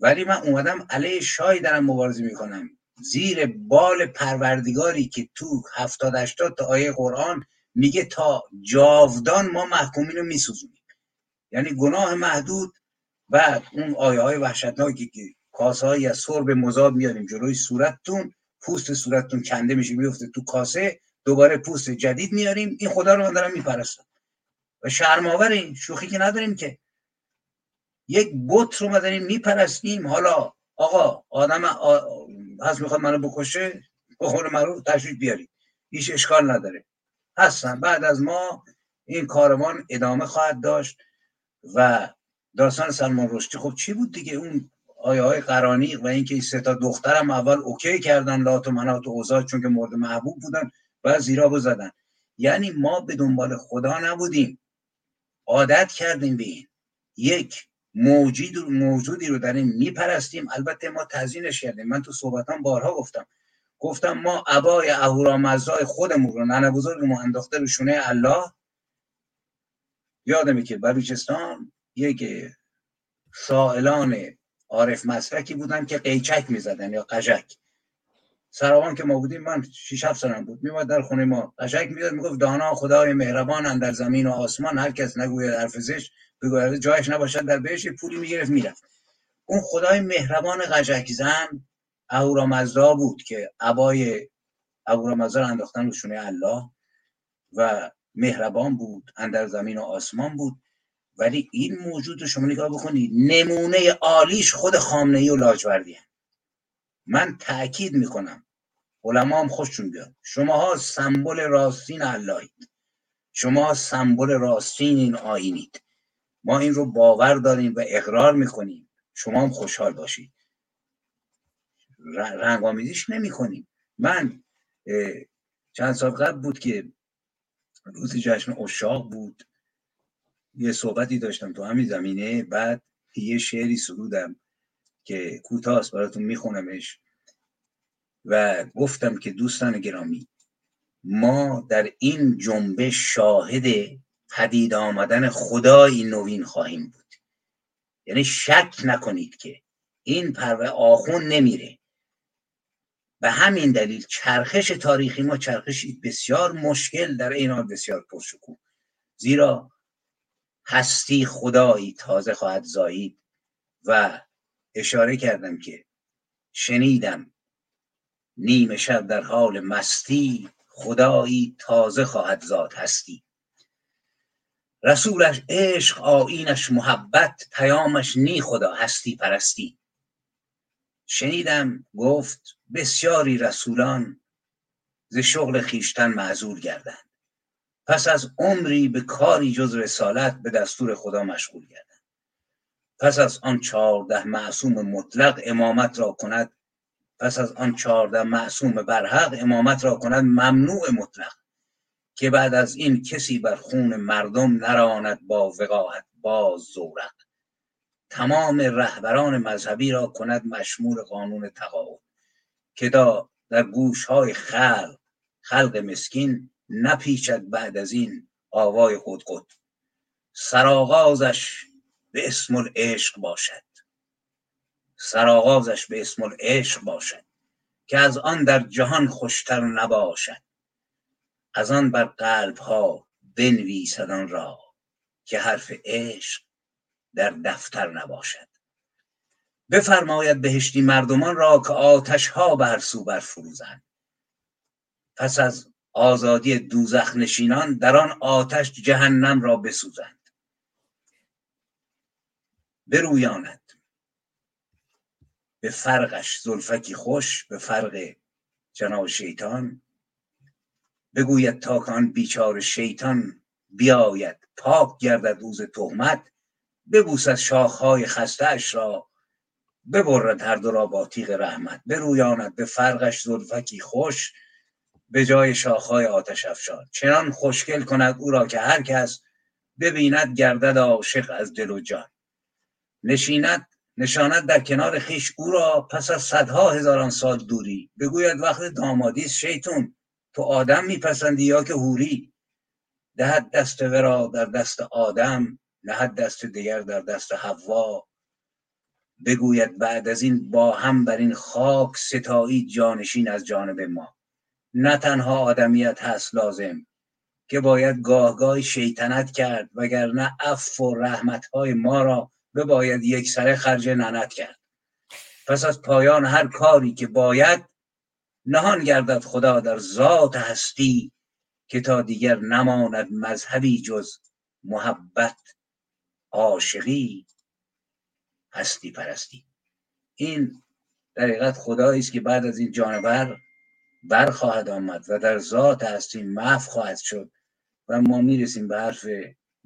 ولی من اومدم علیه شای دارم مبارزه می‌کنم. زیر بال پروردگاری که تو هفتاد هشتاد تا آیه قرآن میگه تا جاودان ما محکومین رو میسوزونیم. یعنی گناه محدود بعد اون آیه های وحشتناکی که کاسه های از سرب مذاب میاریم جلوی صورتتون پوست صورتتون کنده میشه میفته تو کاسه دوباره پوست جدید میاریم این خدا رو من دارم میپرستم و شرماور این شوخی که نداریم که. یک بت رو ما داریم میپرستیم حالا آقا آدم هست می‌خواد منو بکشه بخور رو تشریف بیارید هیچ اشکال نداره. هستن. بعد از ما این کاروان ادامه خواهد داشت و داستان سلمان رشدی خب چی بود دیگه؟ اون آیه های قرانی و اینکه این سه تا دخترم اول اوکی کردن لات و منات و اوزاد چون که مورد محبوب بودن و زیرا زدن. یعنی ما به دنبال خدا نبودیم. عادت کردیم به این. یک موجود موجودی رو در این میپرستیم. البته ما تزیینش کردیم. من تو صحبتان بارها گفتم. گفتم ما عبای اهورامزدای خودمون رو ننه بزرگمون انداخته رو شونه الله. یادمه که بلوچستان یک سائلان عارف مسلکی بودن که قیچک می‌زدن یا قجک سراوان که ما بودیم من 6 7 سالم بود. میومد در خونه ما. قشنگ می‌داد می‌گفت دانا خدای مهربان در زمین و آسمان. هر کس نگوید حرف زش بگوید جایش نباشد در بهش پولی می‌گرفت می‌رفت. اون خدای مهربان قجک زن اهورامزدا بود که عبای اهورامزدا انداختن رو الله و مهربان بود اندر زمین و آسمان بود. ولی این موجود رو شما نگاه بکنید نمونه عالیش خود خامنه ای و لاجوردی من تاکید می‌کنم. علما هم خوششون بیاد شماها سمبل راستین اللهید. شما سمبل راستین این آینید. ما این رو باور داریم و اقرار می‌کنیم. شما هم خوشحال باشید. رنگ آمیزیش نمی کنیم من چند سال قبل بود که روز جشن اشاق بود. یه صحبتی داشتم تو همین زمینه بعد یه شعری سرودم که کوتاست براتون میخونمش و گفتم که دوستان گرامی ما در این جنبش شاهد پدید آمدن خدایی نوین خواهیم بود. یعنی شک نکنید که این پرو آخون نمیره. به همین دلیل چرخش تاریخی ما چرخشی بسیار مشکل در این حال بسیار پرشکوه زیرا هستی خدایی تازه خواهد زایید. و اشاره کردم که شنیدم نیمه شب در حال مستی خدایی تازه خواهد زاد هستی. رسولش عشق آینش محبت پیامش نی خدا هستی پرستی. شنیدم گفت بسیاری رسولان ز شغل خیشتن معذور گردند. پس از عمری به کاری جز رسالت به دستور خدا مشغول گردند پس از آن چهارده معصوم مطلق امامت را کند پس از آن چهارده معصوم برحق امامت را کند ممنوع مطلق که بعد از این کسی بر خون مردم نراند با وقاحت باز زورق. تمام رهبران مذهبی را کند مشمول قانون تقاعد که دا در گوش های خلق خلق مسکین نپیچد بعد از این آوای قدقد سرآغازش به اسم العشق باشد. سرآغازش به اسم العشق باشد که از آن در جهان خوشتر نباشد. از آن بر قلب ها بنویسد آن را که حرف عشق در دفتر نباشد. بفرماید بهشتی مردمان را که آتش ها بر سو برفروزند. پس از آزادی دوزخ نشینان در آن آتش جهنم را بسوزند. برویاند. به فرقش زلفکی خوش به فرق جناب شیطان. بگوید تا که آن بیچار شیطان بیاید پاک گردد روز تهمت. ببوسد شاخهای خستهاش را ببرد هر دو را با تیغ رحمت. برویاند به فرقش زلفکی خوش به جای شاخهای آتش افشان. چنان خوشگل کند او را که هر کس ببیند گردد عاشق از دل و جان. نشیند نشاند در کنار خیش او را پس از صدها هزاران سال دوری. بگوید وقت دامادی شیطون. تو آدم میپسندی یا که هوری دهد دست ورا در دست آدم نهد دست دیگر در دست حوا. بگوید بعد از این با هم بر این خاک ستایی جانشین از جانب ما. نه تنها آدمیت هست لازم که باید گاهگاه شیطنت کرد وگرنه اف و رحمتهای ما را باید یک سره خرج ننت کرد. پس از پایان هر کاری که باید نهان گردد خدا در ذات هستی که تا دیگر نماند مذهبی جز محبت عاشقی هستی پرستی. این در خدایی است که بعد از این جانور بر خواهد آمد و در ذات هستی محو خواهد شد و ما می‌رسیم به حرف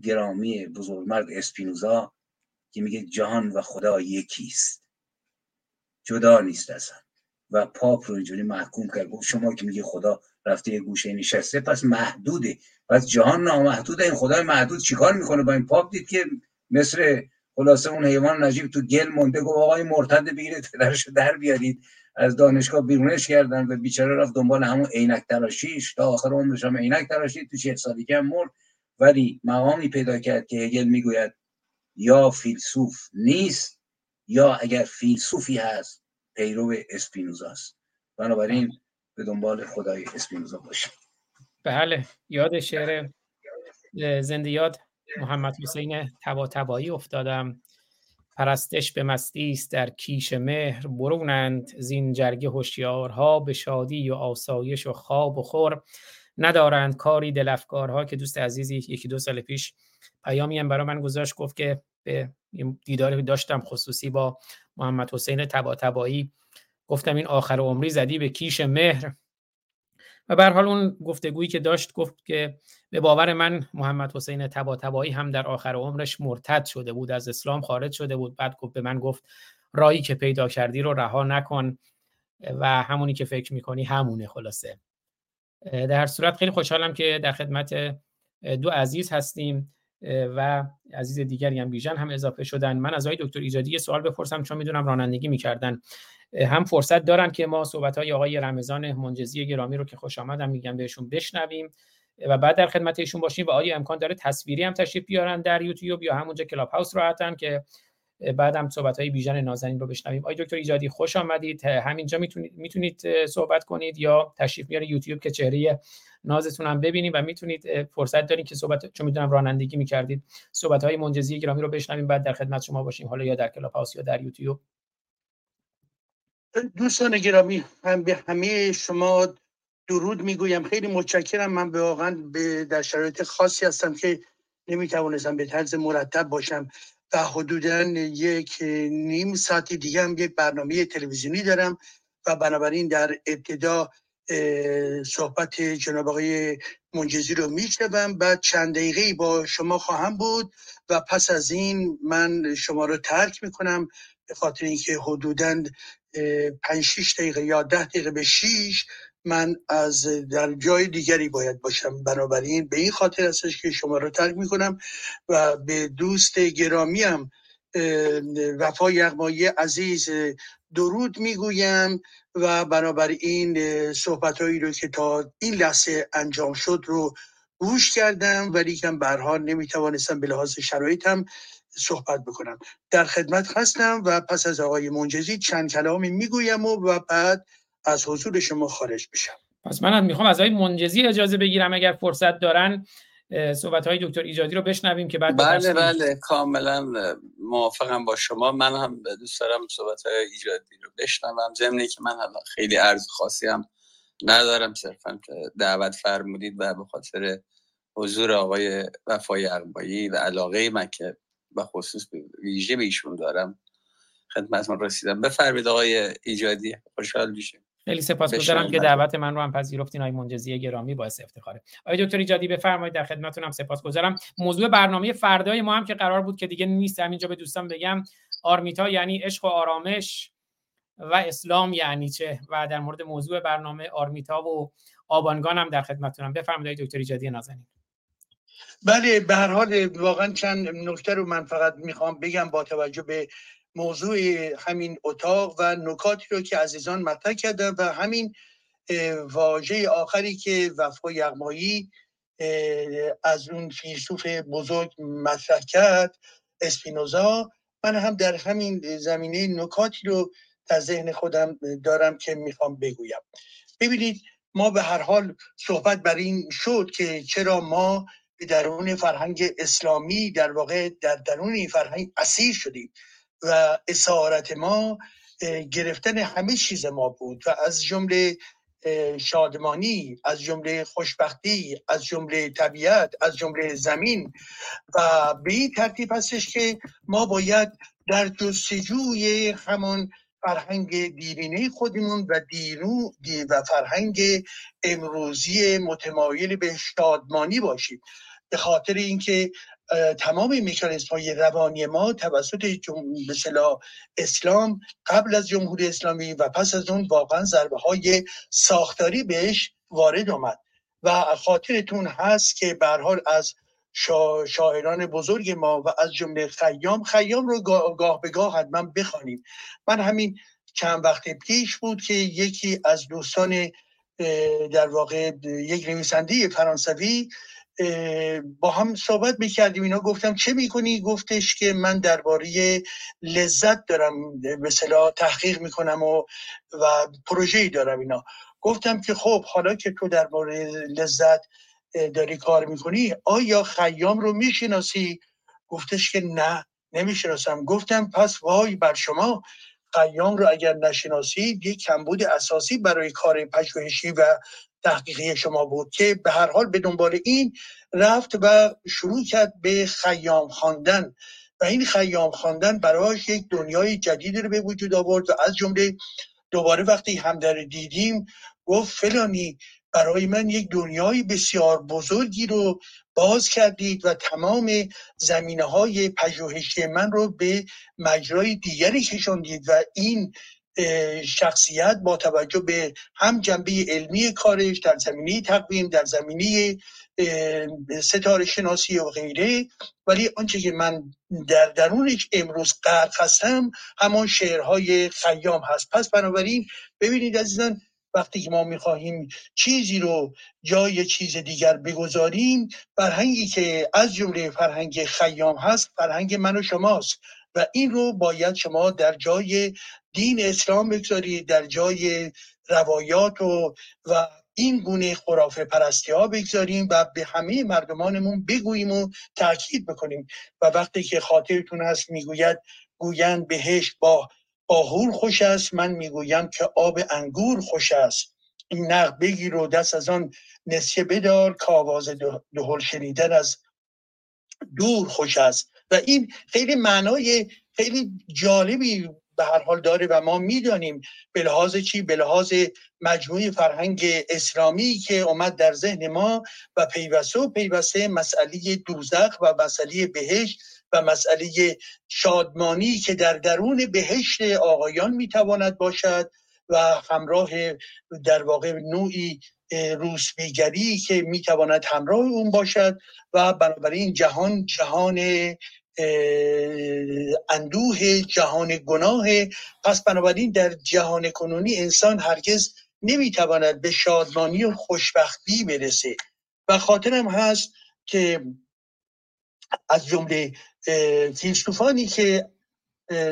گرامی بزرگمرد اسپینوزا که میگه جهان و خدا یکیست. جدا نیست اصلا. و پاپ رو اینجوری محکوم کرد. گفت شما که میگه خدا رفته یه گوشه نشسته پس محدوده. پس جهان نامحدوده. این خدای محدود چیکار می‌کنه؟ با این پاپ دید که مثل خلاصه اون حیوان نجیب تو گل مونده گفت آقای مرتد بگیرید پدرشو در بیارید. از دانشگاه بیرونش کردن و بیچاره رفت دنبال همون عینک تراشیش تا آخر عمرش هم عینک تراشید تو 40 سالگی هم مرد. ولی مقامی پیدا کرد که هگل می‌گوید یا فیلسوف نیست یا اگر فیلسوفی هست پیرو اسپینوزاست بنابراین به دنبال خدای اسپینوزا باشید. بله یاد شعر زنده یاد محمد حسین تبا تبایی افتادم. پرستش به مستی است در کیش مهر برونند. زین جرگه هوشیارها به شادی و آسایش و خواب و خور ندارند. کاری دلفکارها که دوست عزیزی یکی دو سال پیش پیامی هم برای من گذاشت گفت که به دیداری داشتم خصوصی با محمد حسین تبا تبایی گفتم این آخر عمری زدی به کیش مهر. و به حال اون گفتگویی که داشت گفت که به باور من محمد حسین تبا تبایی هم در آخر عمرش مرتد شده بود از اسلام خارج شده بود. بعد گفت به من گفت رایی که پیدا کردی رو رها نکن و همونی که فکر می‌کنی همونه خلاصه. در صورت خیلی خوشحالم که در خدمت دو عزیز هستیم. و عزیز دیگری هم بیژن هم اضافه شدن. من از آقای دکتر ایجادی سوال بپرسم چون می‌دونم رانندگی می‌کردن. هم فرصت دارن که ما صحبت های آقای رمضان منجزی گرامی رو که خوش آمدن میگم بهشون بشنویم. و بعد در خدمت ایشون باشیم و آیا امکان داره تصویری هم تشریف بیارن در یوتیوب یا همونجا کلاب هاوس راحتن که بعدم صحبت های بیژن نازنین رو بشنویم. آقای دکتر ایجادی خوش آمدید. همینجا می‌تونید می‌تونید صحبت کنید یا تشریف میاره یوتیوب که چهره نازتون هم ببینیم و می‌تونید فرصت دارین که صحبت چون می‌دونم رانندگی می‌کردید صحبت های منجزی گرامی رو بشنویم بعد در خدمت شما باشیم حالا یا در کلاب یا در یوتیوب. دوستان گرامی هم به همه شما درود می‌گویم. خیلی متشکرم. من واقعا به در شرایط خاصی هستم که نمی‌توانستم به طرز مرتب باشم. و حدودا یک نیم ساعت دیگه هم یک برنامه تلویزیونی دارم و بنابراین در ابتدا صحبت جناب آقای منجزی رو میشنوم. بعد چند دقیقه با شما خواهم بود و پس از این من شما رو ترک می‌کنم به خاطر اینکه حدودا پنج شیش دقیقه یا ده دقیقه به شیش من از در جای دیگری باید باشم. بنابراین به این خاطر هستش که شما رو ترک می‌کنم و به دوست گرامیم وفا یغمایی عزیز درود می‌گویم و بنابراین صحبت هایی رو که تا این لحظه انجام شد رو گوش کردم ولی کم برها نمی‌توانستم به لحاظ شرایطم صحبت بکنم. در خدمت هستم و پس از آقای منجزی چند کلامی می‌گویم و, و بعد از حضور شما خارج بشم پس من می‌خوام از آقای منجزی اجازه بگیرم اگر فرصت دارن صحبت های دکتر ایجادی رو بشنویم که بعد بله بله کاملا موافقم با شما. من هم دوست دارم صحبت های ایجادی رو بشنوم. ضمن که من خیلی عرض خاصی هم ندارم صرفا دعوت فرمودید و به خاطر حضور آقای وفای اقبایی و علاقه من که به خصوص ویژه به ایشون دارم خدمتتون رسیدم. بفرمید آقای ایجادی خوشحال میشیم. خیلی سپاسگزارم که دعوت من رو هم پذیرفتین آقای منجزی گرامی باعث افتخاره. آقای دکتر ایجادی بفرمایید در خدمتتونم. سپاسگزارم موضوع برنامه فردای ما هم که قرار بود که دیگه نیست همینجا به دوستان بگم. آرمیتا یعنی عشق و آرامش و اسلام یعنی چه؟ و در مورد موضوع برنامه آرمیتا و آبانگان هم در خدمتتونم. بفرمایید دکتر ایجادی نازنین. بله به هر حال واقعا چند نکته رو من فقط می‌خوام بگم با توجه به موضوع همین اتاق و نکاتی رو که عزیزان مطرح کردن و همین واژه آخری که وفا یغمایی از اون فیلسوف بزرگ مطرح کرد اسپینوزا. من هم در همین زمینه نکاتی رو در ذهن خودم دارم که می‌خوام بگویم. ببینید ما به هر حال صحبت بر این شد که چرا ما به درون فرهنگ اسلامی در واقع در درون این فرهنگ اسیر شدیم. و اسارت ما گرفتن همه چیز ما بود و از جمله شادمانی از جمله خوشبختی از جمله طبیعت از جمله زمین و به این ترتیب هستش که ما باید در جستجوی همان فرهنگ دیرینه خودمون و دیرو و فرهنگ امروزی متمایل به شادمانی باشیم. به خاطر اینکه تمام مکانیزم های روانی ما توسط مثلا اسلام قبل از جمهوری اسلامی و پس از اون واقعا ضربه های ساختاری بهش وارد آمد. و خاطرتون هست که به حال از شاعران بزرگ ما و از جمله خیام خیام رو گاه به گاه حتما بخوانیم. من همین چند وقت پیش بود که یکی از دوستان در واقع یک نویسنده فرانسوی با هم صحبت می‌کردیم اینا گفتم چه می‌کنی؟ گفتش که من درباره لذت دارم مثلا تحقیق می‌کنم و و پروژه‌ای دارم اینا. گفتم که خب حالا که تو درباره لذت داری کار می‌کنی آیا خیام رو می‌شناسی؟ گفتش که نه نمی‌شناسم. گفتم پس وای بر شما خیام رو اگر نشناسید یک کمبود اساسی برای کار پژوهشی و تحقیقی شما بود که به هر حال به دنبال این رفت و شروع کرد به خیام خواندن. و این خیام خواندن برایش یک دنیای جدیدی رو به وجود آورد و از جمله دوباره وقتی همدر دیدیم گفت فلانی برای من یک دنیای بسیار بزرگی رو باز کردید و تمام زمینه های پژوهشی من رو به مجرای دیگری کشاندید و این شخصیت با توجه به هم جنبه علمی کارش در زمینه تقویم در زمینه ستاره شناسی و غیره. ولی آنچه که من در درونش امروز غرق هستم همان شعرهای خیام هست. پس بنابراین ببینید عزیزان وقتی که ما می‌خواهیم چیزی رو جای چیز دیگر بگذاریم فرهنگی که از جمله فرهنگ خیام هست فرهنگ من و شماست. و این رو باید شما در جای دین اسلام بگذارید در جای روایات و و این گونه خرافه پرستی ها بگذاریم و به همه مردمانمون بگوییم و تاکید بکنیم. و وقتی که خاطرتون هست می‌گوید گویند بهش با آهور خوش است من می‌گویم که آب انگور خوش است. این نقد بگیر و دست از آن نسیه بدار که آواز دهل شنیدن از دور خوش است. این خیلی معنای خیلی جالبی به هر حال داره و ما می‌دانیم به لحاظ چی؟ به لحاظ مجموعه فرهنگ اسلامی که اومد در ذهن ما و پیوسته پیوسته مسئله دوزخ و مسئله بهشت و مسئله شادمانی که در درون بهشت آقایان می‌تواند باشد و همراه در واقع نوعی روسبیگری که می‌تواند همراه اون باشد و بنابراین جهان جهان اندوه جهان گناه. پس بنابراین در جهان کنونی انسان هرگز نمی‌تواند به شادمانی و خوشبختی برسه. و خاطرم هست که از جمله فیلسوفانی که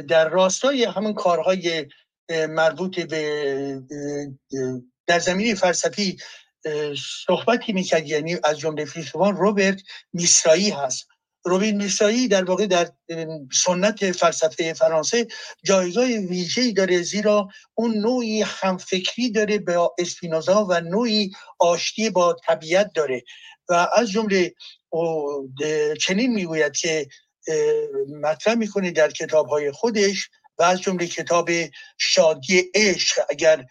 در راستای همون کارهای مربوط به در زمین فلسفی صحبتی می‌کرد یعنی از جمله فیلسوفان روبرت میسرایی هست. روبین میسایی در واقع در سنت فلسفه فرانسه جایگاه ویژه‌ای داره زیرا اون نوعی همفکری داره با اسپینوزا و نوعی آشتی با طبیعت داره. و از جمله چنین می‌گوید که مطرح می‌کنه در کتاب های خودش و از جمله کتاب شادی عشق. اگر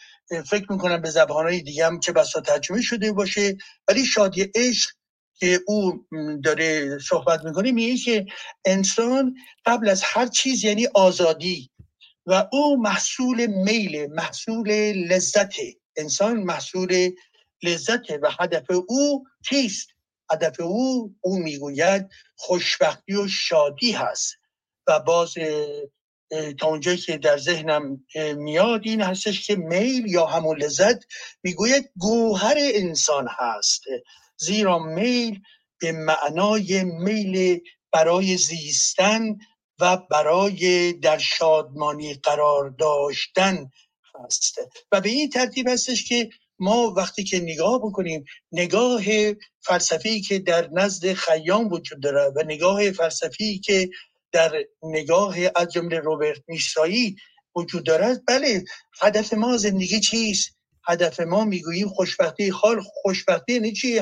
فکر می‌کنم به زبانهای دیگه هم که بسا ترجمه شده باشه ولی شادی عشق که او داره صحبت می‌کنه میگه که انسان قبل از هر چیز یعنی آزادی و او محصول میل محصول لذت انسان محصول لذت و هدف او چیست هدف او او می‌گوید خوشبختی و شادی هست و باز تا اونجایی که در ذهنم میاد این هستش که میل یا همون لذت می‌گوید گوهر انسان هست. زیرا میل به معنای میل برای زیستن و برای در شادمانی قرار داشتن هست. و به این ترتیب هستش که ما وقتی که نگاه بکنیم نگاه فلسفی که در نزد خیام وجود داره و نگاه فلسفی که در نگاه از جمله روبرت میسایی وجود دارد بله هدف ما زندگی چیست؟ هدف ما می‌گوییم خوشبختی حال خوشبختی یعنی چی؟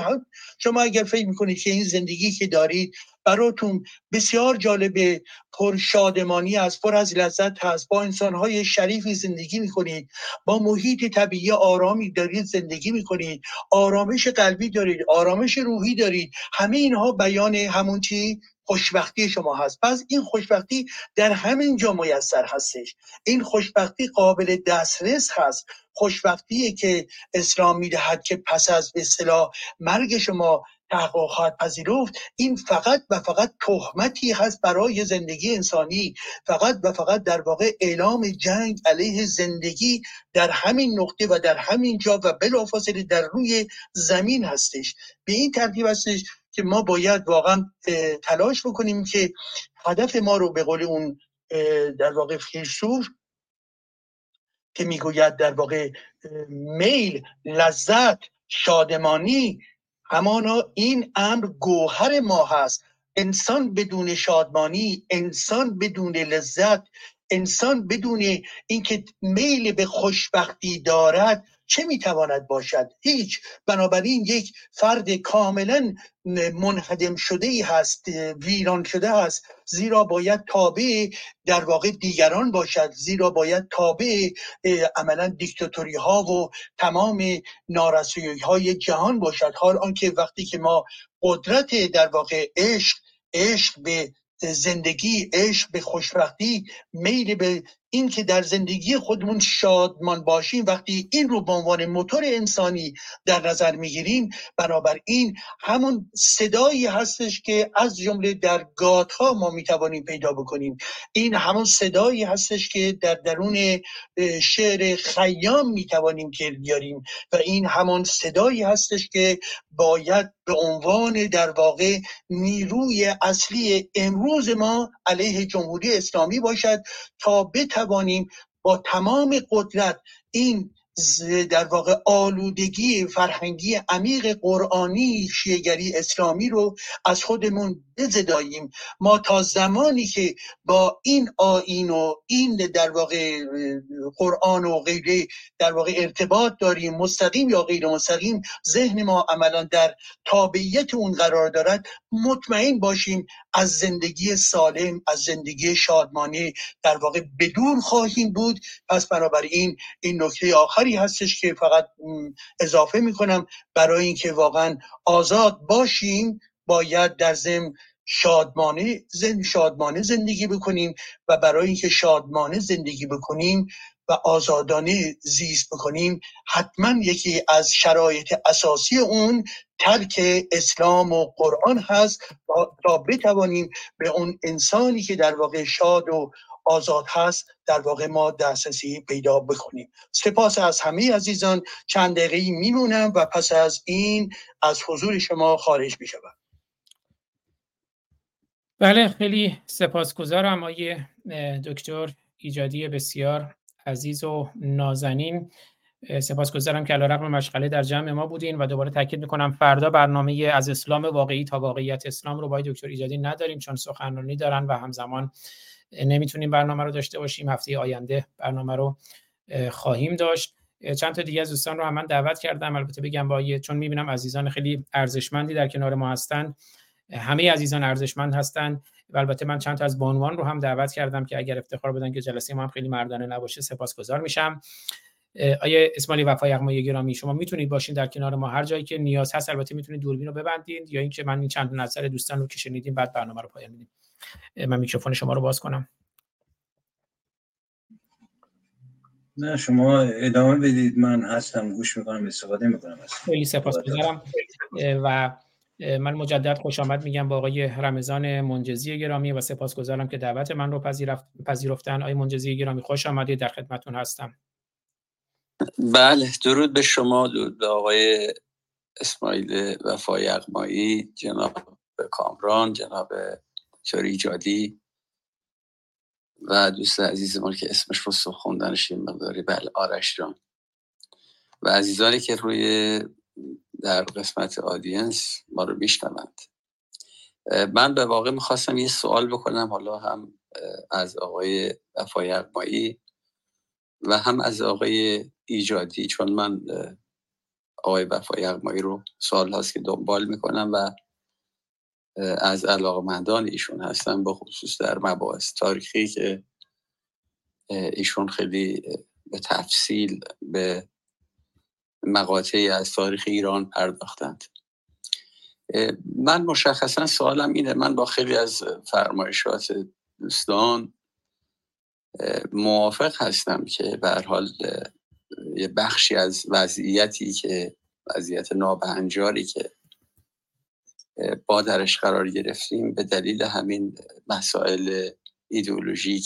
شما اگر فکر می‌کنید که این زندگی که دارید براتون بسیار جالبه پر شادمانی از پر از لذت هست با انسانهای شریفی زندگی می‌کنید با محیط طبیعی آرامی دارید زندگی می‌کنید آرامش قلبی دارید آرامش روحی دارید همه اینها بیان همون چی؟ خوشبختی شما هست. پس این خوشبختی در همین جا میسر هستش. این خوشبختی قابل دسترس هست. خوشبختی که اسلام می‌دهد که پس از به اصطلاح مرگ شما تحقق خواهد پذیرفت. این فقط و فقط تهمتی هست برای زندگی انسانی. فقط و فقط در واقع اعلام جنگ علیه زندگی در همین نقطه و در همین جا و بلافاصله در روی زمین هستش. به این ترتیب هستش که ما باید واقعا تلاش بکنیم که هدف ما رو به قول اون در واقع فیلسوف که می‌گوید در واقع میل لذت شادمانی همانا این امر گوهر ما هست. انسان بدون شادمانی انسان بدون لذت انسان بدون اینکه میل به خوشبختی دارد چه می‌تواند باشد؟ هیچ. بنابراین یک فرد کاملا منهدم شده ای هست ویران شده است. زیرا باید تابع در واقع دیگران باشد. زیرا باید تابع عملا دیکتاتوری ها و تمام نارسایی های جهان باشد. حال آنکه وقتی که ما قدرت در واقع عشق عشق به زندگی عشق به خوشبختی میل به این که در زندگی خودمون شادمان باشیم وقتی این رو به عنوان موتور انسانی در نظر می‌گیریم بنابراین همون صدایی هستش که از جمله در گاتها ما می‌توانیم پیدا بکنیم. این همون صدایی هستش که در درون شعر خیام می‌توانیم که بیاریم و این همان صدایی هستش که باید به عنوان در واقع نیروی اصلی امروز ما علیه جمهوری اسلامی باشد تا بتوانیم با تمام قدرت این در واقع آلودگی فرهنگی عمیق قرآنی شیگری اسلامی رو از خودمون بزداییم. ما تا زمانی که با این آین و این در واقع قرآن و غیره در واقع ارتباط داریم مستقیم یا غیر مستقیم ذهن ما عملا در تابعیت اون قرار دارد مطمئن باشیم از زندگی سالم از زندگی شادمانی در واقع بدون خواهیم بود. پس بنابراین این نکته آخری هستش که فقط اضافه می‌کنم برای اینکه واقعا آزاد باشیم باید در زم شادمانه زن شادمانه زندگی بکنیم و برای اینکه شادمانه زندگی بکنیم و آزادانه زیست بکنیم حتما یکی از شرایط اساسی اون ترک اسلام و قرآن هست تا بتوانیم به اون انسانی که در واقع شاد و آزاد هست در واقع ما دسترسی پیدا بکنیم. سپاس از همه عزیزان چند دقیقه میمونم و پس از این از حضور شما خارج می‌شوم. بله خیلی سپاسگزارم آقای دکتر ایجادی بسیار عزیز و نازنین. سپاسگزارم که علیرغم مشغله در جمع ما بودین و دوباره تاکید می‌کنم فردا برنامه از اسلام واقعی تا واقعیت اسلام رو با دکتر ایجادی نداریم چون سخنرانی دارن و همزمان نمی‌تونیم برنامه رو داشته باشیم هفته آینده برنامه رو خواهیم داشت. چند تا دیگه از دوستان رو هم من دعوت کردم. البته بگم با چون می‌بینم عزیزان خیلی ارزشمندی در کنار ما هستن. همه عزیزان ارزشمند هستن. و البته من چند تا از بانوان رو هم دعوت کردم که اگر افتخار بدن که جلسه ما هم خیلی مردانه نباشه سپاسگزار میشم. آیه اسماعیل وفای یغمای گرامی شما می‌تونید باشین در کنار ما. هر جایی که نیاز هست البته می‌تونید دوربین رو ببندید یا اینکه من این چند نظر دوستان رو که شنیدیم بعد برنامه رو پایان میدیم. من میکروفون شما رو باز کنم. نه شما ادامه بدید. من هستم. گوش می‌کنم استفاده می‌کنم. خیلی سپاسگزارم و من مجدد خوش آمد میگم با آقای رمضان منجزی گرامی و سپاسگزارم که دعوت من رو پذیرفتن. آقای منجزی گرامی خوش آمدید. در خدمتون هستم. بله درود به شما. درود به آقای اسماعیل وفای اقمایی جناب کامران جناب چاری جادی و دوست عزیز ما که اسمش رو خوندنش این مقداری بله آرش جان. و عزیزانی که روی در قسمت آدینس ما رو میشنوند. من به واقع می‌خواستم یه سوال بکنم حالا هم از آقای وفای اقمایی و هم از آقای ایجادی چون من آقای وفای اقمایی رو سال هاست که دنبال می‌کنم و از علاقمندان ایشون هستم با خصوص در مباحث تاریخی که ایشون خیلی به تفصیل به مقاطعی از تاریخ ایران پرداختند. من مشخصا سوالم اینه من با خیلی از فرمایشات دوستان موافق هستم که به حال یه بخشی از وضعیتی که وضعیت نابهنجاری که با درش قرار گرفتیم به دلیل همین مسائل ایدئولوژیک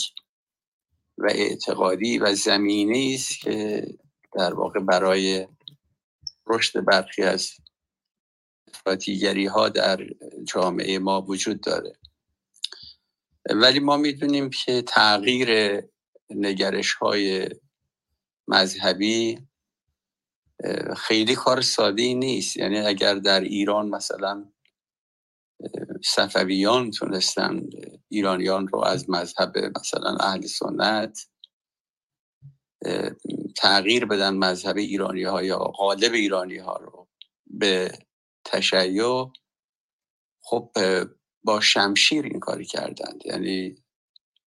و اعتقادی و زمینه است که در واقع برای رشد برخی از افراطیگری ها در جامعه ما وجود داره. ولی ما می‌دونیم که تغییر نگرش های مذهبی خیلی کار ساده نیست. یعنی اگر در ایران مثلا صفویان تونستن ایرانیان رو از مذهب مثلا اهل سنت تغییر بدن مذهب ایرانی ها یا غالب ایرانی ها رو به تشیع. خب با شمشیر این کاری کردند. یعنی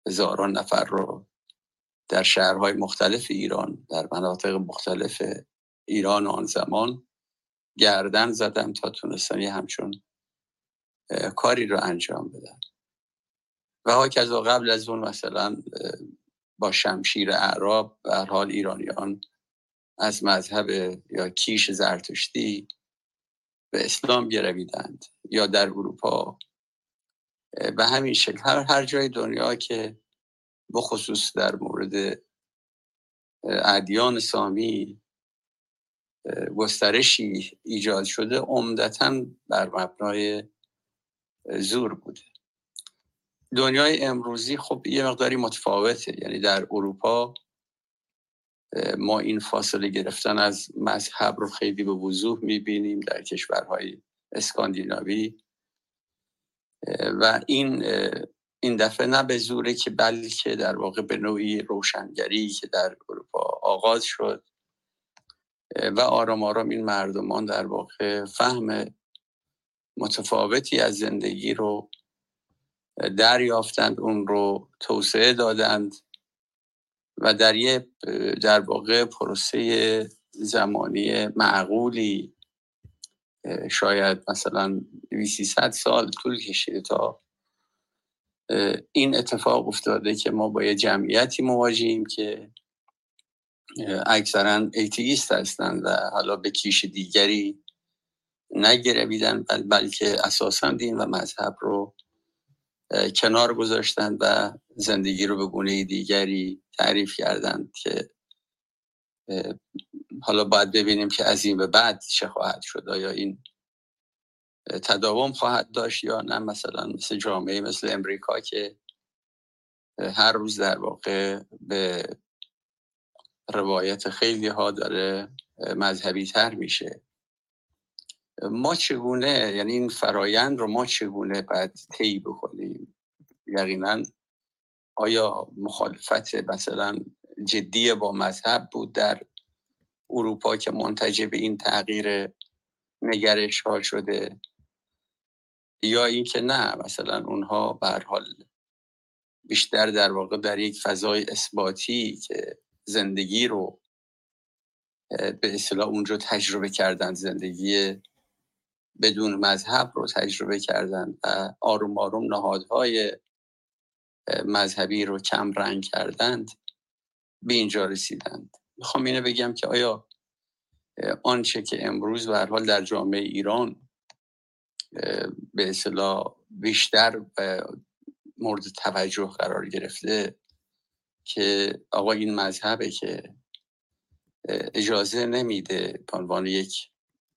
هزاران نفر رو در شهرهای مختلف ایران در مناطق مختلف ایران آن زمان گردن زدن تا تونستن یه همچون کاری رو انجام بدن. و ها قبل از اون مثلا با شمشیر اعراب به حال ایرانیان از مذهب یا کیش زرتشتی به اسلام گرویدند یا در اروپا. به همین شکل هر, هر جای دنیا که بخصوص در مورد ادیان سامی گسترشی ایجاد شده عمدتا بر مبنای زور بوده. دنیای امروزی خب یه مقداری متفاوته. یعنی در اروپا ما این فاصله گرفتن از مذهب رو خیلی به وضوح می‌بینیم در کشورهای اسکاندیناوی. و این این دفعه نه به زوره که بلکه در واقع به نوعی روشنگری که در اروپا آغاز شد. و آرام آرام این مردمان در واقع فهم متفاوتی از زندگی رو دریافتند اون رو توسعه دادند و در یه در واقع پروسه زمانی معقولی شاید مثلا 200 سال طول کشیده تا این اتفاق افتاده که ما با یه جمعیتی مواجهیم که اکثرا ایتیست هستند و حالا به کیش دیگری نگرویدن بل بلکه اساسا دین و مذهب رو کنار گذاشتند و زندگی رو به گونه دیگری تعریف کردند که حالا باید ببینیم که از این به بعد چه خواهد شد. آیا این تداوم خواهد داشت یا نه؟ مثلا مثل جامعه مثل امریکا که هر روز در واقع به روایت خیلی ها داره مذهبی تر میشه. ما چگونه یعنی این فرایند رو ما چگونه باید طی بکنیم؟ یقینا آیا مخالفت مثلا جدی با مذهب بود در اروپا که منتج به این تغییر نگرش ها شده؟ یا اینکه نه مثلا اونها به حال بیشتر در واقع در یک فضای اثباتی که زندگی رو به اصطلاح اونجا تجربه کردن زندگی بدون مذهب رو تجربه کردن و آروم آروم نهادهای مذهبی رو کم رنگ کردند به اینجا رسیدند. می‌خوام اینو بگم که آیا آنچه که امروز به حال در جامعه ایران به اصطلاح بیشتر مورد توجه قرار گرفته که آقا این مذهبه که اجازه نمیده به عنوان یک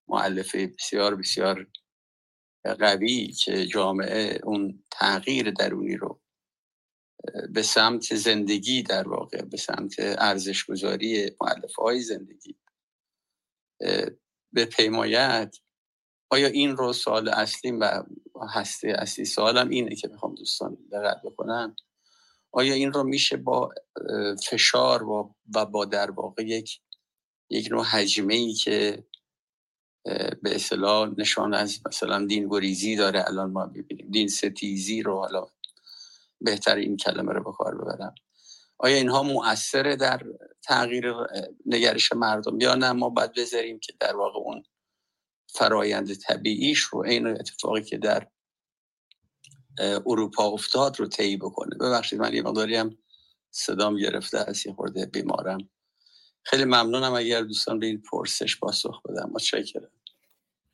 معلفه بسیار بسیار قوی که جامعه اون تغییر درونی رو به سمت زندگی در واقع به سمت ارزش گذاری معلفه های زندگی به پیمایت آیا این رو سوال اصلی و هسته اصلی سوالم اینه که می‌خوام دوستان دقت بکنن. آیا این رو میشه با فشار و با در واقع یک یک نوع حجمه ای که به اصطلاح نشان از مثلا دین گریزی داره الان ما ببینیم دین ستیزی رو حالا بهتر این کلمه رو به کار ببرم. آیا اینها مؤثره در تغییر نگرش مردم؟ یا نه ما باید بذاریم که در واقع اون فرایند طبیعیش رو این اتفاقی که در اروپا افتاد رو طی بکنه؟ ببخشید من یه مقداری هم صدام گرفته از یه خورده بیمارم. خیلی ممنونم اگر دوستان به این پرسش پاسخ بدم متشکرم.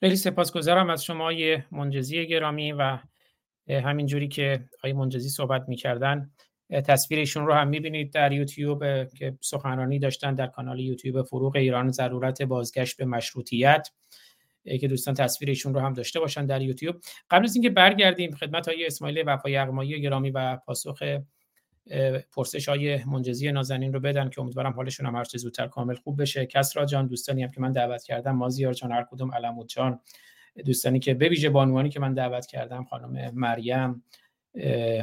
خیلی سپاسگزارم از شما یه منجزی گرامی و همین جوری که آقای منجزی صحبت می‌کردن. تصویرشون رو هم می‌بینید در یوتیوب که سخنرانی داشتن در کانال یوتیوب فروغ ایران ضرورت بازگشت به مشروطیت که دوستان تصویرشون رو هم داشته باشن در یوتیوب. قبل از اینکه برگردیم خدمت های اسماعیل وفای یغمایی گرامی و پاسخ پرسش های منجزی نازنین رو بدن که امیدوارم حالشون هم هر زودتر کامل خوب بشه. کسرا جان دوستانی هم که من دعوت کردم. مازیار جان هر کدوم علمود جان. دوستانی که به ویژه بانوانی که من دعوت کردم. خانم مریم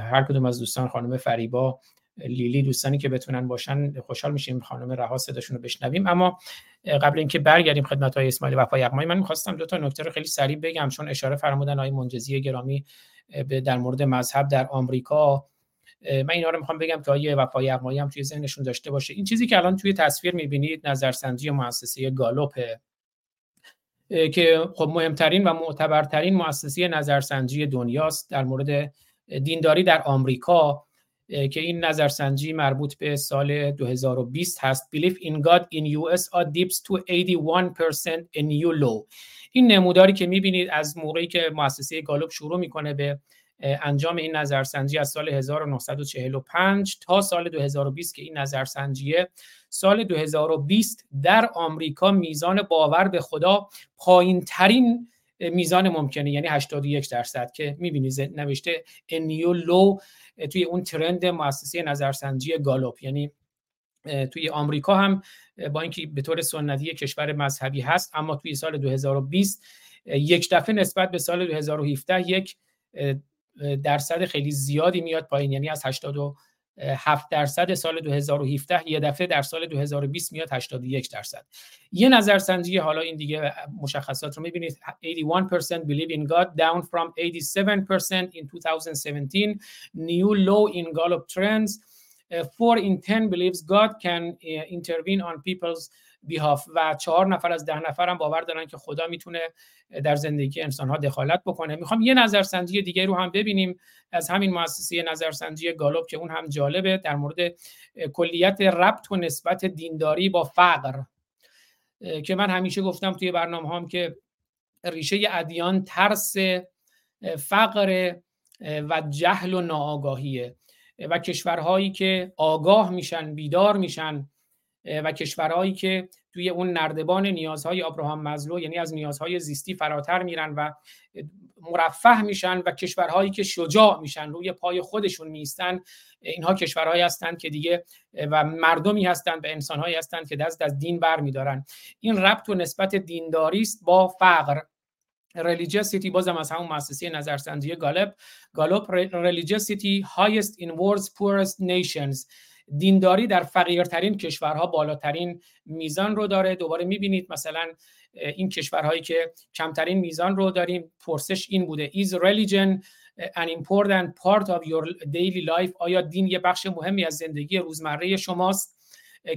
هر کدوم از دوستان خانم فریبا لیلی دوستانی که بتونن باشن خوشحال میشیم خانم رها صداشون رو بشنویم. اما قبل اینکه برگردیم خدمت های اسماعیل وفا یغمایی من می‌خواستم دو تا نکته رو خیلی سریع بگم چون اشاره فرمودن آقای منجزی گرامی در مورد مذهب در آمریکا. من اینا رو می‌خوام بگم که آیه وفای یغمایی هم توی ذهنشون داشته باشه. این چیزی که الان توی تصویر می‌بینید نظرسنجی مؤسسه گالوپه که خب مهمترین و معتبرترین مؤسسه نظرسنجی دنیاست در مورد دینداری در آمریکا که این نظرسنجی مربوط به سال 2020 هست. Belief in God in USA dips to 81% a new low این نموداری که می‌بینید از موقعی که مؤسسه گالوب شروع می‌کنه به انجام این نظرسنجی از سال 1945 تا سال 2020 که این نظرسنجیه. سال 2020 در آمریکا میزان باور به خدا پایین ترین میزان ممکنه یعنی 81 درصد که می‌بینید نوشته نیو لو توی اون ترند مؤسسه نظرسنجی گالوپ یعنی توی آمریکا هم با اینکه به طور سنتی کشور مذهبی هست اما توی سال 2020 یک دفعه نسبت به سال 2017 یک درصد خیلی زیادی میاد پایین. یعنی از 87 درصد سال 2017 یه دفعه در سال 2020 میاد 81 درصد. یه نظرسنجی حالا این دیگه مشخصات رو می‌بینید. 81% believe in God down from 87% in 2017 new low in Gallup trends 4 in 10 believes God can intervene on people's بیهاف و چهار نفر از ده نفر هم باور دارن که خدا می‌تونه در زندگی انسان ها دخالت بکنه. می‌خوام یه نظرسنجی دیگه رو هم ببینیم از همین مؤسسه نظرسنجی گالوب که اون هم جالبه در مورد کلیت ربط و نسبت دینداری با فقر که من همیشه گفتم توی برنامه هم که ریشه ادیان ترس فقر و جهل و ناآگاهیه و کشورهایی که آگاه میشن بیدار میشن و کشورهایی که توی اون نردبان نیازهای ابراهام مزلو یعنی از نیازهای زیستی فراتر میرن و مرفه میشن و کشورهایی که شجاع میشن روی پای خودشون میستن اینها کشورهایی هستند که دیگه و مردمی هستند به انسانهایی هستند که دست از دین بر میدارن. این ربط و نسبت دینداری است با فقر. Religiosity بازم از همون مؤسسه نظرسنجی گالپ. گالوپ religiosity highest in world's poorest nations. دینداری در فقیرترین کشورها بالاترین میزان رو داره. دوباره می‌بینید مثلا این کشورهایی که کمترین میزان رو داریم. پرسش این بوده is religion an important part of your daily life آیا دین یه بخش مهمی از زندگی روزمره شماست؟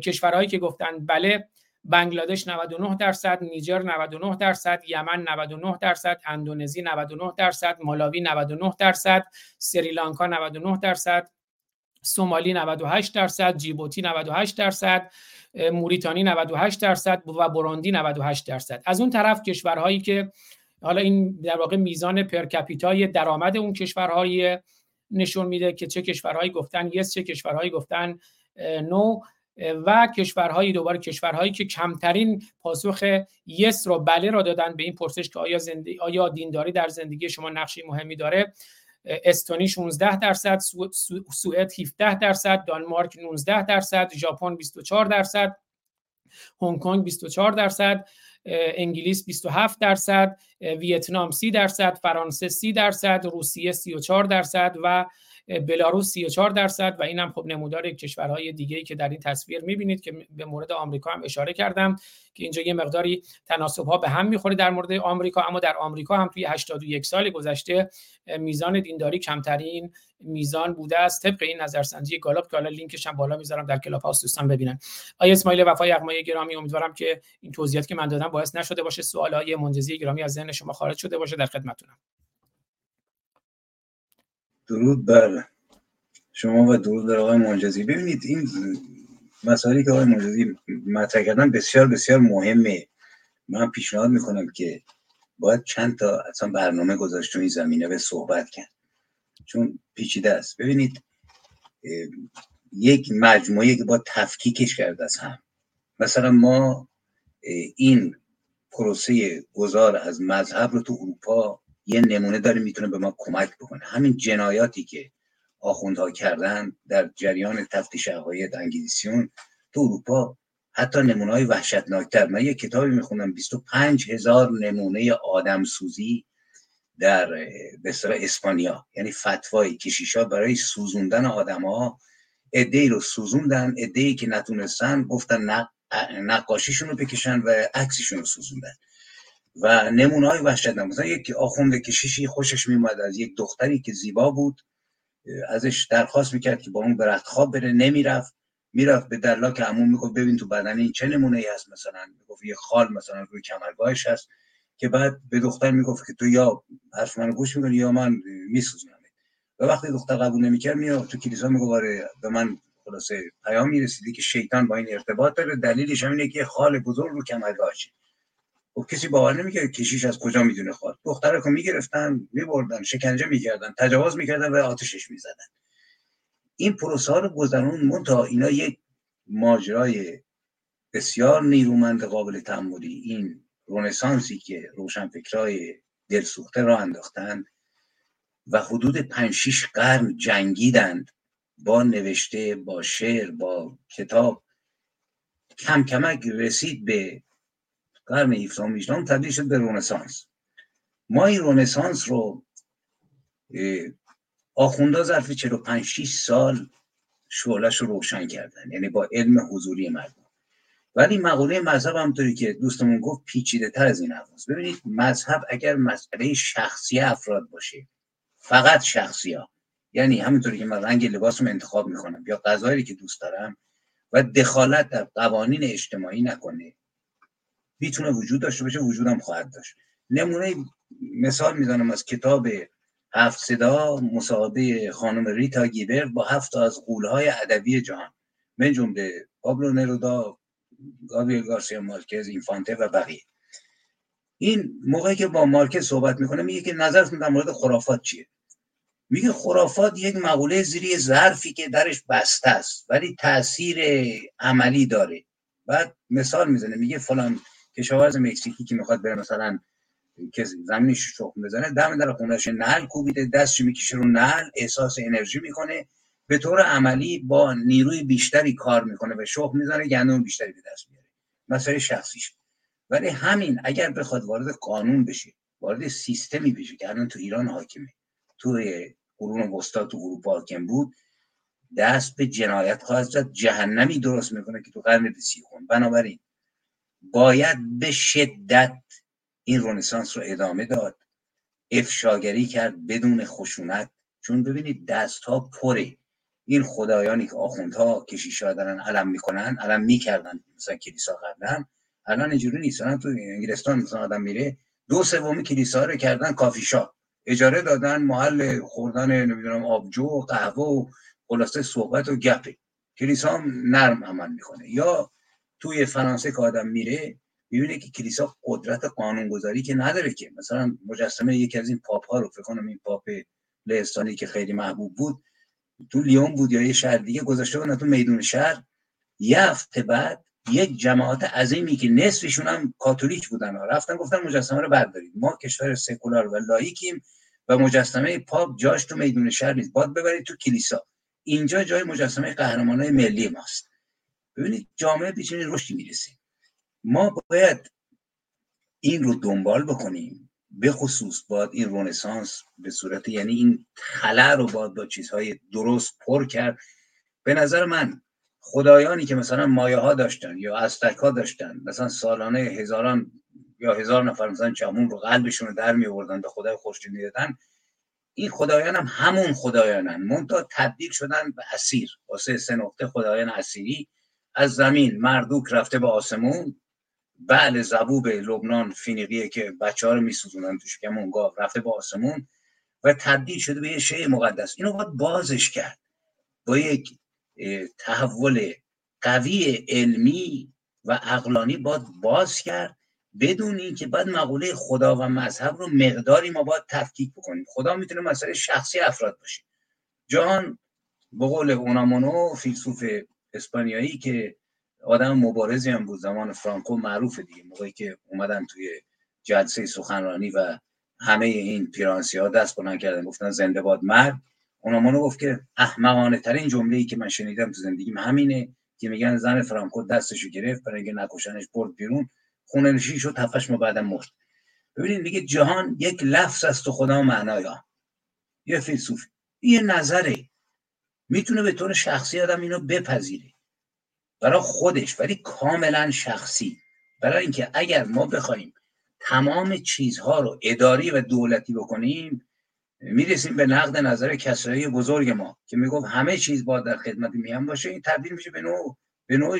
کشورهایی که گفتن بله بنگلادش 99 درصد، نیجر 99 درصد، یمن 99 درصد، اندونزی 99 درصد، مالاوی 99 درصد، سریلانکا 99 درصد، سومالی 98 درصد، جیبوتی 98 درصد، موریتانی 98 درصد و بروندی 98 درصد. از اون طرف کشورهایی که حالا این در واقع میزان پرکپیتای درآمد اون کشورهایی نشون میده که چه کشورهایی گفتن یس چه کشورهایی گفتن نو و کشورهایی دوباره کشورهایی که کمترین پاسخ یس رو بله را دادن به این پرسش که آیا زندگی آیا دینداری در زندگی شما نقشی مهمی داره استونی 16 درصد سوئد 17 درصد دانمارک 19 درصد ژاپن 24 درصد هنگ کنگ 24 درصد انگلیس 27 درصد ویتنام 30 درصد فرانسه 30 درصد روسیه 34 درصد و بلاروس 34 درصد و اینم خب نمودار کشورهای دیگه که در این تصویر می‌بینید که به مورد آمریکا هم اشاره کردم که اینجا یه مقداری تناسب ها به هم می‌خوره در مورد آمریکا اما در آمریکا هم توی 81 سال گذشته میزان دینداری کمترین میزان بوده است. طبق این نظرسنجی گالوپ که حالا لینکش هم بالا می‌ذارم در کلاب هاوس دوستان ببینن. آیا اسماعیل وفای یغمای گرامی امیدوارم که این توضیحاتی که من دادم باعث نشده باشه سوالای منجزی گرامی از ذهن شما خارج شده باشه. در خدمتتونم. درود بر شما و درود بر آقای منجزی ببینید این مسائلی که آقای منجزی مطرح کردن بسیار بسیار مهمه. من پیشنهاد می‌کنم که باید چند تا اصلا برنامه گذاشت این زمینه به صحبت کرد. چون پیچیده است. ببینید یک مجموعه که با تفکیکش کرده از هم. مثلا ما این پروسه گذار از مذهب رو تو اروپا یه نمونه داره می‌تونه به ما کمک بکنه. همین جنایاتی که آخوندها کردن در جریان تفتیش عقاید انگلیسیون تو اروپا حتی نمونه های وحشتناکتر. من یه کتابی می‌خونم 25 هزار نمونه آدم سوزی در بسیار اسپانیا. یعنی فتوای کشیشا برای سوزوندن آدم ها ای رو سوزوندن ای که نتونستن گفتن نقاشیشون رو بکشن و عکسشون رو سوزوندن. و نمونه های وحشتناک. مثلا یک آخونده کشیشی خوشش میومد از یک دختری که زیبا بود ازش درخواست می‌کرد که با اون به خواب بره نمی‌رفت. می‌رفت به دلاک عموم می‌گفت ببین تو بدن این چه نمونه ای هست مثلا. می‌گفت یه خال مثلا روی کمرگاهش هست. که بعد به دختر می‌گفت که تو یا حرف منو گوش می‌کنی یا من میسوزونم و وقتی دختر قبول نمی‌کرد میاد تو کلیسا میگه به من خلاصه پیامی رسیدی که شیطان با این ارتباط داره. دلیلش هم اینه که خال بزرگ رو کمر داشت و خب کسی باور نمی‌کرد کشیش از کجا می‌دونه خال دختر رو می‌گرفتن میبردن شکنجه می‌کردن تجاوز می‌کردن و آتشش می‌زدن. این پروسه ها رو گذرون تا اینا یک ماجرای بسیار نیرومند قابل تعملی این رونسانسی که روشنفکرای دلسوخته را انداختند و حدود پنج شیش قرن جنگیدند با نوشته با شعر با کتاب کم کمک رسید به قرن 17 تبدیل شد به رونسانس ما این رونسانس رو آخونده ظرف 45 6 سال شعلش رو روشن کردن. یعنی با علم حضوری مردم. ولی مقوله مذهب همطوری که دوستمون گفت پیچیده تر از این حواست ببینید مذهب اگر مسئله شخصی افراد باشه فقط شخصی ها یعنی همینطوری که من رنگ لباس رو انتخاب می‌کنم یا غذایی که دوست دارم و دخالت در قوانین اجتماعی نکنه می‌تونه وجود داشته باشه وجودم خواهد داشت. نمونه مثال می‌زنم از کتاب هفت صدا مصاحبه خانم ریتا گیبر با هفت از قولهای ادبی جهان. من جمله پابلو نرودا گابریل گارسیا مارکز اینفانته و بقیه. این موقعی که با مارکز صحبت می‌کنه میگه که نظرتون در مورد خرافات چیه؟ میگه خرافات یک مقوله زیری ظرفی که درش بسته است ولی تاثیر عملی داره. بعد مثال می‌زنه میگه فلان کشاورز مکزیکی که می‌خواد بره مثلا که زمینش شخم بزنه دم در خونش نل کوبیده دستش می‌کشه رو نل احساس انرژی می‌کنه. به طور عملی با نیروی بیشتری کار می‌کنه و شخم می‌زنه گندم بیشتری به دست میاره. مسئله شخصیش. ولی همین اگر بخواد وارد قانون بشه وارد سیستمی بشه که الان تو ایران حاکمه. توی قرون وسطا تو اروپا حاکم بود دست به جنایت خواهد زد. جهنمی درست می‌کنه که تو قرن خون بنابراین باید به شدت این رونسانس رو ادامه داد. افشاگری کرد بدون خشونت. چون ببینید دست ها پره. این خدایانی که آخوندها کشیشا دارن علم می‌کنن علم می‌کردن مثلا کلیسا قبلا. الان اینجوری نیست. تو انگلستان مثلا آدم میره دو سومی کلیسا رو کردن کافیشا اجاره دادن محل خوردن نمی‌دونم آبجو و قهوه و خلاصه صحبت و گپه. کلیسا نرم عمل می‌کنه. یا توی فرانسه که آدم میره می‌بینه که کلیسا قدرت قانونگذاری که نداره که. مثلا مجسمه یکی از این پاپ ها رو فکر کنم این پاپ لهستانی که خیلی محبوب بود تو لیون بود یا یه شهر دیگه گذاشته بودن تو میدون شهر. یه هفته بعد یک جماعت عظیمی که نصفشون هم کاتولیک بودن رفتن گفتن مجسمه رو بردارید. ما کشور سکولار و لائیکیم و مجسمه پاپ جاش تو میدون شهر نیست. باید ببرید تو کلیسا. اینجا جای مجسمه قهرمانای ملی ماست. ببینید جامعه بیچاره رشدی می‌رسه. ما باید این رو دنبال بکنیم به خصوص باید این رونسانس به صورت یعنی این خلا رو باید با چیزهای درست پر کرد. به نظر من خدایانی که مثلا مایه ها داشتن یا استک ها داشتن مثلا سالانه هزاران یا هزار نفر مثلا جامون رو قلبشون رو در می آوردن به خدای خوشی دادن این خدایان هم همون خدایانن. منتها تبدیل شدن به اسیر. واسه سه نقطه خدایان اسیری از زمین مردوک رفته به آسمون بعل زبوب لبنان فینیقیه که بچه ها رو میسوزونن تو شکم گاو رفته به آسمون و تبدیل شده به یه شیء مقدس. اینو باید بازش کرد. با یک تحول قوی علمی و عقلانی باید باز کرد. بدون اینکه بعد مقوله خدا و مذهب رو مقداری ما باید تفکیک بکنیم. خدا می‌تونه مسئله شخصی افراد باشه. جان به قول اونامونو فیلسوف اسپانیایی که آدم مبارزی هم بود زمان فرانکو معروف دیگه. موقعی که اومدن توی جلسه سخنرانی و همه این پیرانسی ها دست بلند کردن گفتن زنده باد مرد اونامونو گفت که احمقانه ترین جمله ای که من شنیدم تو زندگیم همینه که میگن زن فرانکو دستشو گرفت برای اینکه نکشنش برد بیرون خونه نشین شد تفش ما بعدم مرد. ببینید میگه جهان یک لفظ است و خدا معنایا. یه فیلسوف. یه نظره. می‌تونه به طور شخصی آدم اینو بپذیره. برای خودش ولی کاملا شخصی. برای اینکه اگر ما بخوایم تمام چیزها رو اداری و دولتی بکنیم می‌رسیم به نقد نظر کسرایی بزرگ ما که می‌گفت همه چیز باید در خدمت میهم باشه. این تبدیل میشه به نوع به نوع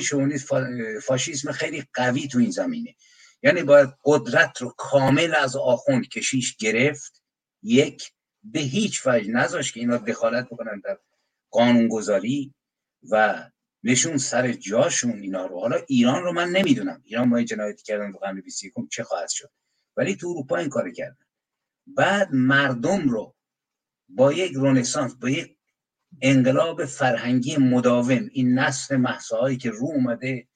فاشیسم خیلی قوی تو این زمینه. یعنی باید قدرت رو کامل از آخوند کشیش گرفت. یک به هیچ وجه نذاشت که اینا دخالت بکنن در قانونگذاری و نشون سر جاشون اینا رو. حالا ایران رو من نمی‌دونم. ایران ما جنایتی کردن تو قرن 21 چه خواهد شد؟ ولی تو اروپا این کار کردن. بعد مردم رو با یک رونسانس با یک انقلاب فرهنگی مداوم این نسل محصاهایی که رو اومده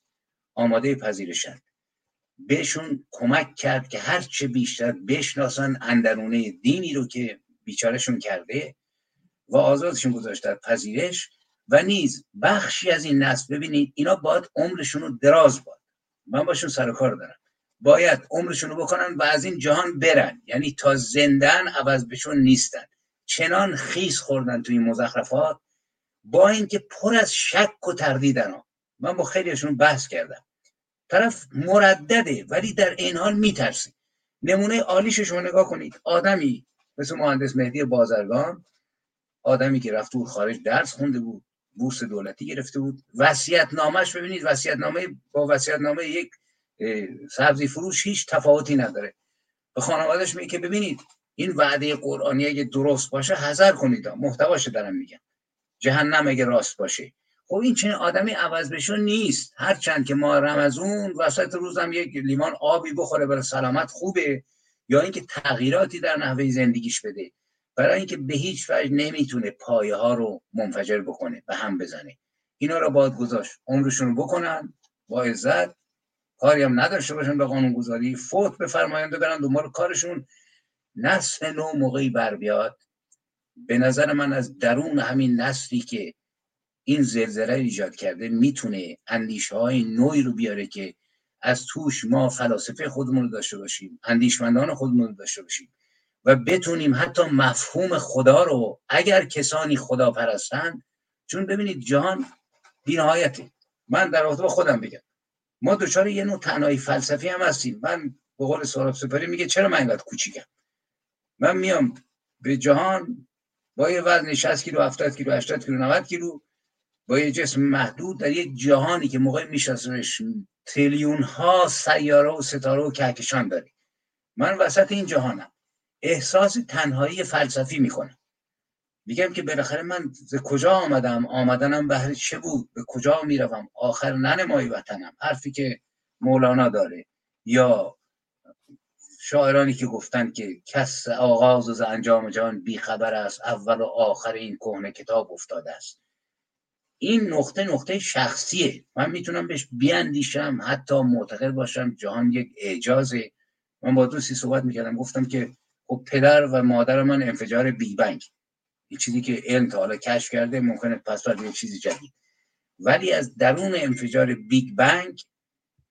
آماده پذیرشن بهشون کمک کرد که هرچه بیشتر بشناسن اندرونه دینی رو که بیچارشون کرده و آزادشون گذاشت در پذیرش و نیز بخشی از این نسل ببینید اینا باید عمرشون رو دراز باد. من باشون سر کار دارم. باید عمرشون رو بکنن و از این جهان برن. یعنی تا زندن عوض بشون نیستن. چنان خیس خوردن توی مزخرفات با اینکه پر از شک و تردیدن ها. من با خیلیشون بحث کردم. طرف مردده ولی در این حال میترسی نمونه عالیش شما نگاه کنید. آدمی مثل مهندس مهدی بازرگان آدمی که رفت خارج درس خونده بود بورس دولتی گرفته بود. وصیت نامش ببینید وصیت نامه با وصیت نامه یک سبزی فروش هیچ تفاوتی نداره. به خانوادش میگه که ببینید این وعده قرآنی اگه درست باشه حذر کنید. محتواش دارم میگم. جهنم اگه راست باشه. خب این چنین آدمی عوض بشون نیست. هرچند که ما رمزون وسط روزم یک لیمان آبی بخوره برای سلامت خوبه یا اینکه تغییراتی در نحوه زندگیش بده. برای اینکه به هیچ وجه نمی‌تونه پایه ها رو منفجر بکنه به هم بزنه. اینا رو باید گذاشت. عمرشون رو بکنن. با عزت. کاری هم نداشته باشن به قانون گذاری فوت به فرماینده برن دنبال کارشون. نسل نو موقعی بر بیاد. به نظر من از درون همین نسلی که این زلزله ایجاد کرده می‌تونه اندیشه های نوعی رو بیاره که از توش ما فلاسفه خودمون رو داشته باشیم. اندیشمندان خودمون رو داشته باشیم. و بتونیم حتی مفهوم خدا رو اگر کسانی خدا پرستن چون ببینید جهان بینهایته. من در رابطه با خودم بگم. ما دچار یه نوع تنهایی فلسفی هم هستیم. من به قول سهراب سپاری میگه چرا من اینقدر کوچیکم؟ من میام به جهان با یه وزن 60 کیلو 70 کیلو 80 کیلو 90 کیلو با یه جسم محدود در یک جهانی که موقع میشناسمش تریلیون ها سیاره و ستاره و کهکشان داری من وسط این جهانم. احساس تنهایی فلسفی می‌کنم میگم که بالاخره من ز کجا آمدم؟ آمدنم بهر چه بود؟ به کجا می‌روم؟ آخر ننمایی وطنم. حرفی که مولانا داره. یا شاعرانی که گفتن که کس آغاز و انجام جان بی خبر است اول و آخر این کهنه کتاب افتاده است. این نقطه نقطه شخصیه. من می‌تونم بهش بیاندیشم حتی معتقد باشم جهان یک اعجازه. من با دوستی صحبت می‌کردم. گفتم که خب پدر و مادر من انفجار بیگ بنگ. این چیزی که علم تا حالا کشف کرده ممکنه پس یه چیزی جدید. ولی از درون انفجار بیگ بنگ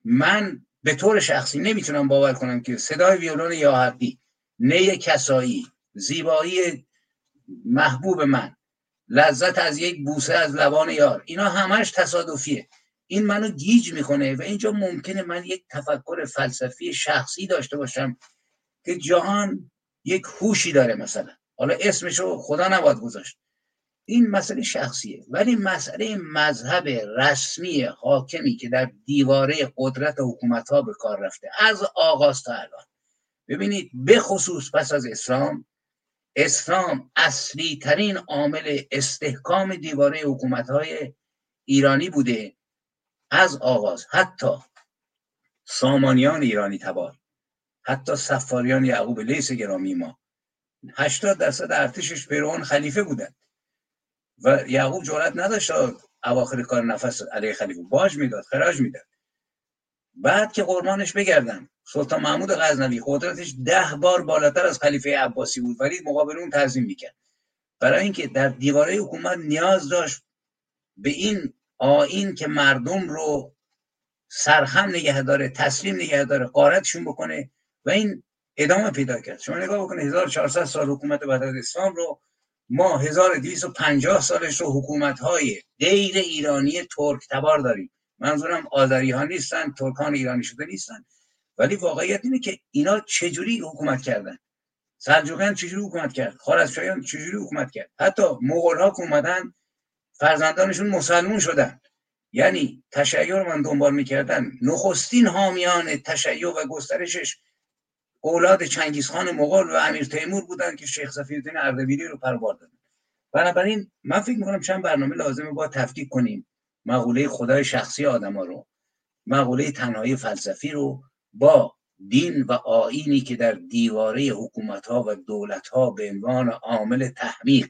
من به طور شخصی نمی‌تونم باور کنم که صدای ویولون یا حقی نی کسایی زیبایی محبوب من لذت از یک بوسه از لبان یار اینا همش تصادفیه. این منو گیج می‌کنه و اینجا ممکنه من یک تفکر فلسفی شخصی داشته باشم که جهان یک هوشی داره مثلا. حالا اسمشو خدا نباید گذاشت. این مسئله شخصیه. ولی مسئله مذهب رسمی حاکمی که در دیواره قدرت حکومت ها به کار رفته. از آغاز تا الان. ببینید به خصوص پس از اسلام اسلام اصلی ترین عامل استحکام دیواره حکومت های ایرانی بوده. از آغاز. حتی سامانیان ایرانی تبار. حتی سفاریان یعقوب لیس گرامی ما. 80 درصد ارتشش پیروان خلیفه بودن. و یعقوب جرأت نداشت اواخر کار نفس علیه خلیفه باج می‌داد خراج می‌داد. بعد که قرمانش بگردن سلطان محمود غزنوی قدرتش ده بار بالاتر از خلیفه عباسی بود ولی مقابل اون تنظیم می‌کرد. برای اینکه در دیواره حکومت نیاز داشت به این آین که مردم رو سرخم نگه داره تسلیم نگه داره قارتشون بکنه و این ادامه پیدا کرد. شما نگاه بکنید 1400 سال حکومت بعد از اسلام رو ما 1250 سالش رو حکومت های غیر ایرانی ترک تبار داریم. منظورم آذری ها نیستن ترکان ایرانی شده نیستن. ولی واقعیت اینه که اینا چجوری حکومت کردن؟ سلجوقیان چجوری حکومت کرد؟ خارزمشاهیان چجوری حکومت کرد؟ حتی مغول ها که اومدن فرزندانشون مسلمون شدن. یعنی تشیع رو من دنبال می‌کردن نخستین حامیان تشیع و گسترشش اولاد چنگیزخان مغول و امیر تیمور بودن که شیخ صفیالدین اردبیلی رو پروار دادن. بنابراین من فکر می‌کنم چند برنامه لازمه با تفکیک کنیم. مقوله خدای شخصی آدما رو مقوله تنهایی فلسفی رو با دین و آینی که در دیواره حکومت ها و دولت ها به عنوان عامل تحمیق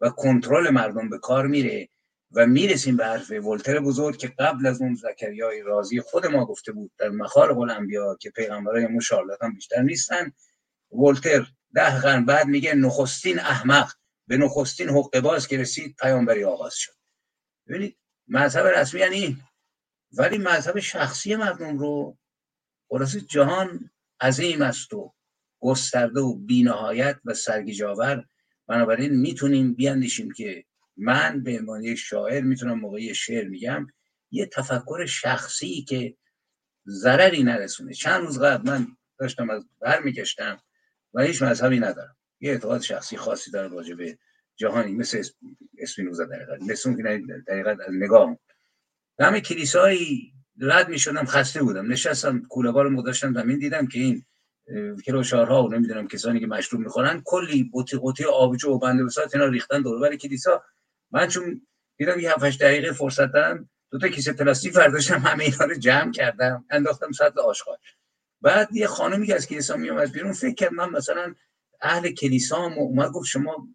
و کنترل مردم به کار میره. و می‌رسیم به حرف ولتر بزرگ که قبل از اون زکریای رازی خود ما گفته بود در مخار الانبیا که پیغمبرای ما شارلاتان بیشتر نیستن. ولتر ده قرن بعد میگه نخستین احمق به نخستین حقه باز که رسید پیامبری آغاز شد. ببینید مذهب رسمی یعنی ولی مذهب شخصی مردم رو خلاصه جهان عظیم است و گسترده و بینهایت و سرگیجاور بنابراین می‌تونیم بیاندیشیم که من به عنوان یک شاعر می‌تونم موقعی شعر میگم یه تفکر شخصی که ضرری نرسونه. چند روز قبل من داشتم از بر میگشتم و هیچ مذهبی ندارم. یه اعتقاد شخصی خاصی دارم راجع به جهانی مثل اسپینوزا در مثل اون که از نگاه. همه کلیسایی رد می شدم خسته بودم. نشستم کوله رو گذاشتم زمین دیدم که این کلوشارها و نمی‌دونم کسانی که مشروب می‌خورن کلی بوتی قوطی آبجو و بنده بسات اینا ریختن دور بر کلیسا. من چون دیدم یه 7 دقیقه فرصت دارم دو تا کیسه پلاستیک برداشتم همه اینا رو جمع کردم انداختم سطل آشغال. بعد یه خانمی که از کلیسا میومد بیرون فکر کرد من مثلا اهل کلیسا هم اومد گفت شما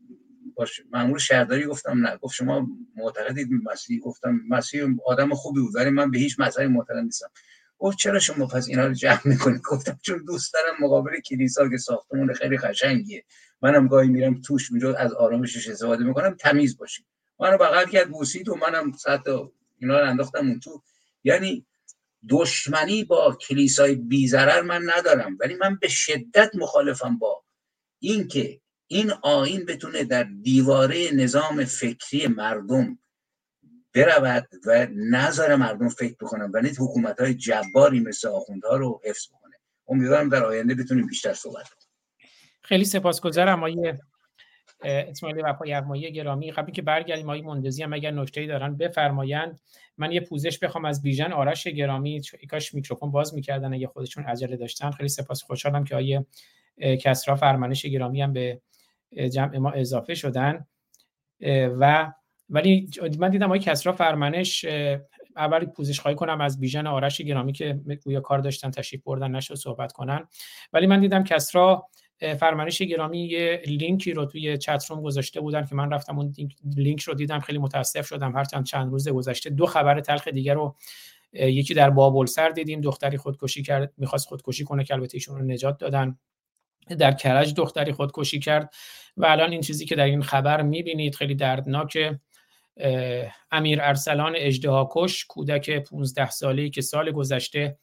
باش مامور شهرداری گفتم نه گفت شما معتقدید مسیحی گفتم مسیح آدم خوبی بود ولی من به هیچ مسئله معتقد نیستم. گفت چرا شما پس اینا رو جمع می‌کنید؟ گفتم چون دوست دارم مقابل کلیسا که ساختمون خیلی قشنگیه. منم گاهی میرم توش میجا از آرامشش استفاده می‌کنم تمیز باشیم منو بغل کرد بوسید و منم صد اینا رو انداختم اون تو. یعنی دشمنی با کلیسای بیزرر من ندارم ولی من به شدت مخالفم با اینکه این آین بتونه در دیواره نظام فکری مردم برود و نظر مردم فکر بکنن و نیت حکومت های جباری مثل آخوندها رو حفظ بکنه. امیدوارم در آینده بتونیم بیشتر صحبت کنیم. خیلی سپاسگزارم آقای اسماعیل وفا یغمایی گرامی. قبل که برگردیم آقای مندزی هم اگر نکته‌ای دارن بفرمایند. من یه پوزش بخوام از بیژن. آرش گرامی کاش میکروفون باز می‌کردن اگه خودشون عجله داشتن. خیلی سپاس. خوشحالم که آیه کسرا فرمانش گرامی هم به جمع ما اضافه شدن. و ولی من دیدم آقای کسرا فرمانش اول پوزش خواهی کنم از بیژن آرش گرامی که گویا کار داشتن تشریف بردن نشد صحبت کنن. ولی من دیدم کسرا فرمانش گرامی یه لینکی رو توی چت روم گذاشته بودن که من رفتم اون لینک رو دیدم خیلی متاسف شدم. هرچند چند روز گذشته دو خبر تلخ دیگر رو یکی در بابلسر دیدیم. دختری خودکشی کرد می‌خواست خودکشی کنه که البته ایشون رو نجات دادن. در کرج دختری خودکشی کرد. و الان این چیزی که در این خبر می‌بینید خیلی دردناک امیر ارسلان کش کودک 15 ساله‌ای که سال گذشته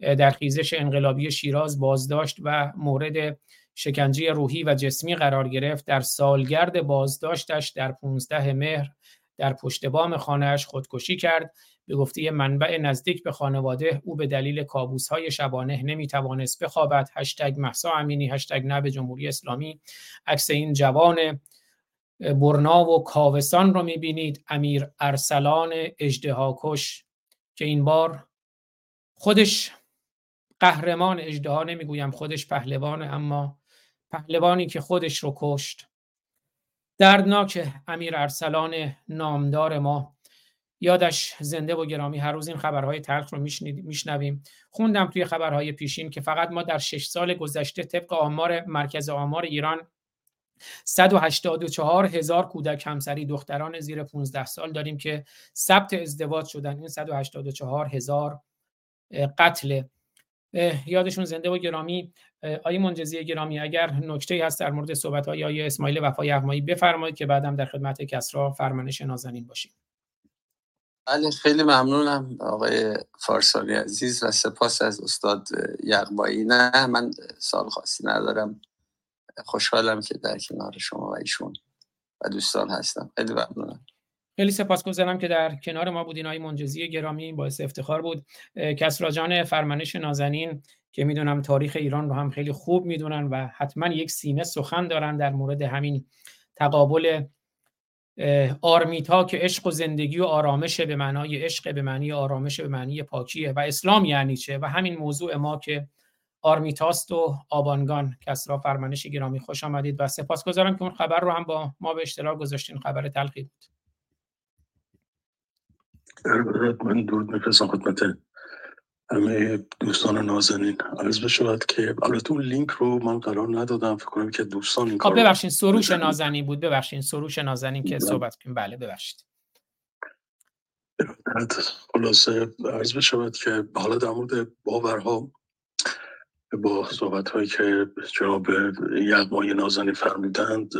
در خیزش انقلابی شیراز بازداشت و مورد شکنجه روحی و جسمی قرار گرفت. در سالگرد بازداشتش در 15 مهر در پشت بام خانهاش خودکشی کرد. به گفته منبع نزدیک به خانواده او به دلیل کابوس های شبانه نمی توانست بخوابد. هشتگ محسا امینی هشتگ نه جمهوری اسلامی. عکس این جوان برنا و کاوسان رو می‌بینید. امیر ارسلان اجدهاکش که این بار خودش قهرمان اجدها نمی‌گویم خودش پهلوان اما پهلوانی که خودش رو کشت. دردناک امیر ارسلان نامدار ما. یادش زنده و گرامی هر روز این خبرهای تلخ رو میشنویم. خوندم توی خبرهای پیشین که فقط ما در شش سال گذشته طبق آمار مرکز آمار ایران 184 هزار کودک همسری دختران زیر 15 سال داریم که ثبت ازدواج شدن این 184 هزار قتل. یادشون زنده و گرامی آیه منجزی گرامی اگر نکته هست در مورد صحبت های آیه اسماعیل وفای احمایی بفرمایید که بعدم در خدمت کسرا فرمانش نازنین باشیم. بله خیلی ممنونم آقای فارسانی عزیز و سپاس از استاد یغمایی. نه من سال خاصی ندارم. خوشحالم که در کنار شما و ایشون و دوستان هستم. خیلی ممنونم. خیلی سپاسگزارم که در کنار ما بودین های منجزی گرامی باعث افتخار بود. کسرا جان فرمانش نازنین که می‌دونم تاریخ ایران رو هم خیلی خوب می‌دونن و حتما یک سینه سخن دارن در مورد همین تقابل آرمیتا که عشق و زندگی و آرامش به معنای عشق به معنی آرامش به معنی پاکیه و اسلام یعنی چه؟ و همین موضوع ما که آرمیتاست و آبانگان. کسرا فرمانش گرامی خوش آمدید و سپاسگزارم که اون خبر رو هم با ما به اشتراک گذاشتین. خبر تلخی بود. من درود میفرستم خدمت همه دوستان نازنین عرض بشود که البته اون لینک رو من قرار ندادم. فکر کنم که دوستان این خب ببخشید سروش نازنین بود. ببخشید سروش نازنین که بله. صحبت کنیم. بله ببخشید. خلاصه عرض بشود که حالا در مورد باورها با صحبت هایی که جناب یغمای نازنین فرمودند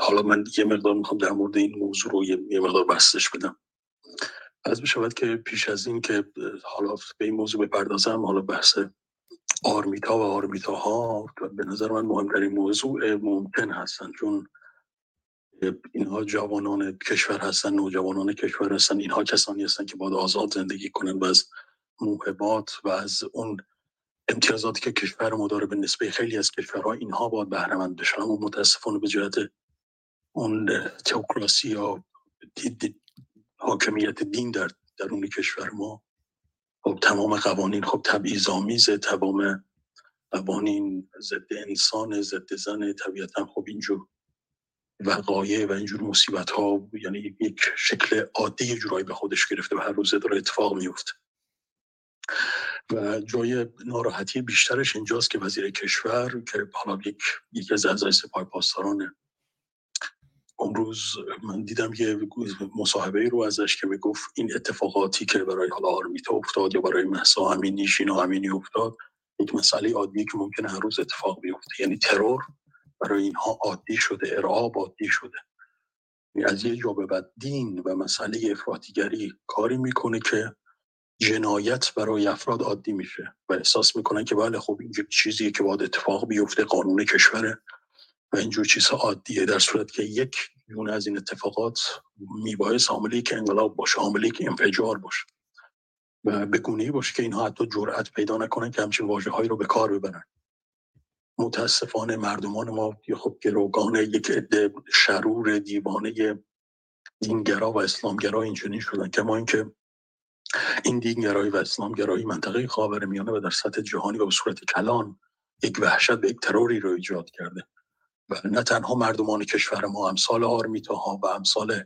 حالا من یه مقدار می‌خوام در مورد این موضوع رو یه مقدار بستش بدم. از بشود که پیش از این که حالا به این موضوع بپردازم حالا بحث آرمیتا و آرمیتا ها به نظر من مهمترین موضوع ممکن هستن چون اینها جوانان کشور هستن نوجوانان کشور هستن اینها کسانی هستن که باید آزاد زندگی کنن و از موهبات و از اون امتیازاتی که کشور ما داره به نسبه خیلی از کشورها اینها باید بهرهمند بشن. اما متاسفانه به جهت اون تئوکراسی یا حاکمیت دین در درون کشور ما. خب تمام قوانین خب تبعیض آمیزه تمام قوانین ضد انسان ضد زن طبیعتا خب اینجور وقایع و اینجور مصیبت ها یعنی یک شکل عادی جورایی به خودش گرفته و هر روزه داره اتفاق میفته و جای ناراحتی بیشترش اینجاست که وزیر کشور که حالا یک یکی از اعضای سپاه پاسداران امروز من دیدم یه مصاحبه رو ازش که می‌گفت این اتفاقاتی که برای حالا آرمیتا افتاد یا برای محسا امینی شینا امینی افتاد یک مسئله عادی که ممکنه هر روز اتفاق بیفته. یعنی ترور برای اینها عادی شده ارعاب عادی شده. از یه جا به بعد دین و مسئله افراطیگری کاری می‌کنه که جنایت برای افراد عادی میشه و احساس می‌کنن که بله خب اینجور چیزیه که باید اتفاق بیفته قانون کشوره. و اینجور چیزها عادیه در صورت که یک یون از این اتفاقات میبایست عاملی که انقلاب باشه عاملی که انفجار باشه. و به باشه که اینها حتی جرأت پیدا نکنن که همچین واژه هایی رو به کار ببرن. متاسفانه مردمان ما خب گروگان یک عده شرور دیوانه دینگرا و اسلامگرا اینجوری شدن که ما اینکه این دینگرایی و اسلامگرایی منطقه میانه و در سطح جهانی و به صورت کلان یک وحشت به یک تروری رو ایجاد کرده. و نه تنها مردمان کشور ما امثال ها و امثال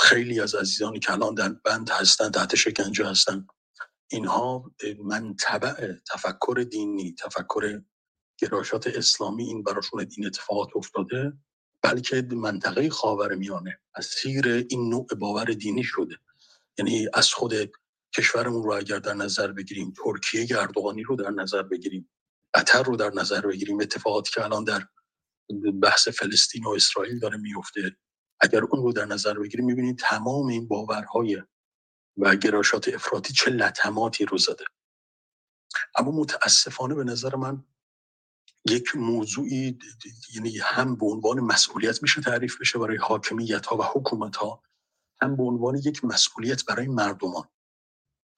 خیلی از عزیزانی که الان در بند هستن تحت شکنجه هستن اینها منطبع تفکر دینی تفکر گرایشات اسلامی این براشون این اتفاقات افتاده بلکه منطقه خاور میانه اسیر این نوع باور دینی شده. یعنی از خود کشورمون رو اگر در نظر بگیریم ترکیه گردوغانی رو در نظر بگیریم قطر رو در نظر بگیریم اتفاقاتی که الان در بحث فلسطین و اسرائیل داره میفته. اگر اون رو در نظر بگیریم می‌بینید تمام این باورهای و گراشات افراطی چه لطماتی رو زده. اما متاسفانه به نظر من یک موضوعی یعنی هم به عنوان مسئولیت میشه تعریف بشه برای حاکمیت ها و حکومت ها هم به عنوان یک مسئولیت برای مردمان.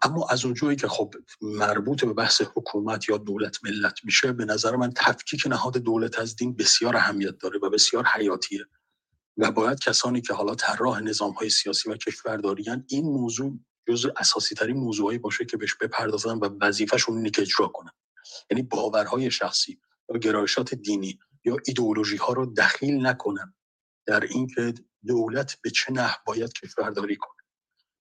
اما از اونجایی که خب مربوط به بحث حکومت یا دولت ملت میشه به نظر من تفکیک نهاد دولت از دین بسیار اهمیت داره و بسیار حیاتیه. و باید کسانی که حالا طراح نظام های سیاسی و کشورداریان این موضوع جز اساسی ترین موضوعی باشه که بهش بپردازن و وظیفهشون اینه که اجرا کنن. یعنی باورهای شخصی یا گرایشات دینی یا ایدئولوژی ها رو دخیل نکنن در اینکه دولت به چه نحو باید کشورداری کنه.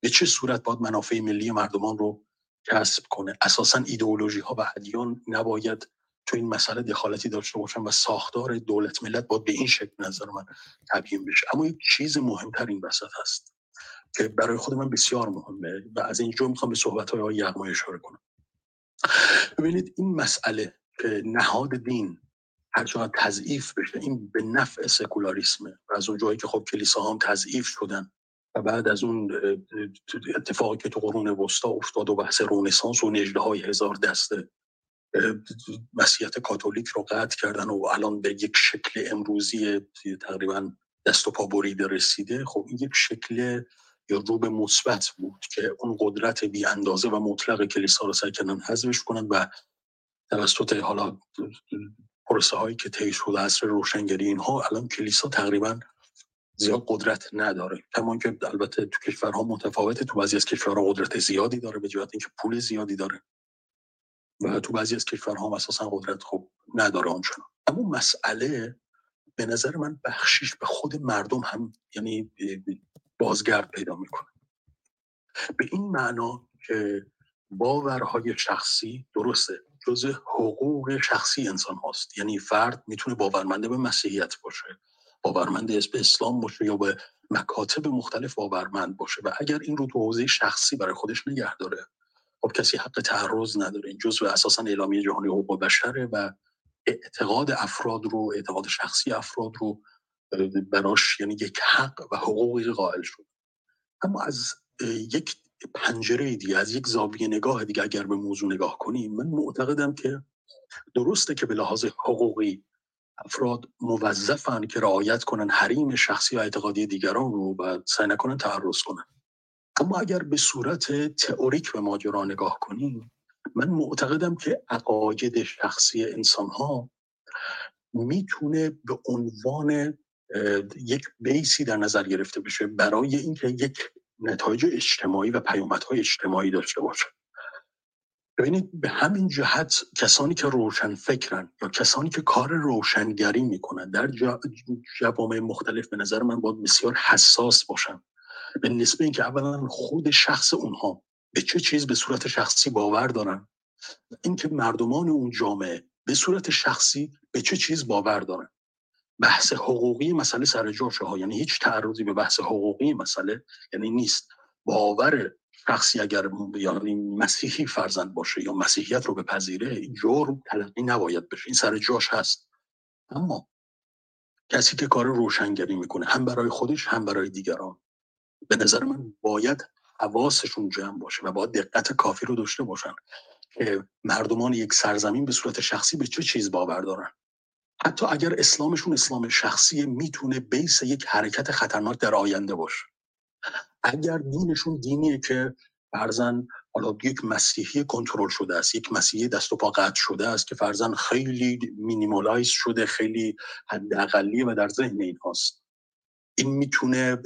به چه صورت باید منافع ملی مردمان رو کسب کنه؟ اساسا ایدئولوژی ها و ادیان نباید تو این مسئله دخالتی داشته باشن و ساختار دولت ملت باید به این شکل نظر من تبیین بشه. اما یک چیز مهمتر این وسط هست که برای خود من بسیار مهمه و از اینجا می‌خوام به صحبت های آقای اشاره کنم. ببینید این مسئله که نهاد دین هر جا تضعیف بشه این به نفع سکولاریسمه. و از اون جایی که خب کلیسا هم تضعیف شدن و بعد از اون اتفاقی که تو قرون وسطا افتاد و بحث رونسانس و نجده های هزار دسته مسیحیت کاتولیک رو قطع کردن و الان به یک شکل امروزی تقریبا دست و پا بریده رسیده خب این یک شکل یا رو مثبت بود که اون قدرت بی اندازه و مطلق کلیسا رو سعی کردن حذفش کنن و توسط حالا پروسه هایی که طی شده عصر روشنگری اینها الان کلیسا تقریبا زیاد قدرت نداره. کما که البته تو کشورها متفاوته تو بعضی از کشورها قدرت زیادی داره به جهت اینکه پول زیادی داره. و تو بعضی از کشورها اساسا قدرت خب نداره آنچنان. اما مسئله به نظر من بخشیش به خود مردم هم یعنی بازگرد پیدا می‌کنه. به این معنا که باورهای شخصی درسته جز حقوق شخصی انسان هاست. یعنی فرد می‌تونه باورمنده به مسیحیت باشه. باورمند به اسلام باشه یا به مکاتب مختلف باورمند باشه و اگر این رو تو حوزه شخصی برای خودش نگه داره خب کسی حق تعرض نداره. این جزء اساسا اعلامیه جهانی حقوق بشره و اعتقاد افراد رو اعتقاد شخصی افراد رو براش یعنی یک حق و حقوقی قائل شد. اما از یک پنجره دیگه از یک زاویه نگاه دیگه اگر به موضوع نگاه کنیم من معتقدم که درسته که به لحاظ حقوقی افراد موظفن که رعایت کنن حریم شخصی و اعتقادی دیگران رو و سعی نکنن تعرض کنن. اما اگر به صورت تئوریک به ماجرا نگاه کنیم من معتقدم که عقاید شخصی انسان ها می‌تونه به عنوان یک بیسی در نظر گرفته بشه برای اینکه یک نتایج اجتماعی و پیامدهای اجتماعی داشته باشه. ببینید به همین جهت کسانی که روشن فکرن یا کسانی که کار روشنگری می‌کنن در جوامع مختلف به نظر من باید بسیار حساس باشن. به نسبت اینکه اولا خود شخص اونها به چه چیز به صورت شخصی باور دارن اینکه مردمان اون جامعه به صورت شخصی به چه چیز باور دارن. بحث حقوقی مسئله سر جاشه ها. یعنی هیچ تعرضی به بحث حقوقی مسئله یعنی نیست. باور شخصی اگر یعنی مسیحی فرزند باشه یا مسیحیت رو بپذیره جرم تلقی نباید بشه این سر جاش هست. اما کسی که کار روشنگری می‌کنه هم برای خودش هم برای دیگران به نظر من باید حواسشون جمع باشه و باید دقت کافی رو داشته باشن که مردمان یک سرزمین به صورت شخصی به چه چیز باور دارن. حتی اگر اسلامشون اسلام شخصی می‌تونه بیس یک حرکت خطرناک در آینده باشه. اگر دینشون دینیه که فرزن حالا یک مسیحی کنترل شده است یک مسیحی دست و پا قطع شده است که فرزن خیلی مینیمالایز شده خیلی حداقلیه و در ذهن این هاست این می‌تونه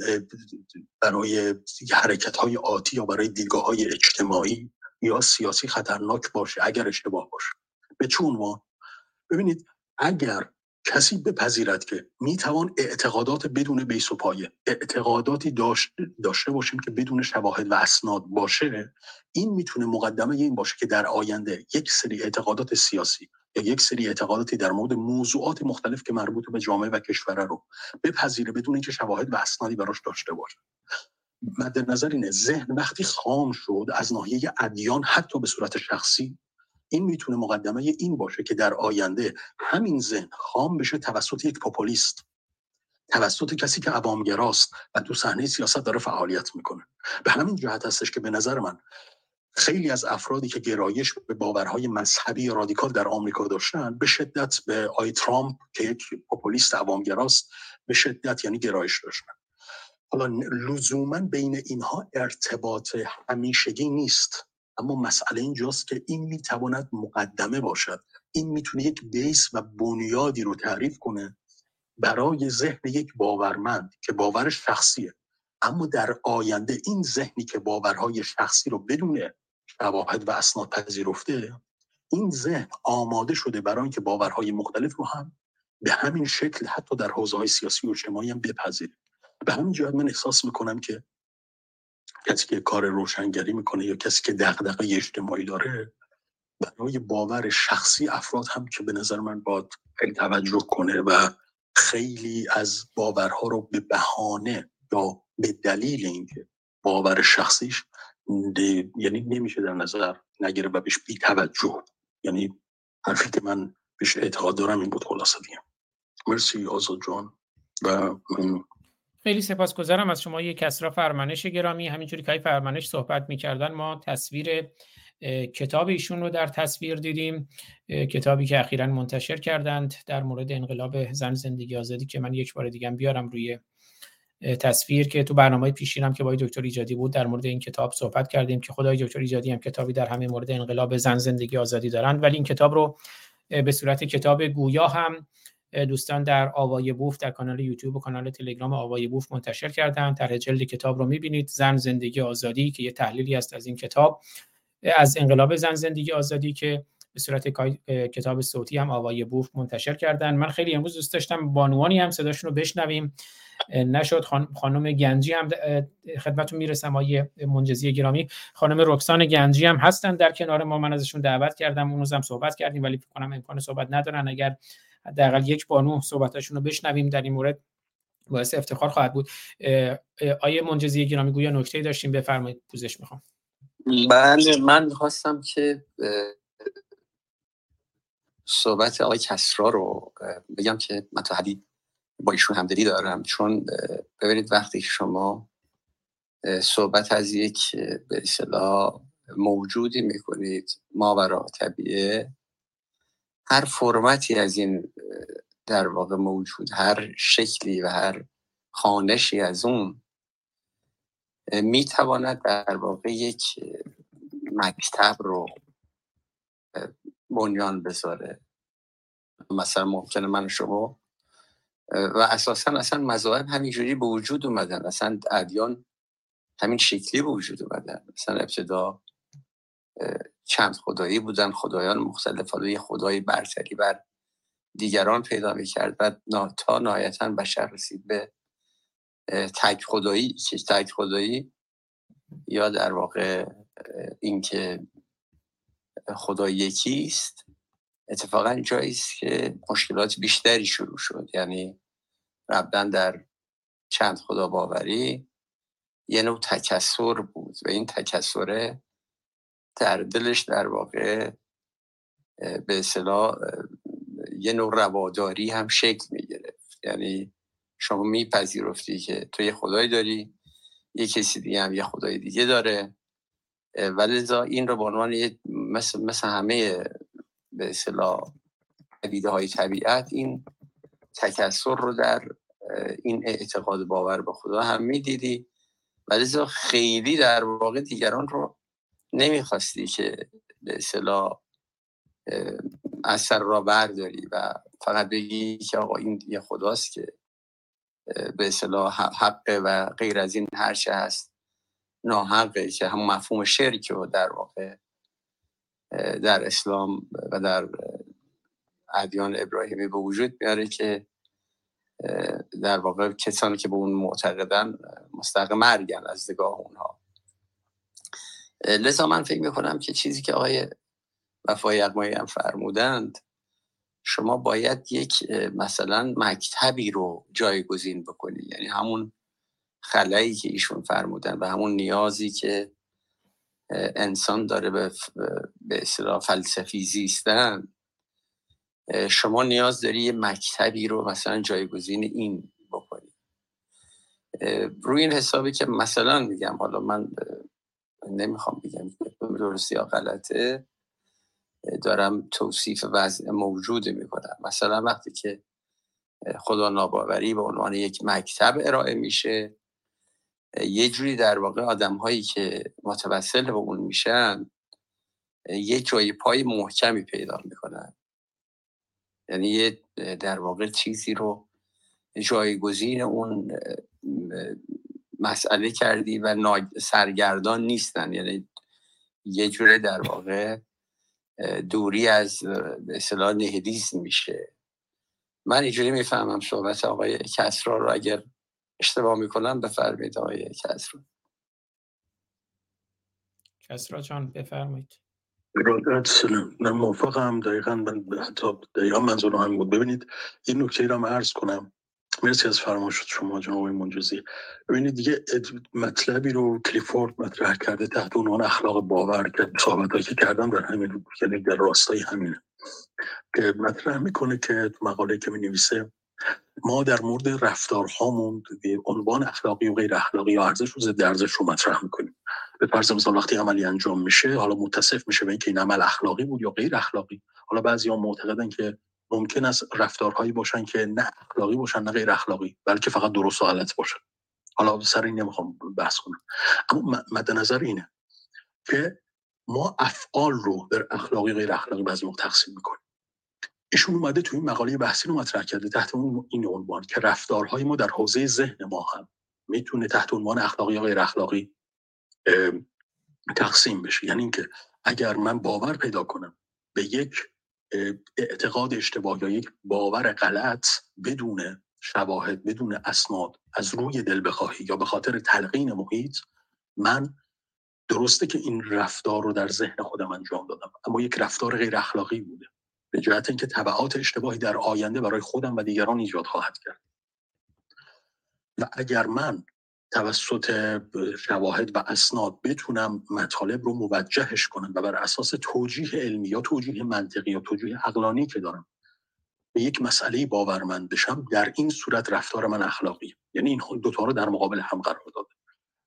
برای حرکت های آتی یا برای دیدگاه های اجتماعی یا سیاسی خطرناک باشه اگر اشتباه باشه. به چون ما ببینید اگر کسی بپذیرد که می‌توان اعتقادات بدون بیس و پایه اعتقاداتی داشته باشیم که بدون شواهد و اسناد باشه این می‌تونه مقدمه این باشه که در آینده یک سری اعتقادات سیاسی یا یک سری اعتقاداتی در مورد موضوعات مختلف که مربوط به جامعه و کشور رو بپذیره بدون اینکه شواهد و اسنادی براش داشته باشه. مد نظر اینه ذهن وقتی خام شد از ناحیه ادیان حتی به صورت شخصی این می‌تونه مقدمه این باشه که در آینده همین ذهن خام بشه توسط یک پوپولیست. توسط کسی که عوامگراست و تو صحنه سیاست داره فعالیت می‌کنه. به همین جهت هستش که به نظر من خیلی از افرادی که گرایش به باورهای مذهبی رادیکال در آمریکا داشتن به شدت به آی ترامپ که یک پوپولیست عوامگراست به شدت یعنی گرایش داشتن. حالا لزوما بین اینها ارتباط همیشگی نیست. اما مسئله اینجاست که این می‌تواند مقدمه باشد. این می‌تونه یک بیس و بنیادی رو تعریف کنه برای ذهن یک باورمند که باور شخصیه. اما در آینده این ذهنی که باورهای شخصی رو بدون شواهد و اسناد پذیرفته این ذهن آماده شده برای اینکه باورهای مختلف رو هم به همین شکل حتی در حوزه سیاسی و اجتماعی هم بپذیره. به همین جهت من احساس می‌کنم که کسی که کار روشنگری می‌کنه یا کسی که دغدغه اجتماعی داره برای باور شخصی افراد هم که به نظر من باید خیلی توجه کنه و خیلی از باورها رو به بهانه یا به دلیل اینکه باور شخصیش یعنی نمیشه در نظر نگیره و بهش بی توجه یعنی حرفی که من بهش اعتقاد دارم این بود خلاصه دیگه. مرسی آزاد جان و خیلی سپاسگزارم از شما یک کسرا فرمانش گرامی. همینجوری که فرمانش صحبت می‌کردن ما تصویر کتاب ایشون رو در تصویر دیدیم. کتابی که اخیرا منتشر کردند در مورد انقلاب زن زندگی آزادی که من یک بار دیگه بیارم روی تصویر که تو برنامه پیشینم که با دکتر ایجادی بود در مورد این کتاب صحبت کردیم که خدای دکتر ایجادی هم کتابی در همین مورد انقلاب زن زندگی آزادی دارند ولی این کتاب رو به صورت کتاب گویا هم دوستان در آوای بوف در کانال یوتیوب و کانال تلگرام آوای بوف منتشر کردن. طرح جلد کتاب رو می‌بینید. زن زندگی آزادی که یه تحلیلی است از این کتاب. از انقلاب زن زندگی آزادی که به صورت کتاب صوتی هم آوای بوف منتشر کردن. من خیلی امروز دوست داشتم بانوانی هم صداشون رو بشنویم نشد. خانم گنجی هم خدمتون می‌رسم. آیه منجزی گرامی. خانم رکسان گنجی هم هستن در کنار ما. من ازشون دعوت کردم. اون هم صحبت کردیم ولی فکر کنم امکان صحبت ندارن. اگر حداقل یک بانو صحبتاشون رو بشنویم در این مورد. باعث افتخار خواهد بود. آیه منجزی گرامی گویا نکته داشتیم؟ بفرمایید پوزش می‌خوام. بله من خواستم که صحبت آقای کسرا رو بگم که من تا حدی با ایشون همدلی دارم. چون ببینید وقتی شما صحبت از یک به اصطلاح موجودی می‌کنید ماورا طبیعه هر فرمتی از این در واقع موجود هر شکلی و هر خانشی از اون می‌تواند در واقع یک مکتب رو بنیان بذاره. مثلا ممکنه من شما و اساسا اصلا مذاهب همینجوری به وجود اومدن. اصلا ادیان همین شکلی به وجود اومدن. مثلا ابتدا چند خدایی بودن خدایان مختلف. حالا یه خدای برتری بر دیگران پیدا می‌کرد و تا نهایتا بشر رسید به تک خدایی. که تک خدایی؟ یا در واقع اینکه خدا یکیست. اتفاقا جایی است که مشکلات بیشتری شروع شد. یعنی ربدن در چند خدا باوری یه نوع تکسر بود و این تکسره در دلش در واقع به اصطلاح یه نوع رواداری هم شکل می گرفت یعنی شما میپذیرفتی که تو یه خدایی داری یه کسی دیگه هم یه خدای دیگه داره. ولی این رو به عنوان مثل, مثل همه به اصطلاح پدیده های طبیعت این تکسر رو در این اعتقاد باور به خدا هم می‌دیدی. ولی خیلی در واقع دیگران رو نمی‌خواستی که به اصطلاح اثر را برداری و فقط بگی که آقا این یه خداست که به اصطلاح حقه و غیر از این هر چه هست ناحقه که هم مفهوم شرک رو در واقع در اسلام و در ادیان ابراهیمی به وجود میاره که در واقع کسانی که به اون معتقدن مستقیم مرگن از نگاه اونها. لذا من فکر می‌کنم که چیزی که آقای وفای یغمایی هم فرمودند شما باید یک مثلا مکتبی رو جایگزین بکنی. یعنی همون خلایی که ایشون فرمودن و همون نیازی که انسان داره به به اصطلاح فلسفی زیستن. شما نیاز داری یه مکتبی رو مثلا جایگزین این بکنی. روی این حسابی که مثلا میگم حالا من نمی‌خوام بگم درستی یا غلطه. دارم توصیف وضع موجود می‌کنم. مثلا وقتی که خدا ناباوری به عنوان یک مکتب ارائه میشه یه جوری در واقع آدم هایی که متوسل به اون میشن یه جای پای محکمی پیدا می‌کنن. یعنی یه در واقع چیزی رو جایگزین اون مسئله کردی و سرگردان نیستن. یعنی یه جوره در واقع دوری از اصطلاح نهدیسم میشه. من اینجوری می‌فهمم صحبت آقای کسرا رو اگر اشتباه می‌کنم بفرمایید آقای کسرا. کسرا جان بفرمایید. سلام. من موافقم. دقیقا من حتی دقیقا منظور هم بود. ببینید این نکته را من عرض کنم. مرسی از فرمایشات شما جناب منجزی ببینید دیگه مطلبی رو کلیفورد مطرح کرده تحت عنوان اخلاق باور که صحبت که کردم در همین یعنی در راستای همینه. که مطرح می‌کنه که مقاله که می نویسه ما در مورد رفتارهامون عنوان اخلاقی و غیر اخلاقی یا ارزش و ضد ارزش رو مطرح می‌کنیم. به فرض مثال وقتی عملی انجام میشه حالا متصف میشه به اینکه این عمل اخلاقی بود یا غیر اخلاقی. حالا بعضی ها معتقدن که ممکن است رفتارهایی باشن که نه اخلاقی باشن نه غیر اخلاقی بلکه فقط درست و غلط باشن حالا سر این نمی‌خوام بحث کنم. اما مد نظر اینه که ما افعال رو در اخلاقی غیر اخلاقی بعضی موقع تقسیم می‌کنیم. ایشون اومده تو این مقاله بحثی رو مطرح کرده تحت این عنوان که رفتارهای ما در حوزه ذهن ما هم می‌تونه تحت عنوان اخلاقی یا غیر اخلاقی تقسیم بشه. یعنی اینکه اگر من باور پیدا کنم به یک اعتقاد اشتباه یا یک باور غلط بدون شواهد بدون اسناد از روی دل بخواهی یا به خاطر تلقین محیط من درسته که این رفتار رو در ذهن خودم انجام دادم اما یک رفتار غیر اخلاقی بوده. به جهت اینکه تبعات اشتباهی در آینده برای خودم و دیگران ایجاد خواهد کرد. و اگر من توسط شواهد و اسناد بتونم مطالب رو موجهش کنم و بر اساس توجیه علمی یا توجیه منطقی یا توجیه عقلانی که دارم به یک مسئله باورمند بشم در این صورت رفتار من اخلاقی یعنی این دوتا رو در مقابل هم قرار داده.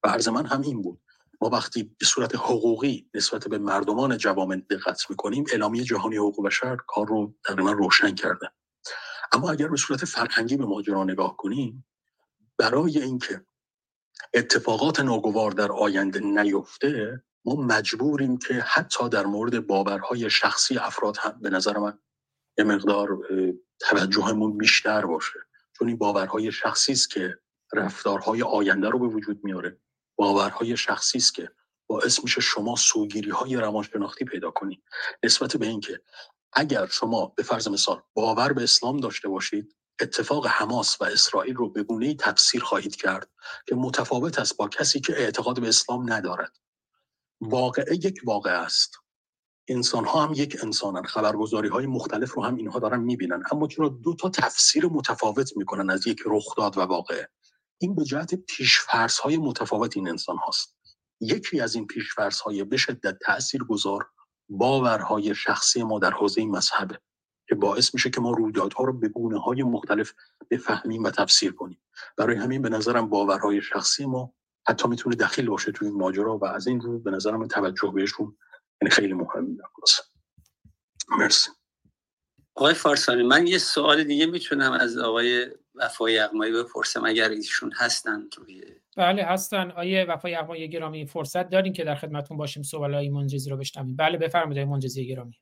و عرض من هم این بود. ما وقتی به صورت حقوقی نسبت به مردمان جوامع دقت می‌کنیم اعلامیه جهانی حقوق بشر کار رو تقریبا روشن کرده. اما اگر به صورت فرهنگی به ماجرا نگاه کنیم برای اینکه اتفاقات ناگوار در آینده نیفته ما مجبوریم که حتی در مورد باورهای شخصی افراد هم به نظر من یه مقدار توجهمون بیشتر باشه. چون این باورهای شخصی است که رفتارهای آینده رو به وجود میاره. باورهای شخصی است که باعث میشه شما سوگیری های روانشناختی پیدا کنید نسبت به اینکه اگر شما به فرض مثال باور به اسلام داشته باشید اتفاق حماس و اسرائیل رو به گونه تفسیر خواهید کرد که متفاوت است با کسی که اعتقاد به اسلام ندارد. واقعه یک واقع است. انسان ها هم یک انسانن خبرگزاری های مختلف رو هم اینها دارن می‌بینن. اما چرا دو تا تفسیر متفاوت می‌کنن از یک رخداد و واقعه؟ این به جهت پیشفرض های متفاوت این انسان هاست یکی از این پیشفرض های به شدت تأثیر گذار باورهای شخصی ما در حوزه مذهبه. که باعث میشه که ما رویدادها رو به گونه های مختلف بفهمیم و تفسیر کنیم. برای همین به نظرم باورهای شخصی ما حتی می‌تونه دخیل باشه توی این ماجرا و از این رو به نظرم توجه بهشون یعنی خیلی مهمه مرسی. آقای فارسانی من یه سوال دیگه می‌تونم از آقای وفای یغمایی بپرسم اگر ایشون هستن توی بله هستن. آیه وفای یغمایی گرامی فرصت دارین که در خدمتون باشیم سوال های منجزی رو بشنویم. بله بفرمایید منجزی گرامی.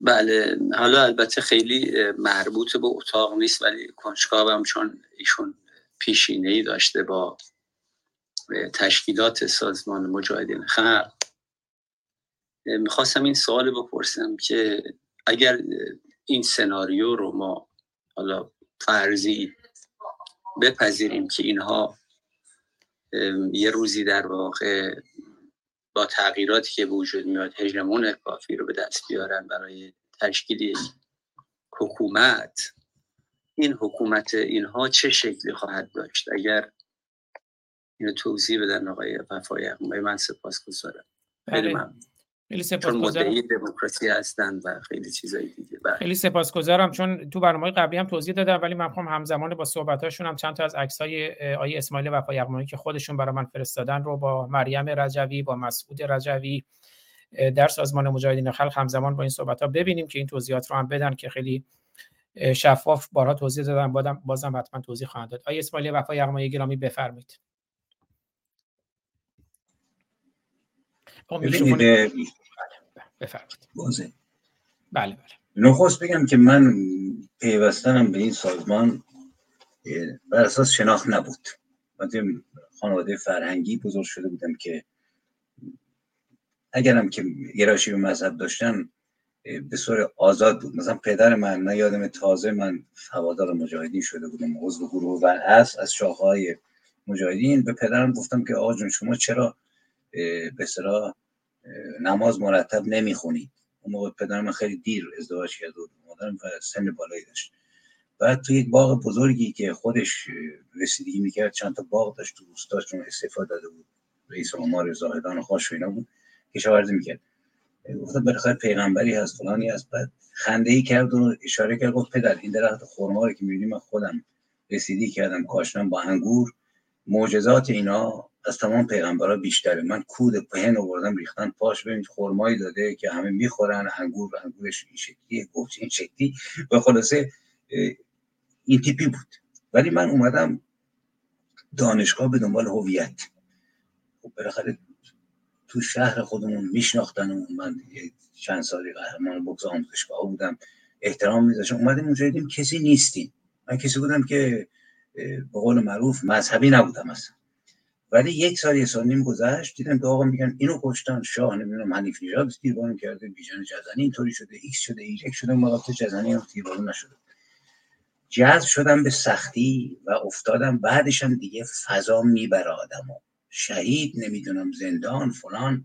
بله حالا البته خیلی مربوط به اتاق نیست ولی کنجکاوم چون ایشون پیشینه ای داشته با تشکیلات سازمان مجاهدین خلق می‌خواستم این سوال بپرسم که اگر این سناریو رو ما حالا فرضی بپذیریم که اینها یه روزی در واقع با تغییراتی که وجود میاد هژمون کافی رو به دست بیارن برای تشکیل حکومت این حکومت اینها چه شکلی خواهد داشت؟ اگر اینو توضیح بدن آقای وفای من سپاس گذارم خیلی بله. خیلی سپاسگزارم. دموکراسی هستن و خیلی چیزایی دیگه. بله. خیلی سپاسگزارم چون تو برنامه قبلی هم توضیح دادم ولی من می‌خوام همزمان با صحبتاشون هم چند تا از عکسای آقای اسماعیل وفا یغمایی که خودشون برای من فرستادن رو با مریم رجوی با مسعود رجوی در سازمان مجاهدین خلق همزمان با این صحبت ها ببینیم که این توضیحات رو هم بدن که خیلی شفاف بارها توضیح دادم بازم حتما توضیح خواهند داد. آقای اسماعیل وفا یغمایی گرامی بفرمایید. ببینید بفرمایید. بله بله. نخست بگم که من پیوستنم به این سازمان بر اساس شناخت نبود. من خانواده فرهنگی بزرگ شده بودم که اگرم که گرایشی به مذهب داشتن به صورت آزاد بود. مثلا پدر من نه یادم تازه من هوادار مجاهدین شده بودم. عضو گروه و از از شاخهای مجاهدین. به پدرم گفتم که آقا جون شما چرا به نماز مرتب نمی‌خونید اون موقع پدر من خیلی دیر ازدواج کرد و مادرم سن بالایی داشت. بعد تو یک باغ بزرگی که خودش رسیدگی می‌کرد چند تا باغ داشت تو روستاش چون استفاده داده بود. رئیس آمار زاهدان خوش اینا بود. کشاورزی می‌کرد. گفتم بالاخره پیغمبری هست فلانی هست. بعد خنده ای کرد و اشاره کرد. گفت پدر این درخت خرما که می‌بینی من خودم رسیدگی کردم کاشتم با انگور. معجزات اینا از تمام پیغمبرها بیشتره. من کود پهن آوردم ریختن پاش ببینید خرمایی داده که همه می‌خورن انگور انگورش این شکلیه گفت این شکلی. و خلاصه این تیپی بود. ولی من اومدم دانشگاه به دنبال هویت. خب بالاخره تو شهر خودمون میشناختن من چند سالی قهرمان بوکس آموزشگاه بودم. احترام میذاشتم. اومدیم اونجا دیدیم کسی نیستیم. من کسی بودم که به قول معروف مذهبی نبودم اصلا. ولی یک سال یه سال نیم گذشت دیدم که آقا میگن اینو کشتن. شاه نمی‌دونم حنیف نژاد تیربارون کرده بیژن جزنی اینطوری شده ایکس شده ایگرگ شده مقابل جزنی هم تیربارون نشده. جذب شدم به سختی و افتادم. بعدش هم دیگه فضا می‌بره آدمو. شهید نمی‌دونم زندان فلان.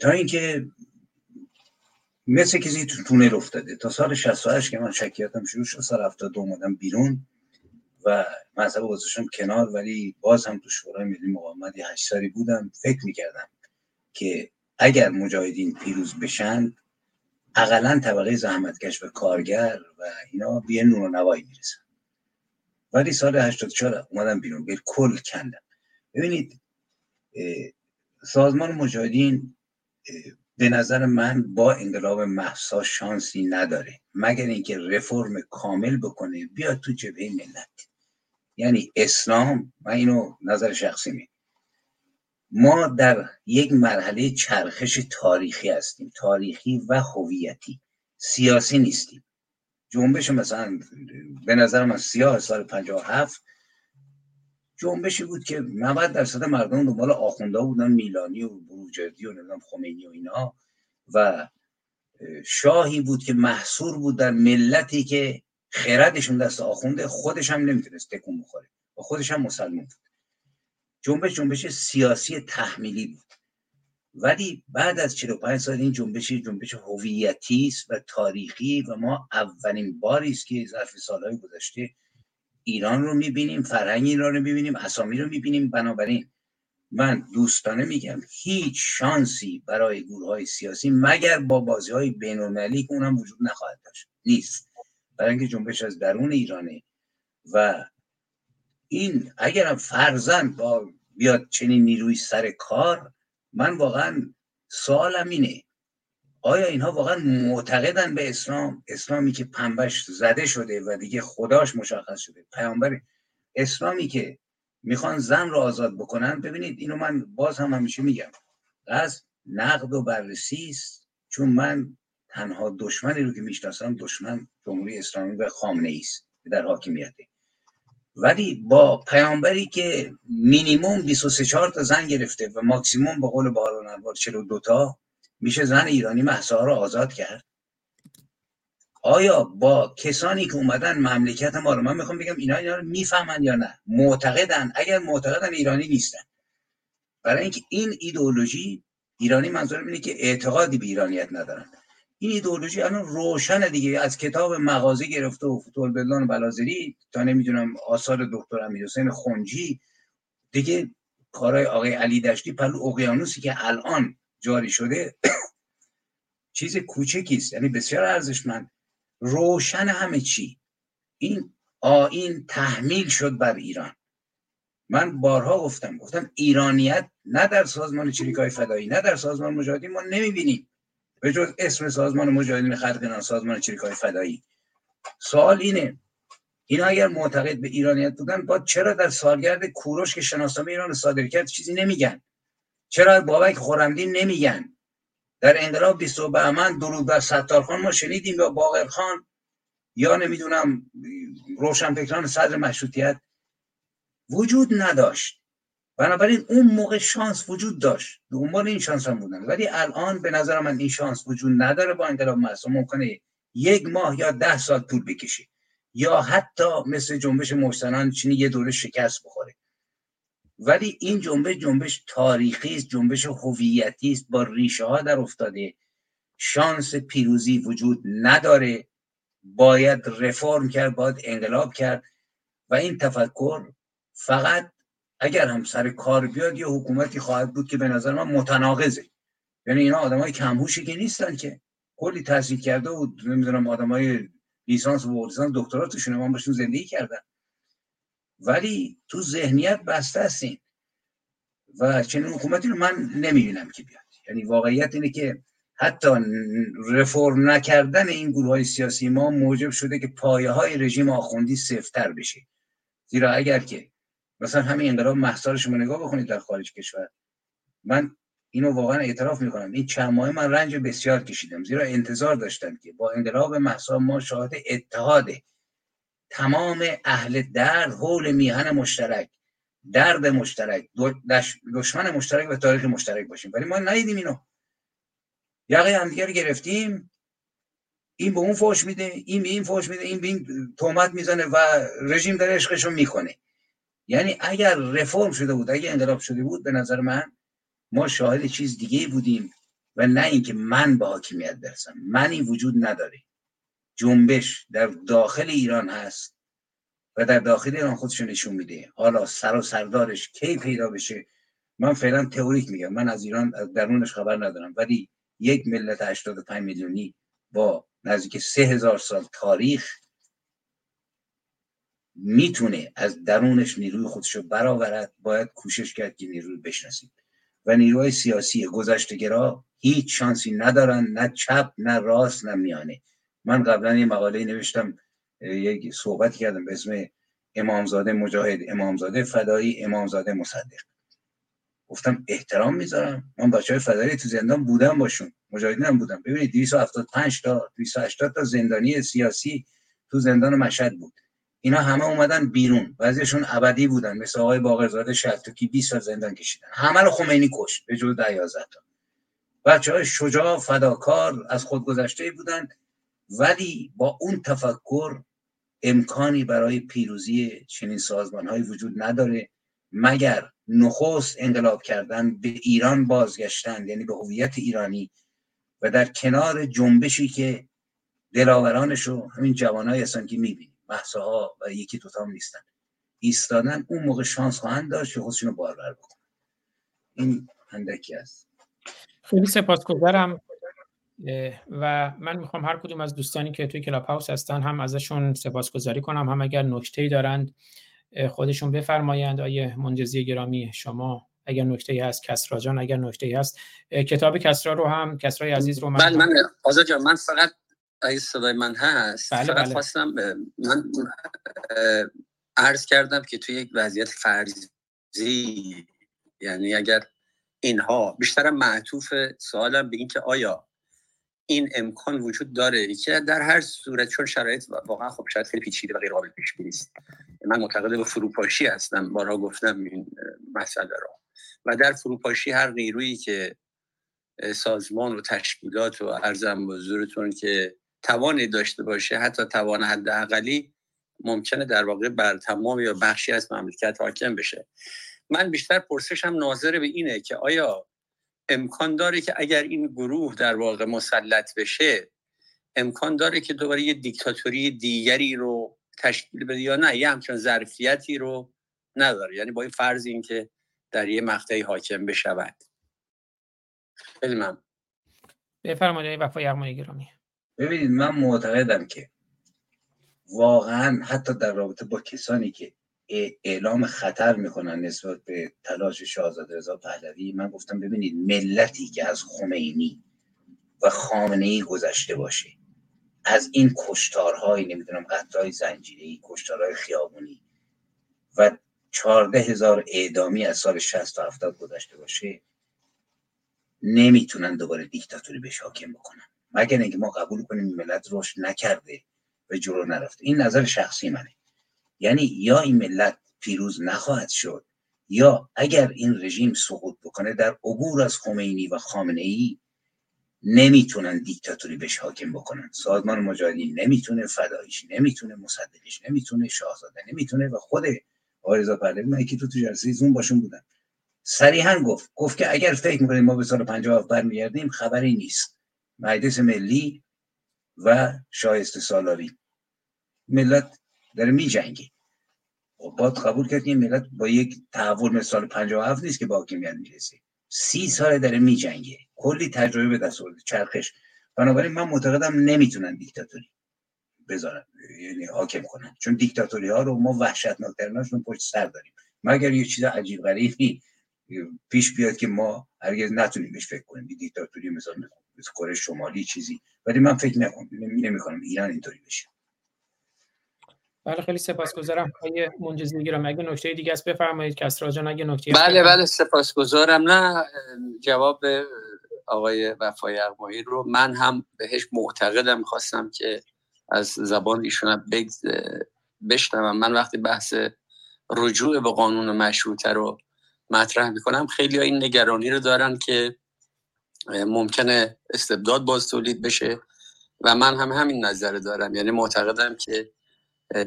تا اینکه مثل کسی تو تونل افتاده. تا سال 68 که من شکیاتم شروع شد سال 72 اومدم بیرون. و مذهب گذاشتم کنار ولی باز هم تو شورای ملی مقاومت هشت سالی بودم. فکر می‌کردم که اگر مجاهدین پیروز بشن اقلا طبقه زحمتکش و کارگر و اینا به نور و نوایی می‌رسن. ولی سال 84 اومدم بیرون به کل کندم. ببینید سازمان مجاهدین به نظر من با انقلاب محسا شانسی نداره. مگر اینکه رفرم کامل بکنه بیاد تو جبهه ملت. یعنی اسلام من اینو نظر شخصی می ما در یک مرحله چرخش تاریخی هستیم. تاریخی و هویتی. سیاسی نیستیم. جنبش مثلا به نظر من سیاه سال 57 جنبشی بود که 90 درصد مردم دنبال آخونده بودن میلانی و بروجردی و نمی‌دونم خمینی و اینا. و شاهی بود که محصور بود در ملتی که خردشون دست آخونده خودش هم نمی‌تونست تکون بخوره. و خودش هم مسلمان بود. جنبش جنبش سیاسی تحمیلی بود. ولی بعد از 45 سال این جنبش جنبش هویتی است و تاریخی و ما اولین باری است که ظرف سالهای گذشته ایران رو می‌بینیم فرهنگ ایران رو می‌بینیم اسامی رو می‌بینیم. بنابراین من دوستانه میگم هیچ شانسی برای گروه های سیاسی مگر با بازی های بین که اونم وجود نخواهد داشت. نیست. برای اینکه جنبش از درون ایرانه. و این اگرم فرزن با بیاد چنین نیروی سر کار من واقعا سوالم اینه آیا اینها واقعا معتقدن به اسلام؟ اسلامی که پنبش زده شده و دیگه خداش مشخص شده. پیامبر اسلامی که می‌خوان زن رو آزاد بکنن ببینید اینو من باز هم همیشه میگم. از نقد و بررسی است چون من تنها دشمنی رو که می‌شناسم دشمن جمهوری اسلامی و خامنه است در حاکمیته ولی با پیامبری که مینیموم 23 تا زن گرفته و ماکسیموم به قول بارون انوار 42 تا میشه زن ایرانی محسا رو آزاد کرد؟ آیا با کسانی که اومدن مملکت ما رو من می‌خوام بگم اینا اینا رو می‌فهمن یا نه؟ معتقدن. اگر معتقدن ایرانی نیستن. برای اینکه این ایدئولوژی ایرانی منظورم اینه که اعتقادی به ایرانیت ندارن. این ایدئولوژی الان روشن دیگه. از کتاب مغازه گرفته و فتول بلدان بلازری تا نمی‌دونم آثار دکتر امیر خونجی دیگه کارهای آقای علی دشتی پلو اقیانوسی که الان جاری شده چیز کوچکی است. یعنی بسیار ارزشمند. روشن همه چی. این آین تحمیل شد بر ایران. من بارها گفتم. گفتم ایرانیت نه در سازمان چریکای فدایی نه در سازمان مجاهدین. ما نمی‌بینیم. به جز اسم سازمان مجاهدین خلق سازمان چریکای فدایی. سوال اینه اینا اگر معتقد به ایرانیت بودن با چرا در سالگرد کوروش که شناسنامه ایران صادر کرد چیزی نمیگن؟ چرا بابک خورمدین نمیگن؟ در انقلاب 20 بهمن درود بر ستارخان ما شنیدیم یا باقر خان یا نمی‌دونم روشنفکران صدر مشروطیت وجود نداشت. بنابراین اون موقع شانس وجود داشت. دنبال این شانس هم بودن. ولی الان به نظر من این شانس وجود نداره با انقلاب محسا ممکنه یک ماه یا ده سال طول بکشه. یا حتی مثل جنبش محسنان چینی یه دوره شکست بخوره. ولی این جنبش جنبش تاریخی است جنبش هویتی است با ریشه ها در افتاده. شانس پیروزی وجود نداره. باید رفرم کرد باید انقلاب کرد. و این تفکر فقط اگر هم سر کار بیاد یه حکومتی خواهد بود که به نظر من متناقضه. یعنی اینا آدمای کمهوشی که نیستن که. کلی تحصیل کرده و نمی‌دونم آدمای لیسانس و لیسانس دکتراتشون من باشون زندگی کردن. ولی تو ذهنیت بسته هستین. و چنین حکومتی رو من نمی‌بینم که بیاد. یعنی واقعیت اینه که حتی رفرم نکردن این گروه های سیاسی ما موجب شده که پایه های رژیم آخوندی سفتر بشه. زیرا اگر که مثلا همین انقلاب محصارش رو نگاه بکنید در خارج کشور. من اینو واقعا اعتراف می‌کنم. این چند ماه من رنج بسیار کشیدم. زیرا انتظار داشتم که با انقلاب محصا ما شاهد اتحاد تمام اهل در حول میهن مشترک درد مشترک دشمن مشترک و تاریخ مشترک باشیم. ولی ما ندیدیم اینو. یقه همدیگه گرفتیم. این به اون فوش میده این به این فوش میده این به این تومت می‌زنه و رژیم داره عشقشو می‌کنه. یعنی اگر رفرم شده بود اگر انقلاب شده بود به نظر من ما شاهد چیز دیگه بودیم و نه اینکه من به حاکمیت برسم. منی وجود نداره. جنبش در داخل ایران هست و در داخل ایران خودش نشون میده. حالا سر و سردارش کی پیدا بشه؟ من فعلا تئوریک میگم. من از ایران درونش خبر ندارم. ولی یک ملت 85 میلیونی با نزدیک سه هزار سال تاریخ می‌تونه از درونش نیروی خودشو برآورد باید کوشش کرد که نیروی بشناسید و نیروهای سیاسی گذشتگرا هیچ شانسی ندارن نه چپ نه راست نه میانه. من قبلا یه مقاله نوشتم یک صحبتی کردم به اسم امامزاده مجاهد امامزاده فدایی امامزاده مصدق. گفتم احترام می‌ذارم. من بچه های فدایی تو زندان بودم باشون. مجاهدین هم بودم. ببینید 275 تا 280 تا زندانی سیاسی تو زندان مشهد بود. اینا همه اومدن بیرون. بعضیشون ابدی بودن مثل آقای باقرزاده شلتوکی 20 سال زندان کشیدن. همه رو خمینی کشت به جز 11 تا بچه های شجاع فداکار از خود گذشته بودن ولی با اون تفکر امکانی برای پیروزی چنین سازمان های وجود نداره مگر نخست انقلاب کردن به ایران بازگشتن یعنی به هویت ایرانی و در کنار جنبشی که دلاورانش رو همین جوانایی هستن که می‌بینیم. محصه ها و یکی دوتا هم نیستن. ایستادن اون موقع شانس خواهند داشت که خودشون رو بارور بکنن. این هندکی است. خیلی سپاسگزارم. و من می‌خوام هر کدوم از دوستانی که توی کلاب هاوس هستن هم ازشون سپاسگزاری کنم. هم اگر نکته دارند خودشون بفرمایند. آیه منجزی گرامی شما اگر نکته هست کسرا جان اگر نکته هست کتاب کسرا رو هم کسرای عزیز رو من بله من جان من فقط اگه صدای من هست. بله فقط بله. خواستم من عرض کردم که توی یک وضعیت فرضی یعنی اگر اینها بیشترم معطوف سوالم به این که آیا این امکان وجود داره که در هر صورت چون شرایط واقعا خب شاید خیلی پیچیده و غیر قابل پیش بینی است. من معتقد به فروپاشی هستم بارها گفتم این مسئله را و در فروپاشی هر نیرویی که سازمان و تشکیلات و ارزم بزرگتون که توانی داشته باشه حتی توان حداقلی ممکنه در واقع بر تمام یا بخشی از مملکت حاکم بشه. من بیشتر پرسشم ناظر به اینه که آیا امکان داره که اگر این گروه در واقع مسلط بشه امکان داره که دوباره یه دیکتاتوری دیگری رو تشکیل بده یا نه؟ یه همچون ظرفیتی رو نداره. یعنی با این فرض این که در یه مقطعی حاکم بشود. خیلی من بفرمایید وفا یغمای گرامی. ببینید من معتقدم که واقعا حتی در رابطه با کسانی که اعلام خطر می‌کنن نسبت به تلاش شاهزاده رضا پهلوی من گفتم ببینید ملتی که از خمینی و خامنه ای گذشته باشه از این کشتارهای نمی‌دونم قطعای زنجیری کشتارهای خیابونی و چارده هزار اعدامی از سال 60 تا 70 گذشته باشه نمی‌تونن دوباره دیکتاتوری بهش حاکم بکنن. مگر اینکه ما قبول کنیم ملت رشد نکرده و جلو نرفته. این نظر شخصی منه. یعنی یا این ملت پیروز نخواهد شد یا اگر این رژیم سقوط بکنه در عبور از خمینی و خامنه ای نمی‌تونن دیکتاتوری بهش حاکم بکنن. سازمان مجاهدین نمی‌تونه فدایش نمی‌تونه مصدقش نمی‌تونه شاهزاده نمی‌تونه و خود آرزا پهلوی من یکی تو تو جلسه زوم باشون بودن صریحا گفت گفت که اگر فکر می‌کنیم ما به سال 57 برمیگردیم خبری نیست. مجلس ملی و شایسته سالاری. ملت داره می جنگه خب باید قبول کرد که ملت با یک تحول مثل سال 57 نیست که با حاکمیت می‌رسه. سی سال داره می جنگه کلی تجربه به دست آورده. چرخش. بنابراین من معتقدم نمی‌تونن دیکتاتوری بذارن یعنی حاکم کنن. چون دیکتاتوری ها رو ما وحشتناکتریناشون پشت سر داریم. مگر یه چیز عجیب غریبی پیش بیاد که ما هرگز نتونیم بهش فکر کنیم. دیکتاتوری مثلا مثل کره شمالی چیزی. ولی من فکر نکنم نمی‌کنم ایران اینطوری بشه. بله خیلی سپاسگزارم. آقای منجز می‌گیرم اگه نکته دیگه است بفرمایید. کسرا جان اگه نکته بله بله سپاسگزارم. نه جواب آقای وفای اقمایی رو من هم بهش معتقدم. خواستم که از زبان ایشون بشنوم. من وقتی بحث رجوع به قانون مشروطه رو مطرح می‌کنم. خیلی این نگرانی رو دارن که ممکنه استبداد باز تولید بشه و من هم همین نظر دارم. یعنی معتقدم که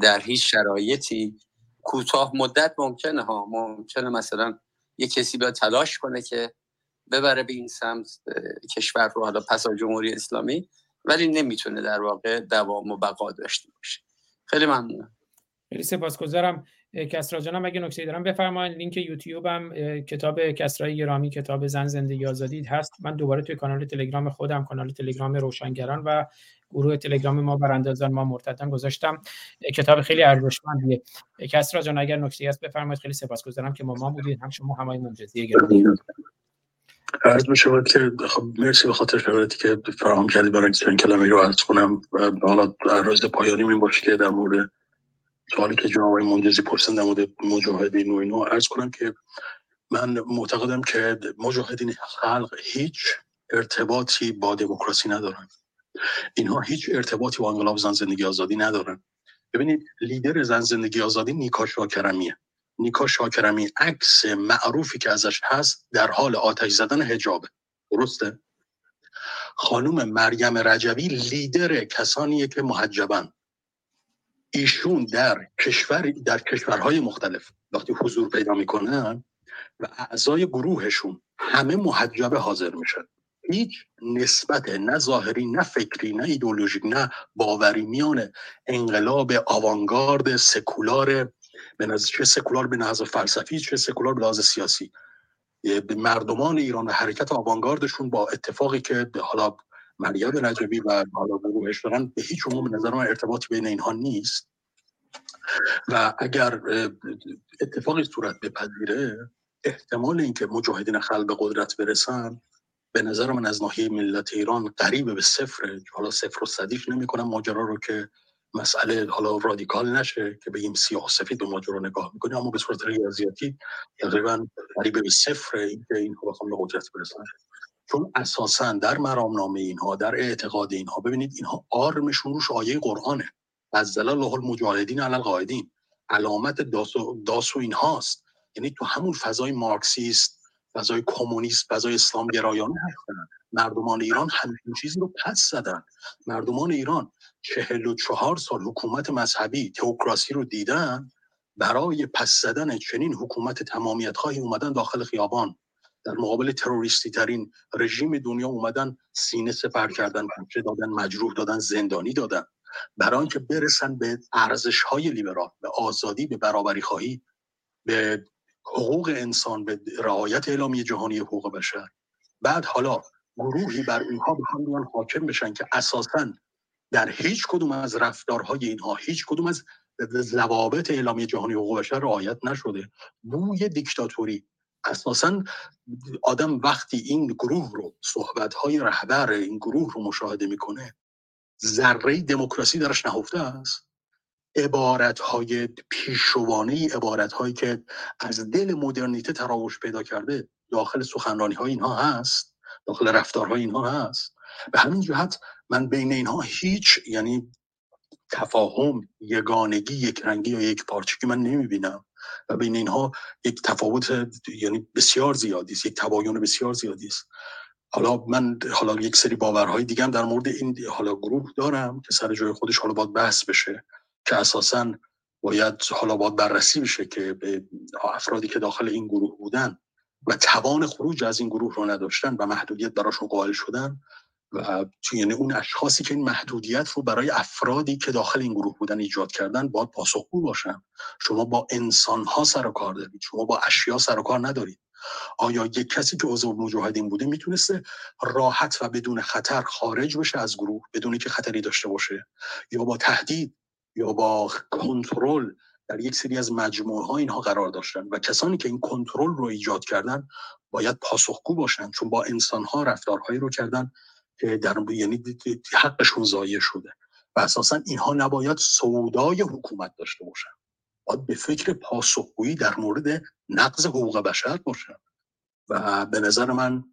در هیچ شرایطی کوتاه مدت ممکنه ها. ممکنه مثلا یه کسی باید تلاش کنه که ببره به این سمت کشور رو حالا پس جمهوری اسلامی ولی نمی‌تونه در واقع دوام و بقا داشته باشه. خیلی ممنونم. خیلی سپاسگزارم. کسرا جانم اگه نکته دارم بفرمایید لینک یوتیوبم کتاب کسرای گرامی کتاب زن زندگی آزادی هست. من دوباره توی کانال تلگرام خودم کانال تلگرام روشنگران و گروه تلگرام ما براندازان ما مرتدن گذاشتم. کتاب خیلی ارزشمندیه. کسرا جان اگر نکته هست بفرمایید. خیلی سپاسگزارم که ما ما بودید هم شما همای منجزی گرامی. عرض می که خب مرسی به خاطر شرایطی که فراهم کردی برای این کلمه رو عرض کنم حالا روز پایانی می باشه که در مورد سوالی که جناب آقای منجزی پرسن در مورد مجاهدین و اینو عرض کنم که من معتقدم که مجاهدین خلق هیچ ارتباطی با دموکراسی ندارن. اینها هیچ ارتباطی با انقلاب زن زندگی آزادی ندارن. ببینید لیدر زن زندگی آزادی نیکا شاکرمیه. نیکا شاکرمی عکس معروفی که ازش هست در حال آتش زدن هجابه درسته؟ خانوم مریم رجوی لیدر کسانیه که محجبن. ایشون در کشور در کشورهای مختلف وقتی حضور پیدا می‌کنن و اعضای گروهشون همه محجبه حاضر میشن. هیچ نسبت نه ظاهری نه فکری نه ایدولوژیک نه باوری میان انقلاب آوانگارد سکولار به چه سکولار به نظر فلسفی چه سکولار به لحاظ سیاسی. مردمان ایران و حرکت آوانگاردشون با اتفاقی که حالا مریم نجبی و حالا گروهش دارن به هیچ عموم نظر من ارتباطی بین اینها نیست. و اگر اتفاقی صورت بپذیره احتمال اینکه مجاهدین خلق قدرت برسن به نظر من از ناحیه ملت ایران قریب به صفر. حالا صفر و صدیق نمی کنم ماجرا رو که مسئله حالا رادیکال نشه که بگیم سیاه سفید به ماجرا نگاه می‌کنیم اما به صورت ریاضیاتی تقریبا قریب به صفر اینکه اینها بخوام به قدرت برسن. چون اساسا در مرامنامه اینها در اعتقاد اینها ببینید اینها آرمشون روش آیه قرآنه. از زلال المجاهدین علی القاعدین علامت داس و, داس و اینهاست. یعنی تو همون فضای مارکسیست فضای کمونیست فضای اسلام گرایانه هستن. مردمان ایران همین چیزی رو پس زدن. مردمان ایران چهل و چهار سال حکومت مذهبی تئوکراسی رو دیدن برای پس زدن چنین حکومت تمامیت خواهی اومدن داخل خیابان. در مقابل تروریستی ترین رژیم دنیا اومدن سینه سپر کردن پوچه دادن مجروح دادن زندانی دادن. برای اینکه برسن به ارزش های لیبرال به آزادی به برابری خواهی به حقوق انسان به رعایت اعلامیه جهانی حقوق بشر. بعد حالا گروهی بر اینها به هم حاکم بشن که اساسا در هیچ کدوم از رفتارهای اینها هیچ کدوم از ضوابط اعلامیه جهانی حقوق بشر رعایت نشده. بوی دیکتاتوری اساسا آدم وقتی این گروه رو صحبت های رهبر این گروه رو مشاهده می‌کنه ذره دموکراسی درش نهفته است. عبارت های پیشوانه عبارت هایی که از دل مدرنیته تراوش پیدا کرده داخل سخنرانی های اینها هست داخل رفتارهای اینها هست. به همین جهت من بین اینها هیچ یعنی تفاهم یگانگی یک رنگی یا یک پارچگی من نمی‌بینم. و بین اینها یک تفاوت یعنی بسیار زیادی است یک تباین بسیار زیادی است. حالا من حالا یک سری باورهای دیگه هم در مورد این حالا گروه دارم که سر جای خودش حالا باید بحث بشه که اساسا باید حالا باید بررسی بشه که به افرادی که داخل این گروه بودن و توان خروج از این گروه رو نداشتن و محدودیت براشون قائل شدن یعنی اون اشخاصی که این محدودیت رو برای افرادی که داخل این گروه بودن ایجاد کردن باید پاسخگو باشن. شما با انسان ها سر و کار دارید. شما با اشیا سر و کار ندارید. آیا یک کسی که عضو مجاهدین بوده می‌تونسته راحت و بدون خطر خارج بشه از گروه بدون که خطری داشته باشه؟ یا با تهدید یا با کنترل در یک سری از مجموعه ها اینها قرار داشتن و کسانی که این کنترل رو ایجاد کردن باید پاسخگو باشن. چون با انسان ها رفتارهایی رو کردن در یعنی حقشون ضایع شده. و اساسا اینها نباید سودای حکومت داشته باشن. باید به فکر پاسخگویی در مورد نقض حقوق بشر باشن. و به نظر من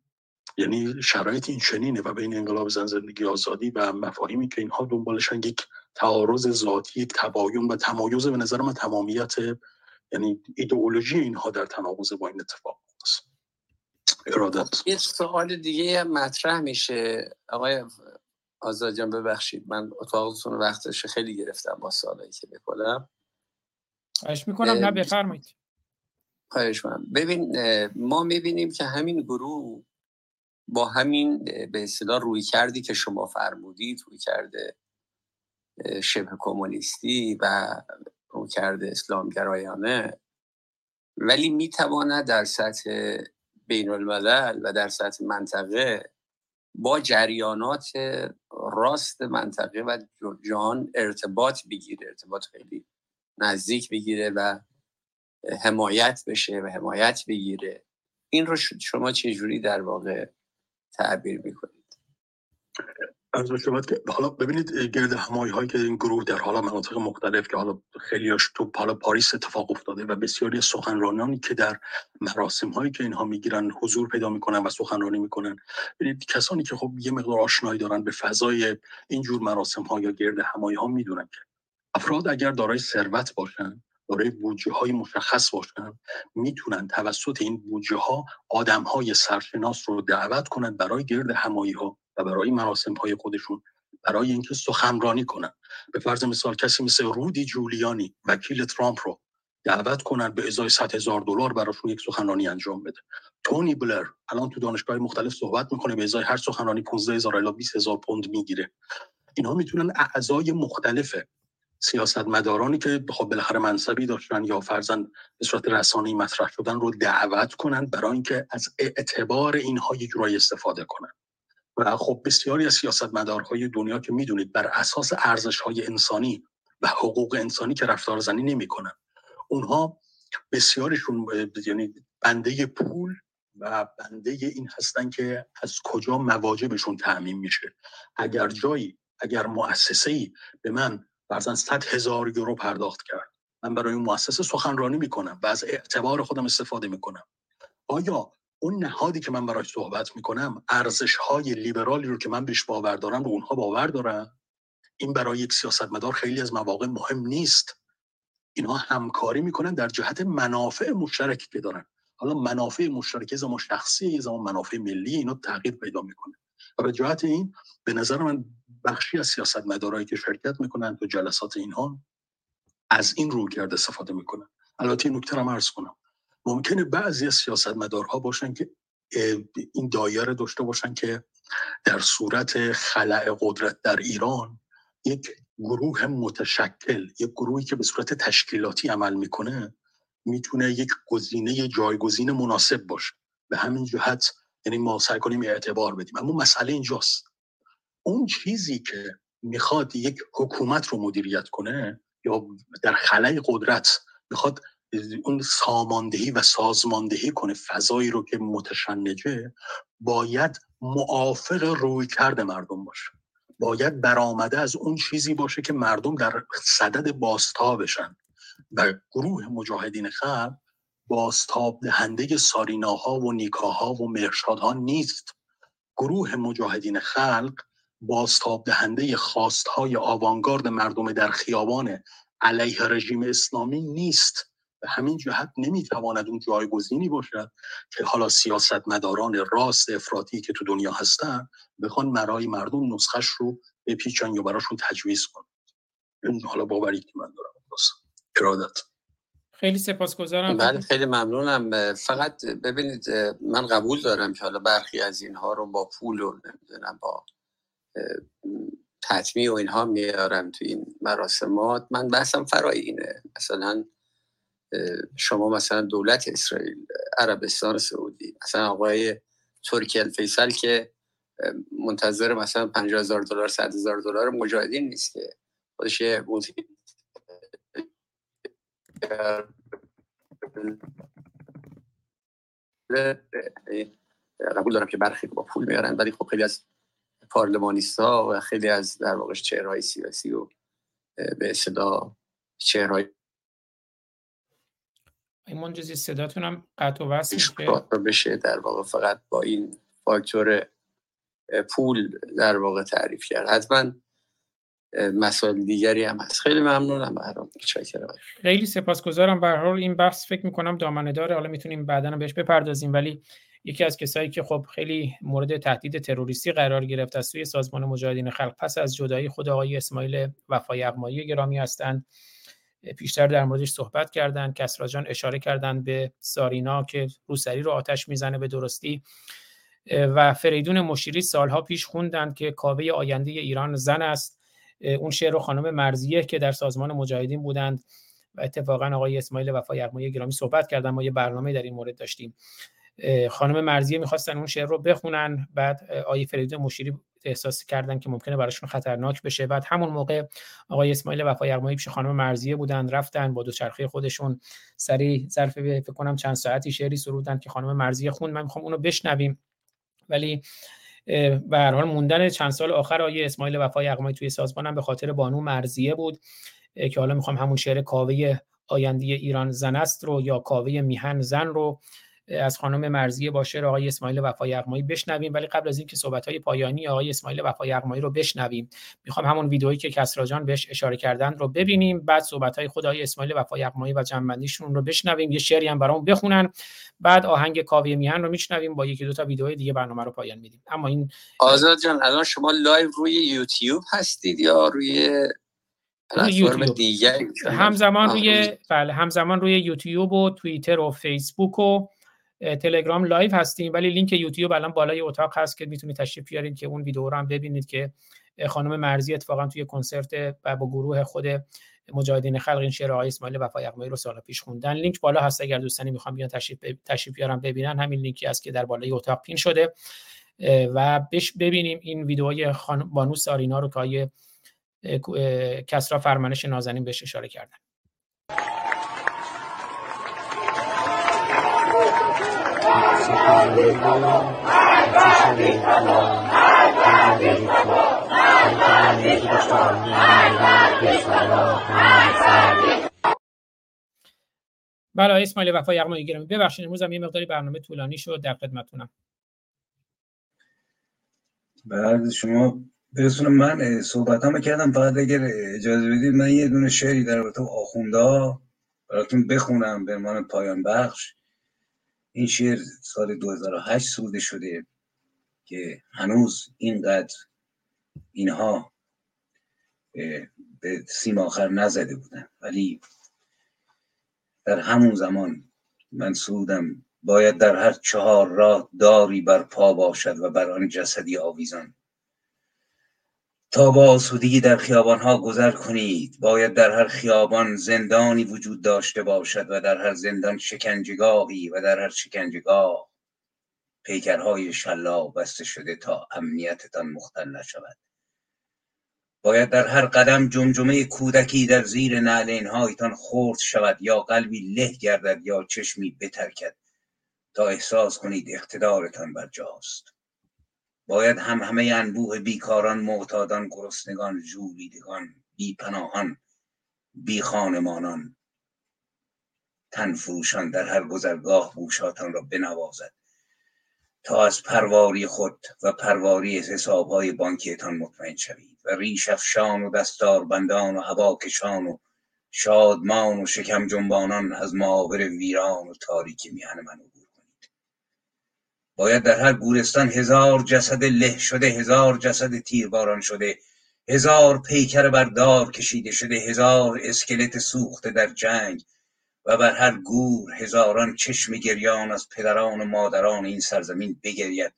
یعنی شرایط این چنینه و بین انقلاب زن زندگی آزادی و مفاهیمی که اینها دنبالشن یک تعارض ذاتی یک تباین و تمایز به نظر من تمامیت یعنی ایدئولوژی اینها در تناقض با این اتفاق. ارادت. خب، یه سوال دیگه مطرح میشه. آقای آزاد جان ببخشید من اتاقتون وقتش خیلی گرفتم با سوالایی که بکنم خواهش می‌کنم. نه بفرمایید. خواهش من ببین ما می‌بینیم که همین گروه با همین به اصطلاح روی کردی که شما فرمودید روی کرده شبه کمونیستی و روی کرده اسلامگرایانه ولی می‌تواند در سطح بین الملل و در سطح منطقه با جریانات راست منطقه و جان ارتباط بگیره ارتباط خیلی نزدیک بگیره و حمایت بشه و حمایت بگیره. این رو شما چجوری در واقع تعبیر می‌کنید؟ از شما که حالا ببینید گرد همایی هایی که این گروه در حالا مناطق مختلف که حالا خیلیاش تو حالا پاریس اتفاق افتاده و بسیاری سخنرانانی که در مراسم هایی که اینها می‌گیرن حضور پیدا می‌کنن و سخنرانی می‌کنن. ببینید کسانی که خب یه مقدار آشنایی دارن به فضای اینجور مراسم ها یا گرد همایی ها می‌دونن که افراد اگر دارای ثروت باشن دارای بودجه های مشخص باشن می‌تونن توسط این بودجه ها آدم های سرشناس رو دعوت کنند برای گرد همایی ها و برای مراسم های خودشون برای اینکه سخنرانی کنن. به فرض مثال کسی مثل رودی جولیانی وکیل ترامپ رو دعوت کنن به ازای 100 هزار دلار براشون یک سخنرانی انجام بده. تونی بلر الان تو دانشگاه مختلف صحبت می‌کنه به ازای هر سخنرانی 15 هزار الی 20 هزار پوند می‌گیره. اینها می‌تونن اعضای مختلف سیاستمدارانی که خب بالاخره منصبی داشتن یا فرزن به صورت رسانه‌ای مطرح شدن رو دعوت کنند برای اینکه از اعتبار اینها یه جورایی استفاده کنند. و خب بسیاری از سیاستمدارهای دنیا که می‌دونید بر اساس ارزش‌های انسانی و حقوق انسانی که رفتار زنی نمی‌کنن اونها بسیارشون یعنی بنده پول و بنده این هستن که از کجا مواجبشون تعمین میشه. اگر جایی اگر مؤسسه ای به من فرزن 100 هزار یورو پرداخت کرد. من برای اون مؤسسه سخنرانی می‌کنم و از اعتبار خودم استفاده می‌کنم. آیا اون نهادی که من براش صحبت می‌کنم ارزش های لیبرالی رو که من بهش باور دارم رو اونها باور دارم این برای یک سیاستمدار خیلی از مواقع مهم نیست. اینها همکاری می‌کنن در جهت منافع مشترکی که دارن. حالا منافع مشترک زمان شخصی زمان منافع ملی اینا تغییر پیدا می‌کنه. و به جهت این به نظر من بخشی از سیاستمدارایی که شرکت می‌کنن تو جلسات اینها از این رو کرده استفاده می‌کنن البته این نکته رو عرض کنم. ممکنه بعضی از سیاستمدارها باشن که این دایره داشته باشن که در صورت خلع قدرت در ایران یک گروه متشکل یک گروهی که به صورت تشکیلاتی عمل می‌کنه می‌تونه یک گزینه جایگزین مناسب باشه. به همین جهت یعنی ما سعی کنیم اعتبار بدیم. اما مسئله اینجاست. اون چیزی که می‌خواد یک حکومت رو مدیریت کنه یا در خلای قدرت می‌خواد اون ساماندهی و سازماندهی کنه فضایی رو که متشنجه باید موافق روی کرده مردم باشه. باید برآمده از اون چیزی باشه که مردم در صدد باستاب بشن. و گروه مجاهدین خلق باستاب دهنده ساریناها و نیکاها و مرشادها نیست. گروه مجاهدین خلق باستاب دهنده خواستهای آوانگارد مردم در خیابان علیه رژیم اسلامی نیست. به همین جهت نمی‌تواند اون جایگزینی باشد که حالا سیاستمداران راست افراطی که تو دنیا هستن بخوان مرای مردم نسخش رو بپیچن یا براشون تجویز کنن. این حالا باوری که من دارم. ارادت. خیلی سپاسگزارم. بله خیلی ممنونم. فقط ببینید من قبول دارم که حالا برخی از اینها رو با پول و نمی‌دونم با تطمیع و اینها میارم تو این مراسمات. من بحثم فرای اینه. مثلا شما مثلا دولت اسرائیل عربستان سعودی مثلا آقای ترکی الفیصل که منتظر مثلا 50 هزار دلار 100 هزار دلار مجاهدین نیست که. خودش قبول دارم که برخی با پول میارن ولی خب خیلی از پارلمانیستا و خیلی از در واقع چهرهای سیاسی و به اصطلاح چهرهای ایمان جزی صداتون هم قطع و وصل بشه در واقع فقط با این فاکتور پول در واقع تعریف کرد. حتما مسائل دیگری هم هست. خیلی ممنونم برام خیلی سپاسگزارم. به این بحث فکر می‌کنم دامنه داره. حالا می‌تونیم بعدا بهش بپردازیم. ولی یکی از کسایی که خب خیلی مورد تهدید تروریستی قرار گرفت از سوی سازمان مجاهدین خلق پس از جدایی خود آقای اسماعیل وفای اقمایی گرامی هستند. پیشتر در موردش صحبت کردند. کسرا جان اشاره کردند به سارینا که روسری رو آتش می‌زنه به درستی. و فریدون مشیری سالها پیش خوندند که کاوه آینده ایران زن است. اون شعر رو خانم مرزیه که در سازمان مجاهدین بودند و اتفاقا آقای اسماعیل وفای اقمایی گرامی صحبت کردن ما یه برنامه در این مورد داشتیم. خانم مرزیه می‌خواستن اون شعر رو بخونن بعد آقای فریدون مشیری احساس کردن که ممکنه براشون خطرناک بشه. بعد همون موقع آقای اسماعیل وفای اقمایی پیش خانم مرزیه بودن رفتن با دوچرخه خودشون سری ظرف فکر کنم چند ساعتی شعری سرودن که خانم مرزیه خون. من می‌خوام اونو بشنویم. ولی به هر حال موندن چند سال آخر آیه اسماعیل وفای اقمایی توی سازمانم به خاطر بانو مرزیه بود که حالا می‌خوام همون شعر کاوه آینده ایران زن است رو یا کاوه میهن زن رو از خانم مرزیه با شعر آقای اسماعیل وفای اقمایی بشنویم. ولی قبل از اینکه صحبت های پایانی آقای اسماعیل وفای اقمایی رو بشنویم می‌خوام همون ویدئویی که کسرا جان بهش اشاره کردن رو ببینیم. بعد صحبت های خود آقای اسماعیل وفا یغمایی و جمع‌بندیشون رو بشنویم. یه شعری هم برامون بخونن. بعد آهنگ کاوه میهن رو میشنویم. با یکی دو تا ویدئوی دیگه برنامه رو پایان میدیم. اما این آزاد جان الان شما live روی یوتیوب هستید یا روی یوتیوب. همزمان روی بله همزمان روی یوتیوب و توییتر و فیسبوک و تلگرام live هستیم ولی لینک یوتیوب الان بالای اتاق هست که می‌تونید تشریف بیارید که اون ویدیو رو هم ببینید که خانم مرزی اتفاقا توی کنسرت و با گروه خود مجاهدین خلق این شعر آقای اسماعیل وفای رو سال پیش خوندن. لینک بالا هست اگر دوستانی می‌خوان بیان تشریف تشریف بیارن ببینن. همین لینکی است که در بالای اتاق پین شده. و بش ببینیم این ویدئوی خان... بانو سارینا رو که کسرا فرمانش نازنین بهش اشاره کردن. بله اسماعیل وفا یغمایی گرامی. ببخشید امروز هم یه مقداری برنامه طولانی شد. در خدمتتونم بعد شما برسونم من صحبتامو کردم. فقط اگر اجازه بدید من یه دونه شعری در رابطه آخوندا براتون بخونم به عنوان پایان بخش. این شعر سال 2008 سروده شده که هنوز اینقدر اینها به سیم آخر نزده بودن. ولی در همون زمان من سرودم باید در هر چهار راه داری بر پا باشد و بر آن جسدی آویزان. تا با آسودگی در ها گذر کنید. باید در هر خیابان زندانی وجود داشته باشد و در هر زندان شکنجگاهی و در هر شکنجگاه پیکرهای شلا بسته شده تا امنیتتان مختل نشود. باید در هر قدم جمجمه کودکی در زیر نعلین هایتان خورد شود یا قلبی له گردد یا چشمی بترکد تا احساس کنید اقتدارتان بر جاست. باید هم همه انبوه بیکاران معتادان گرسنگان جولیدگان بیپناهان بی خانمانان تن فروشان در هر گذرگاه گوشاتان را بنوازد تا از پرواری خود و پرواری حسابهای بانکیتان مطمئن شوید و ریش افشان و دستار بندان و هواکشان و شادمان و شکم جنبانان از معابر ویران و تاریکی میهن من باید در هر گورستان هزار جسد له شده هزار جسد تیرباران شده هزار پیکر بر دار کشیده شده هزار اسکلت سوخته در جنگ و بر هر گور هزاران چشم گریان از پدران و مادران این سرزمین بگرید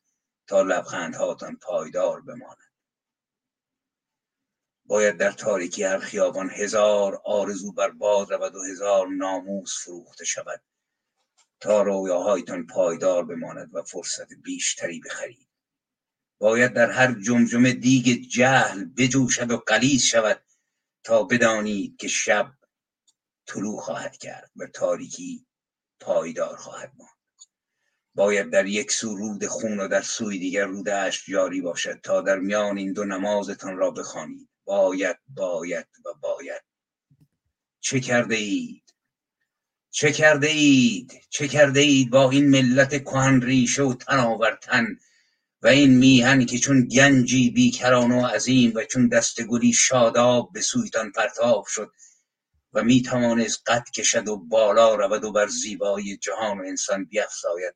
تا لبخندهاتان پایدار بماند. باید در تاریکی هر خیابان هزار آرزو بر باد رود و هزار ناموس فروخته شود. تا رویاهایتان پایدار بماند و فرصت بیشتری بخرید. باید در هر جمجمه دیگ جهل بجوشد و قلیز شود تا بدانید که شب طلوع خواهد کرد و تاریکی پایدار خواهد ماند. باید در یک سو رود خون و در سوی دیگر رود اشک جاری باشد تا در میان این دو نمازتان را بخوانید. باید باید و باید. چه کرده اید چه کرده اید چه کرده اید با این ملت کهن ریشه و تناورتن و این میهن که چون گنجی بیکران و عظیم و چون دست گلی شاداب به سویتان پرتاب شد و می توانست قد کشد و بالا رود و بر زیبایی جهان و انسان بیافزاید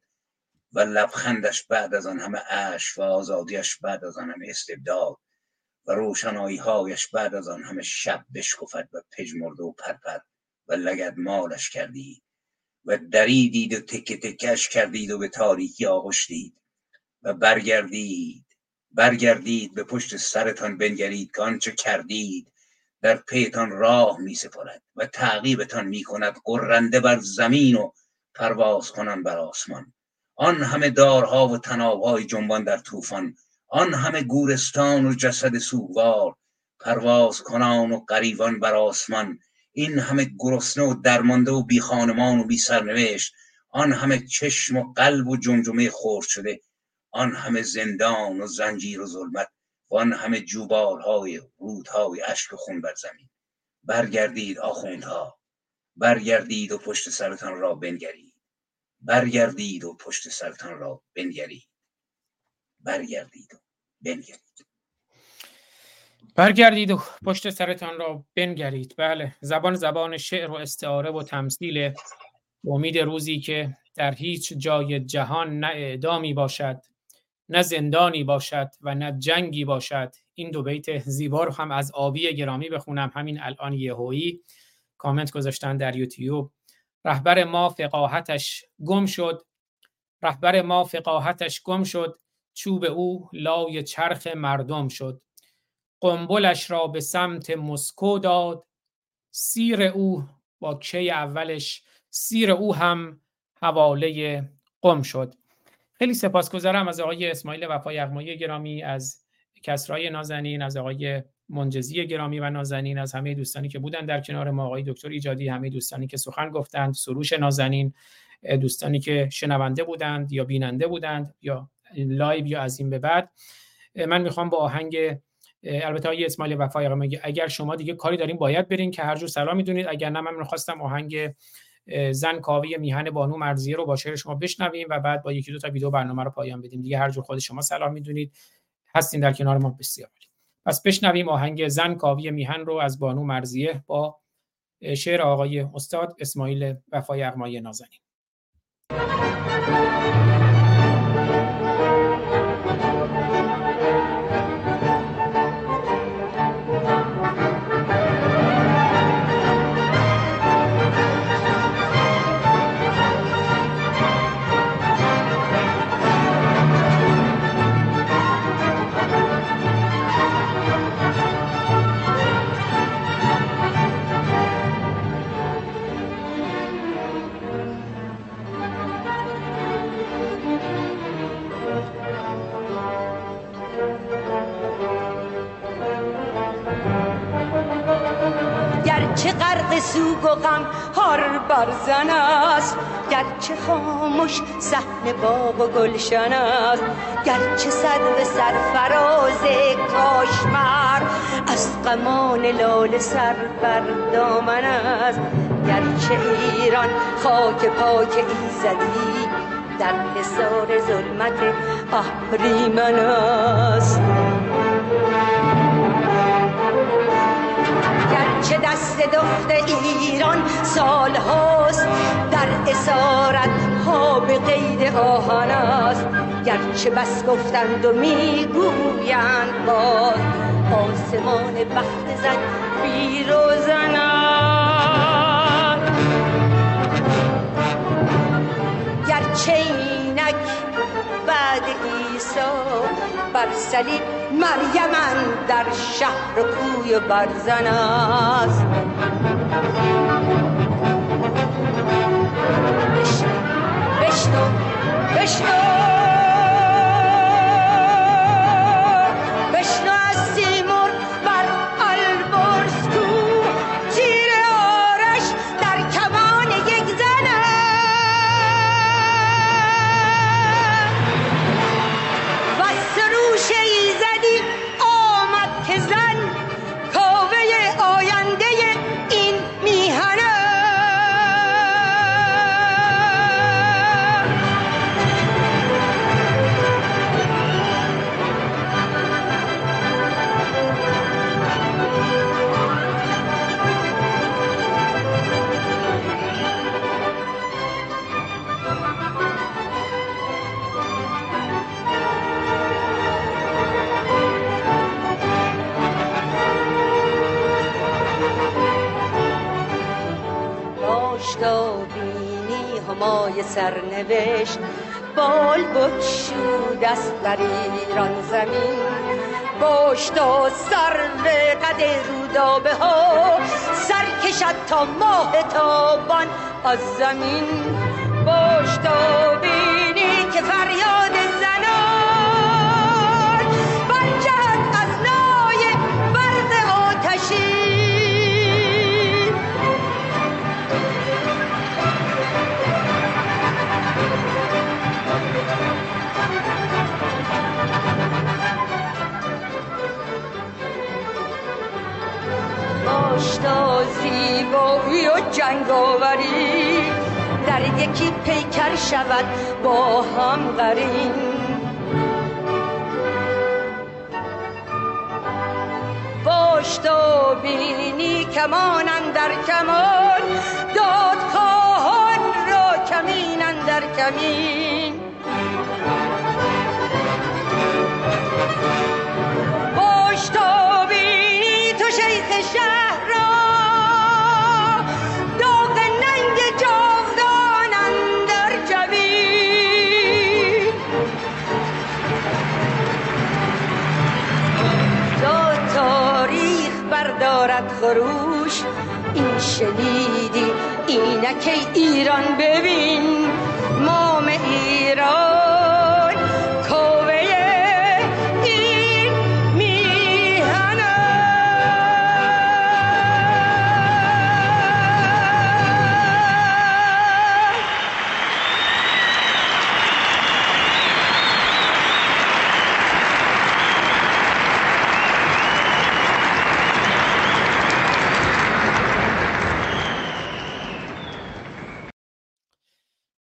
و لبخندش بعد از آن همه اش و آزادیش بعد از آن همه استبداد و روشنایی هایش بعد از آن همه شب بشکفد و پژمرده و پرپر و لگد مالش کردید و دریدید و تکه تکش کردید و به تاریکی آغشتید و برگردید برگردید به پشت سرتان بنگرید که آنچه کردید در پیتان راه می سپرد و تعقیبتان می کند قرنده بر زمین و پرواز کنان بر آسمان. آن همه دارها و تنابهای جنبان در طوفان آن همه گورستان و جسد سوگوار پرواز کنان و قریبان بر آسمان این همه گرسنه و درمانده و بی خانمان و بی سرنوشت آن همه چشم و قلب و جمجمه خورد شده آن همه زندان و زنجیر و ظلمت و آن همه جوبارهای رودهای اشک و خون بر زمین. برگردید آخوندها برگردید و پشت سرتان را بنگرید. برگردید و پشت سرتان را بنگرید. برگردید و بنگرید. برگردید و پشت سرتان را بنگرید. بله زبان زبان شعر و استعاره و تمثیل امید روزی که در هیچ جای جهان نه اعدامی باشد نه زندانی باشد و نه جنگی باشد. این دو بیت زیبا رو هم از آبی گرامی بخونم. همین الان یهویی کامنت گذاشتن در یوتیوب. رهبر ما فقاهتش گم شد. رهبر ما فقاهتش گم شد. چوب او لای چرخ مردم شد. قنبلش را به سمت مسکو داد. سیر او با کشه اولش سیر او هم حواله قم شد. خیلی سپاسگزارم از آقای اسماعیل وفا یغمایی گرامی از کسرای نازنین از آقای منجزی گرامی و نازنین از همه دوستانی که بودن در کنار ما آقای دکتر ایجادی همه دوستانی که سخن گفتند سروش نازنین دوستانی که شنونده بودند یا بیننده بودند یا live یا از این به بعد. من می‌خوام با آهنگ البته آقای اسماعیل وفا یغمایی اگر شما دیگه کاری دارین باید برین که هر جور صلاح می‌دونید. اگر نه من می‌خواستم آهنگ زن کاوی میهن بانو مرضیه رو با شعر شما بشنویم و بعد با یکی دو تا ویدیو برنامه رو پایان بدیم. دیگه هر جور خود شما صلاح می‌دونید. هستین در کنار ما. بسیار پس بشنویم آهنگ زن کاوی میهن رو از بانو مرزیه با شعر آقای استاد اسماعیل وفای اغمای نازنین. گرچه غرق سوگ و غم هار برزن است. گرچه خاموش صحن باغ و گلشن است. گرچه سر به سرفراز کاشمر از غمان لاله سر بر دامن است. گرچه ایران خاک پاک ایزدی در حصار ظلمت اهریمن است. گرچه دست دخت ایران سال هاست. در اسارت ها به قید آهن است. گرچه بس گفتند و می‌گویند باز. آسمان بخت زد بیروزن گرچه اینک بعد عیسی بر صلیب مریم در شهر و کوی و برزن است. بشنو بشنو بشنو. سرنوشت بال بکشود است بر ایران زمین. باشت و سر قد رودابه ها سر کشد تا ماه تابان از زمین. باشت و بینی که فریاد زیبایی و جنگاوری. در یکی پیکر شود با هم قرین. باشتا بینی کمان در کمان دادخواهان را کمین در کمین. خروش این شنیدی اینک ایران ببین.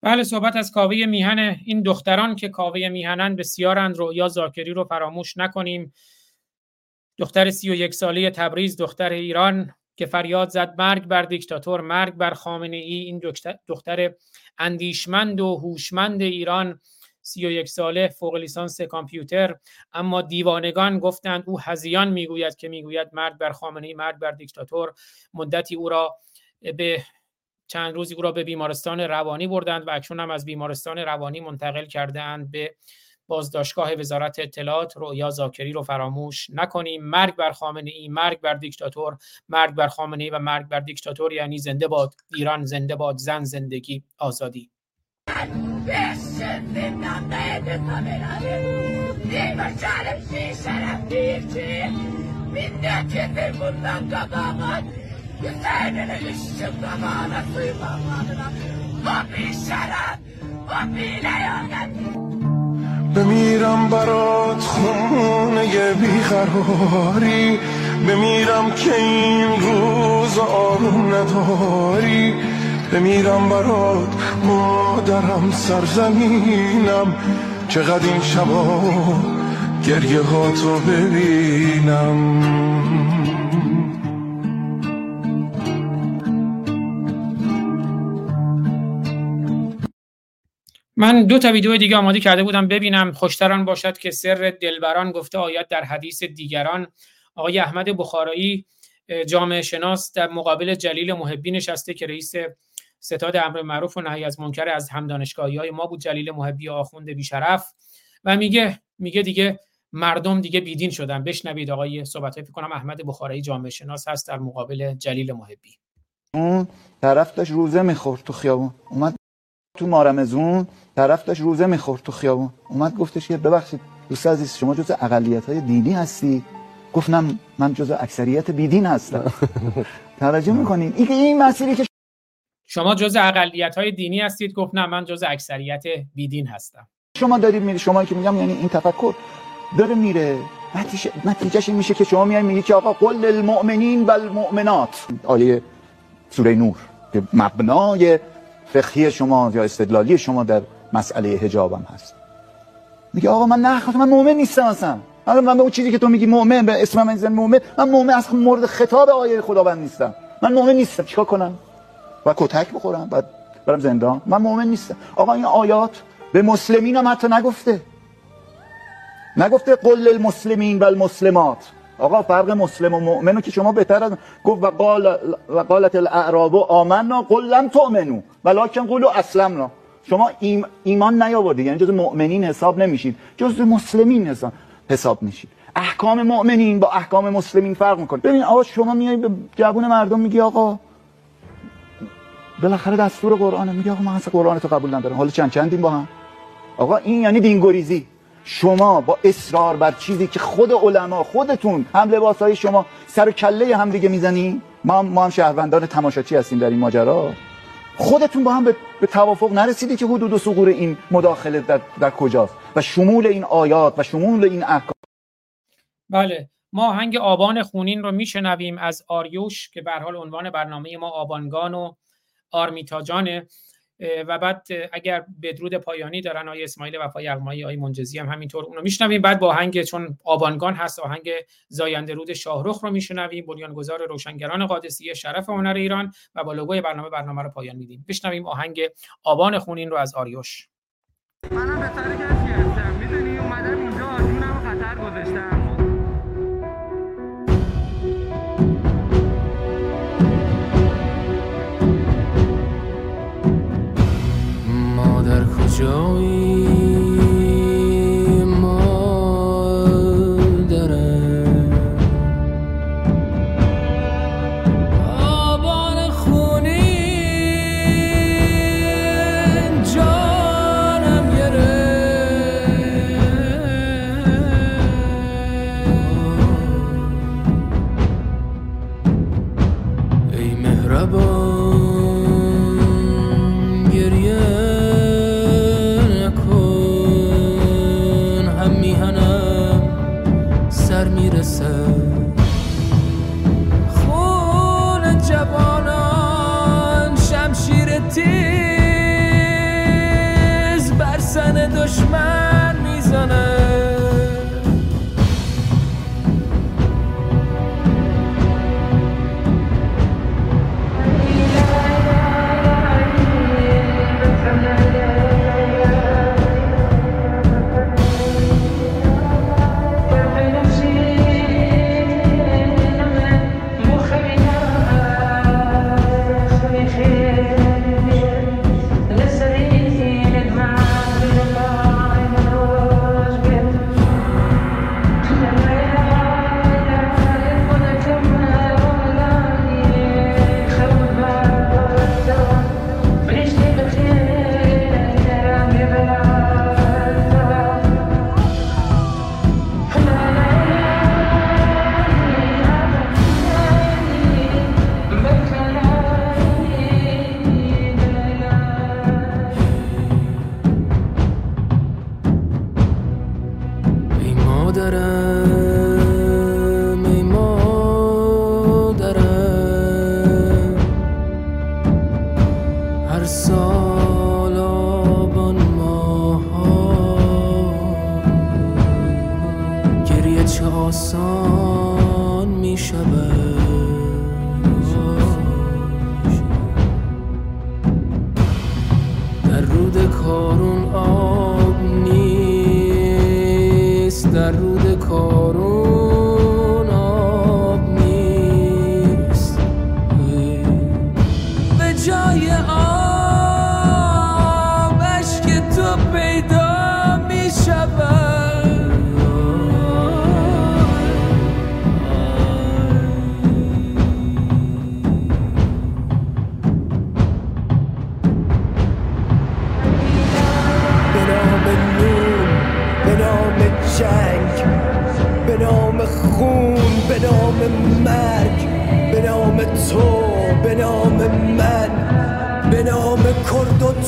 بله صحبت از کاوه میهن این دختران که کاوه میهنن بسیارند رویا زاکری رو فراموش نکنیم. دختر سی و یک ساله تبریز دختر ایران که فریاد زد مرگ بر دیکتاتور مرگ بر خامنه ای. این دختر اندیشمند و هوشمند ایران سی و یک ساله فوق لیسانس کامپیوتر. اما دیوانگان گفتند او هزیان می‌گوید که می‌گوید مرگ بر خامنه ای مرگ بر دیکتاتور. مدتی او را به چند روزی او را به بیمارستان روانی بردند و اکنون هم از بیمارستان روانی منتقل کردهاند به بازداشتگاه وزارت اطلاعات. رویا زاکری رو فراموش نکنیم. مرگ بر خامنه ای مرگ بر دیکتاتور مرگ بر خامنه ای و مرگ بر دیکتاتور یعنی زنده باد. ایران زنده باد زن زندگی آزادی. بمیرم برات خونه بیقراری. بمیرم که این روز آروم نداری. بمیرم برات مادرم سرزمینم. چقدر این شبا گریه ها تو ببینم. من دو تا ویدیو دیگه آماده کرده بودم ببینم خوشتران باشد که سر دلبران گفته آید در حدیث دیگران. آقای احمد بخارایی جامعه شناس در مقابل جلیل محبی نشسته که رئیس ستاد امر معروف و نهی از منکر از هم دانشگاهی های ما بود. جلیل محبی آخوند بیشرف. و میگه میگه دیگه مردم دیگه بیدین شدن. بشنوید آقای صحبت فکر کنم احمد بخارایی جامعه شناس هست در مقابل جلیل محبی. اون طرف داشت روزه می‌خورد تو خیابون. اومد تو مارمزون طرف داشت روزه می‌خورد تو خیابون. اومد گفتش که ببخشید دوست عزیز شما جز اقلیت های دینی هستی؟ گفتم من جز اکثریت بیدین هستم. توجه می‌کنین؟ این این مسیری که شما جز اقلیت های دینی هستید گفت نه من جز اکثریت بیدین هستم. شما دارید میری شما که میگم یعنی این تفکر داره میره. نتیجه نتیجهش این میشه که شما میای میگی که آقا قل للمؤمنین و المؤمنات آیه سوره نور که مبنای فقهی شما یا استدلالی شما در مسئله حجاب هم هست. میگه آقا من نه من مؤمن نیستم اصلا. حالا من به اون چیزی که تو میگی مؤمن به اسم من زن مؤمن من مؤمن اصلا مورد خطاب آیه خداوند نیستم. من مؤمن نیستم. چیکار کنم؟ و کتک بخورم بعد برم زندان. من مؤمن نیستم. آقا این آیات به مسلمین هم حتی نگفته. نگفته قل للمسلمین و المسلمات آقا فرق مسلم و مؤمن رو که شما بهتر از گفت و قال و قالت الاعراب آمنا قل لم تؤمنو ولکن قولوا اسلمنا. شما ایم ایمان نیاوردید. یعنی جز مؤمنین حساب نمیشید. جز مسلمین حساب حساب میشید احکام مؤمنین با احکام مسلمین فرق می‌کنه. ببین آقا شما میای به جوون مردم میگی آقا بالاخره دستور قرآنه. میگه آقا من اصلا قرآن تو قبول ندارم. حالا چند چندیم با هم؟ آقا این یعنی دینگریزی. شما با اصرار بر چیزی که خود علما خودتون هم لباس های شما سر کله هم دیگه می‌زنی؟ ما ما هم شهروندان تماشاچی هستیم در این ماجرا. خودتون با هم به, به توافق نرسیدی که حدود و سقور این مداخله در, در کجاست. و شمول این آیات و شمول این احکام. بله. ما هنگ آبان خونین رو میشنویم از آریوش که به حال عنوان برنامه ما آبانگان و آرمیتاجانه و بعد اگر بدرود پایانی دارن آیه اسماعیل وفای یغمایی آیه منجزی هم همینطور اونو میشنویم. بعد با آهنگ چون آبانگان هست آهنگ زاینده رود شاهرخ رو میشنویم. بنیانگذار روشنگران قادسیه شرف هنر ایران و با لوگوی برنامه برنامه رو پایان میدیم. بشنویم آهنگ آبان خونین رو از آریوش. منم به سر کسی هستم. می‌دونی اومدم در کجایی سن دشمن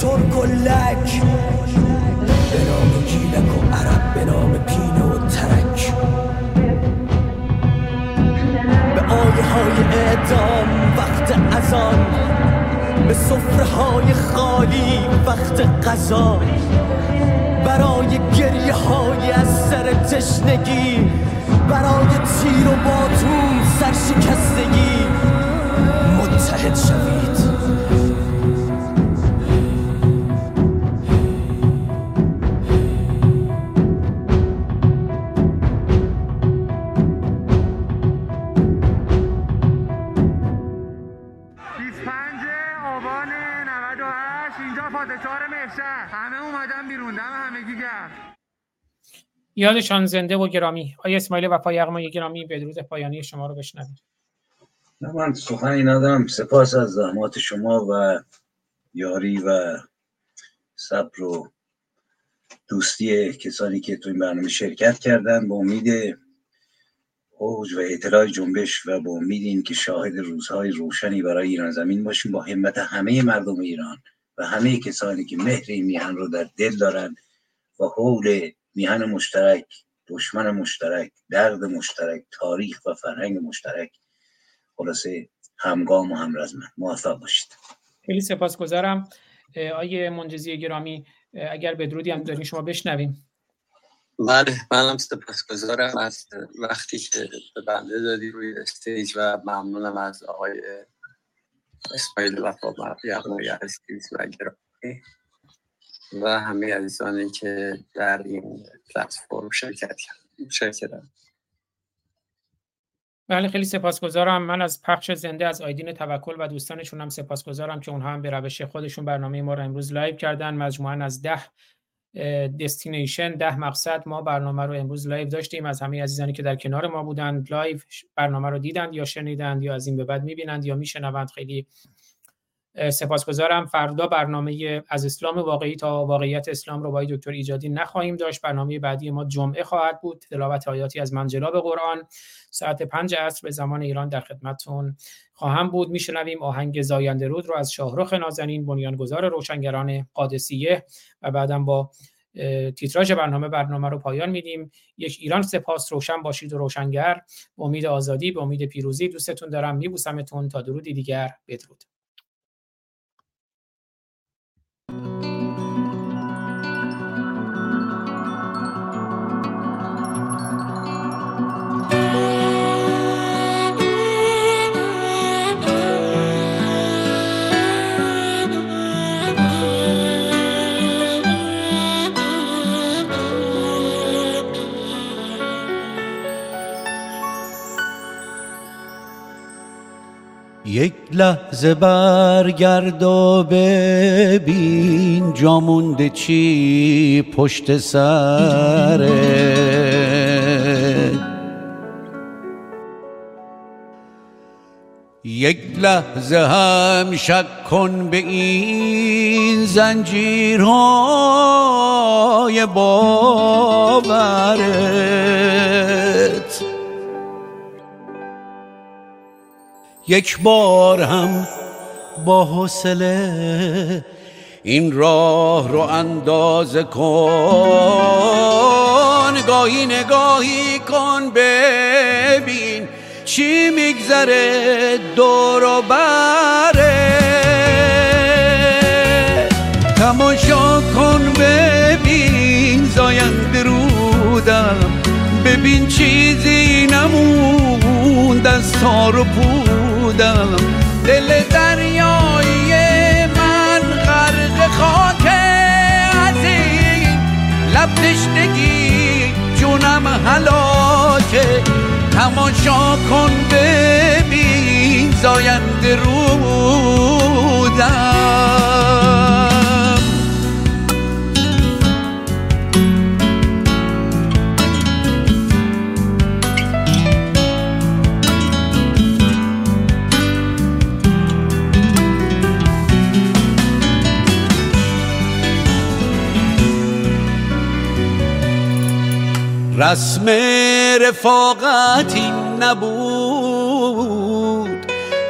ترک و به نام گیلک و عرب به نام پینه و ترک. به آیه های اعدام وقت ازان به سفره های خالی وقت غذا برای گریه های از سر تشنگی. برای تیر و باتون سرشکستگی. متحد شوید. یادشان زنده و گرامی. آیا اسماعیل وفای یغمای گرامی بدرود پایانی شما رو بشنویم نه من سخنی ندارم. سپاس از زحمات شما و یاری و صبر و دوستی کسانی که تو این برنامه شرکت کردن. با امید اوج و اطلاع جنبش و با امید این که شاهد روزهای روشنی برای ایران زمین باشیم با همت همه مردم ایران و همه کسانی که مهر میهن رو در دل دارند و حول میهن مشترک دشمن مشترک درد مشترک تاریخ و فرهنگ مشترک. خلاصه همگام و همرزمن موفق باشید. خیلی سپاسگزارم. آیه منجزی گرامی اگر بدرودی هم دارین شما بشنویم. بله منم سپاسگزارم از وقتی که به بنده دادی روی استیج و ممنونم از آقای اسماعیل وفا یغمای عزیز و گرامی. و همه عزیزانی که در این پلتفرم شرکت کردن. بله خیلی سپاسگزارم. من از پخش زنده از آیدین توکل و دوستانشون هم سپاسگزارم که اونها هم به روش خودشون برنامه ما رو امروز live کردن. مجموعا از ده destination ده مقصد ما برنامه رو امروز live داشتیم. از همه عزیزانی که در کنار ما بودند live برنامه رو دیدند یا شنیدند یا از این به بعد می‌بینند یا میشنوند. خیلی سپاسگزارم. فردا برنامه از اسلام واقعی تا واقعیت اسلام رو با دکتر ایجادی نخواهیم داشت. برنامه بعدی ما جمعه خواهد بود. تلاوت آیاتی از منجلاب قرآن. ساعت پنج عصر به زمان ایران در خدمتتون خواهم بود. میشنویم. آهنگ زاینده رود رو از شاهرخ نازنین بنیانگذار روشنگران قادسیه و بعدم با تیتراژ برنامه برنامه رو پایان میدیم. یک ایران سپاس. روشن باشید و روشنگر. امید آزادی به امید پیروزی دوستتون دارم. میبوسمتون. تا درودی دیگر. بدرود. یک لحظه برگرد و ببین جا مونده چی پشت سره یک لحظه هم شک کن به این زنجیرهای باورت یک بار هم با حوصله این راه رو اندازه کن گاهی نگاهی کن ببین چی میگذره دور و بره. تماشا کن ببین زاینده رودم ببین چیزی نموند از تار و پودم دل دریای من غرق خاک این لب تشنگی جونم هلاکه تماشا کن ببین زاینده رودم رسم رفاقت این نبود.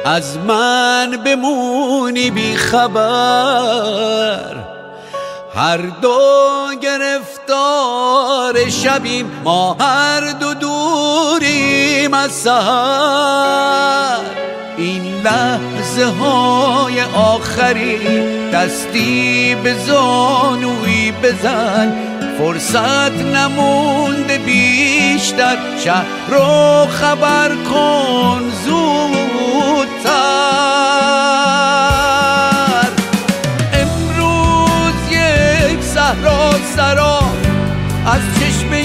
از من بمونی بی خبر. هر دو گرفتار شبیم ما هر دو دوریم از سهر این لحظه های آخری دستی به زانوی بزن. فرصت نمونده بیشتر. شهر رو خبر کن زودتر. امروز یک صحرا سرا از چشمه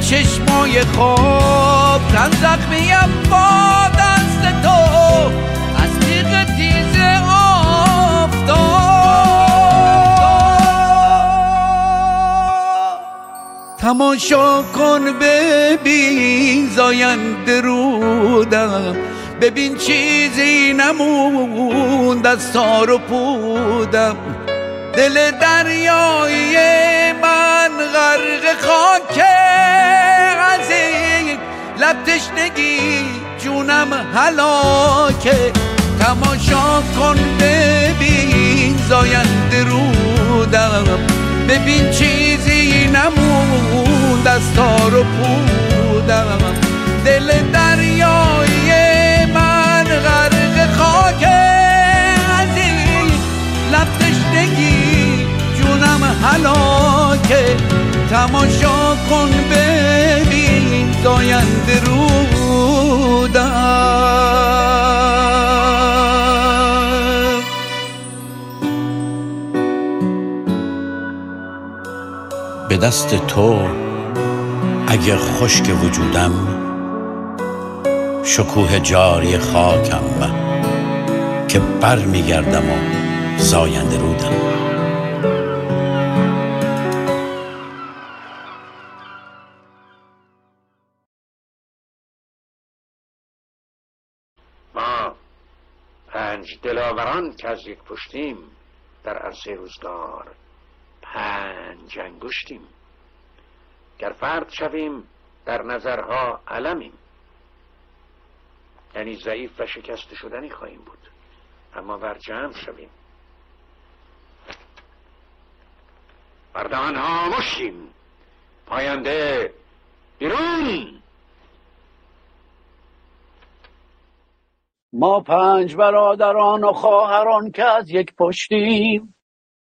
چشمای خواب. تن زخمیم تماشا کن ببین زاینده رودم. ببین چیزی نموند از تار و پودم. دل دریایی من غرق خاک از این لب تشنگی جونم هلاکه. تماشا کن ببین زاینده رودم. ببین چیزی نموند از تار و پودم دل دریایی من غرق خاک از این لب تشنگی جونم هلاکه. تماشا کن ببین زاینده رودم. به دست تو اگه خشک وجودم شکوه جاری خاکم که بر میگردم و زاینده رودم. ما پنج دلاوران که از یک پشتیم در عرصه روزگار پنج انگشتیم. گر فرد شویم در نظرها علمیم. یعنی ضعیف و شکست شدنی خواهیم بود. اما ور جمع شویم. بردهانها مشتیم پاینده بیرون. ما پنج برادران و خواهران که از یک پشتیم.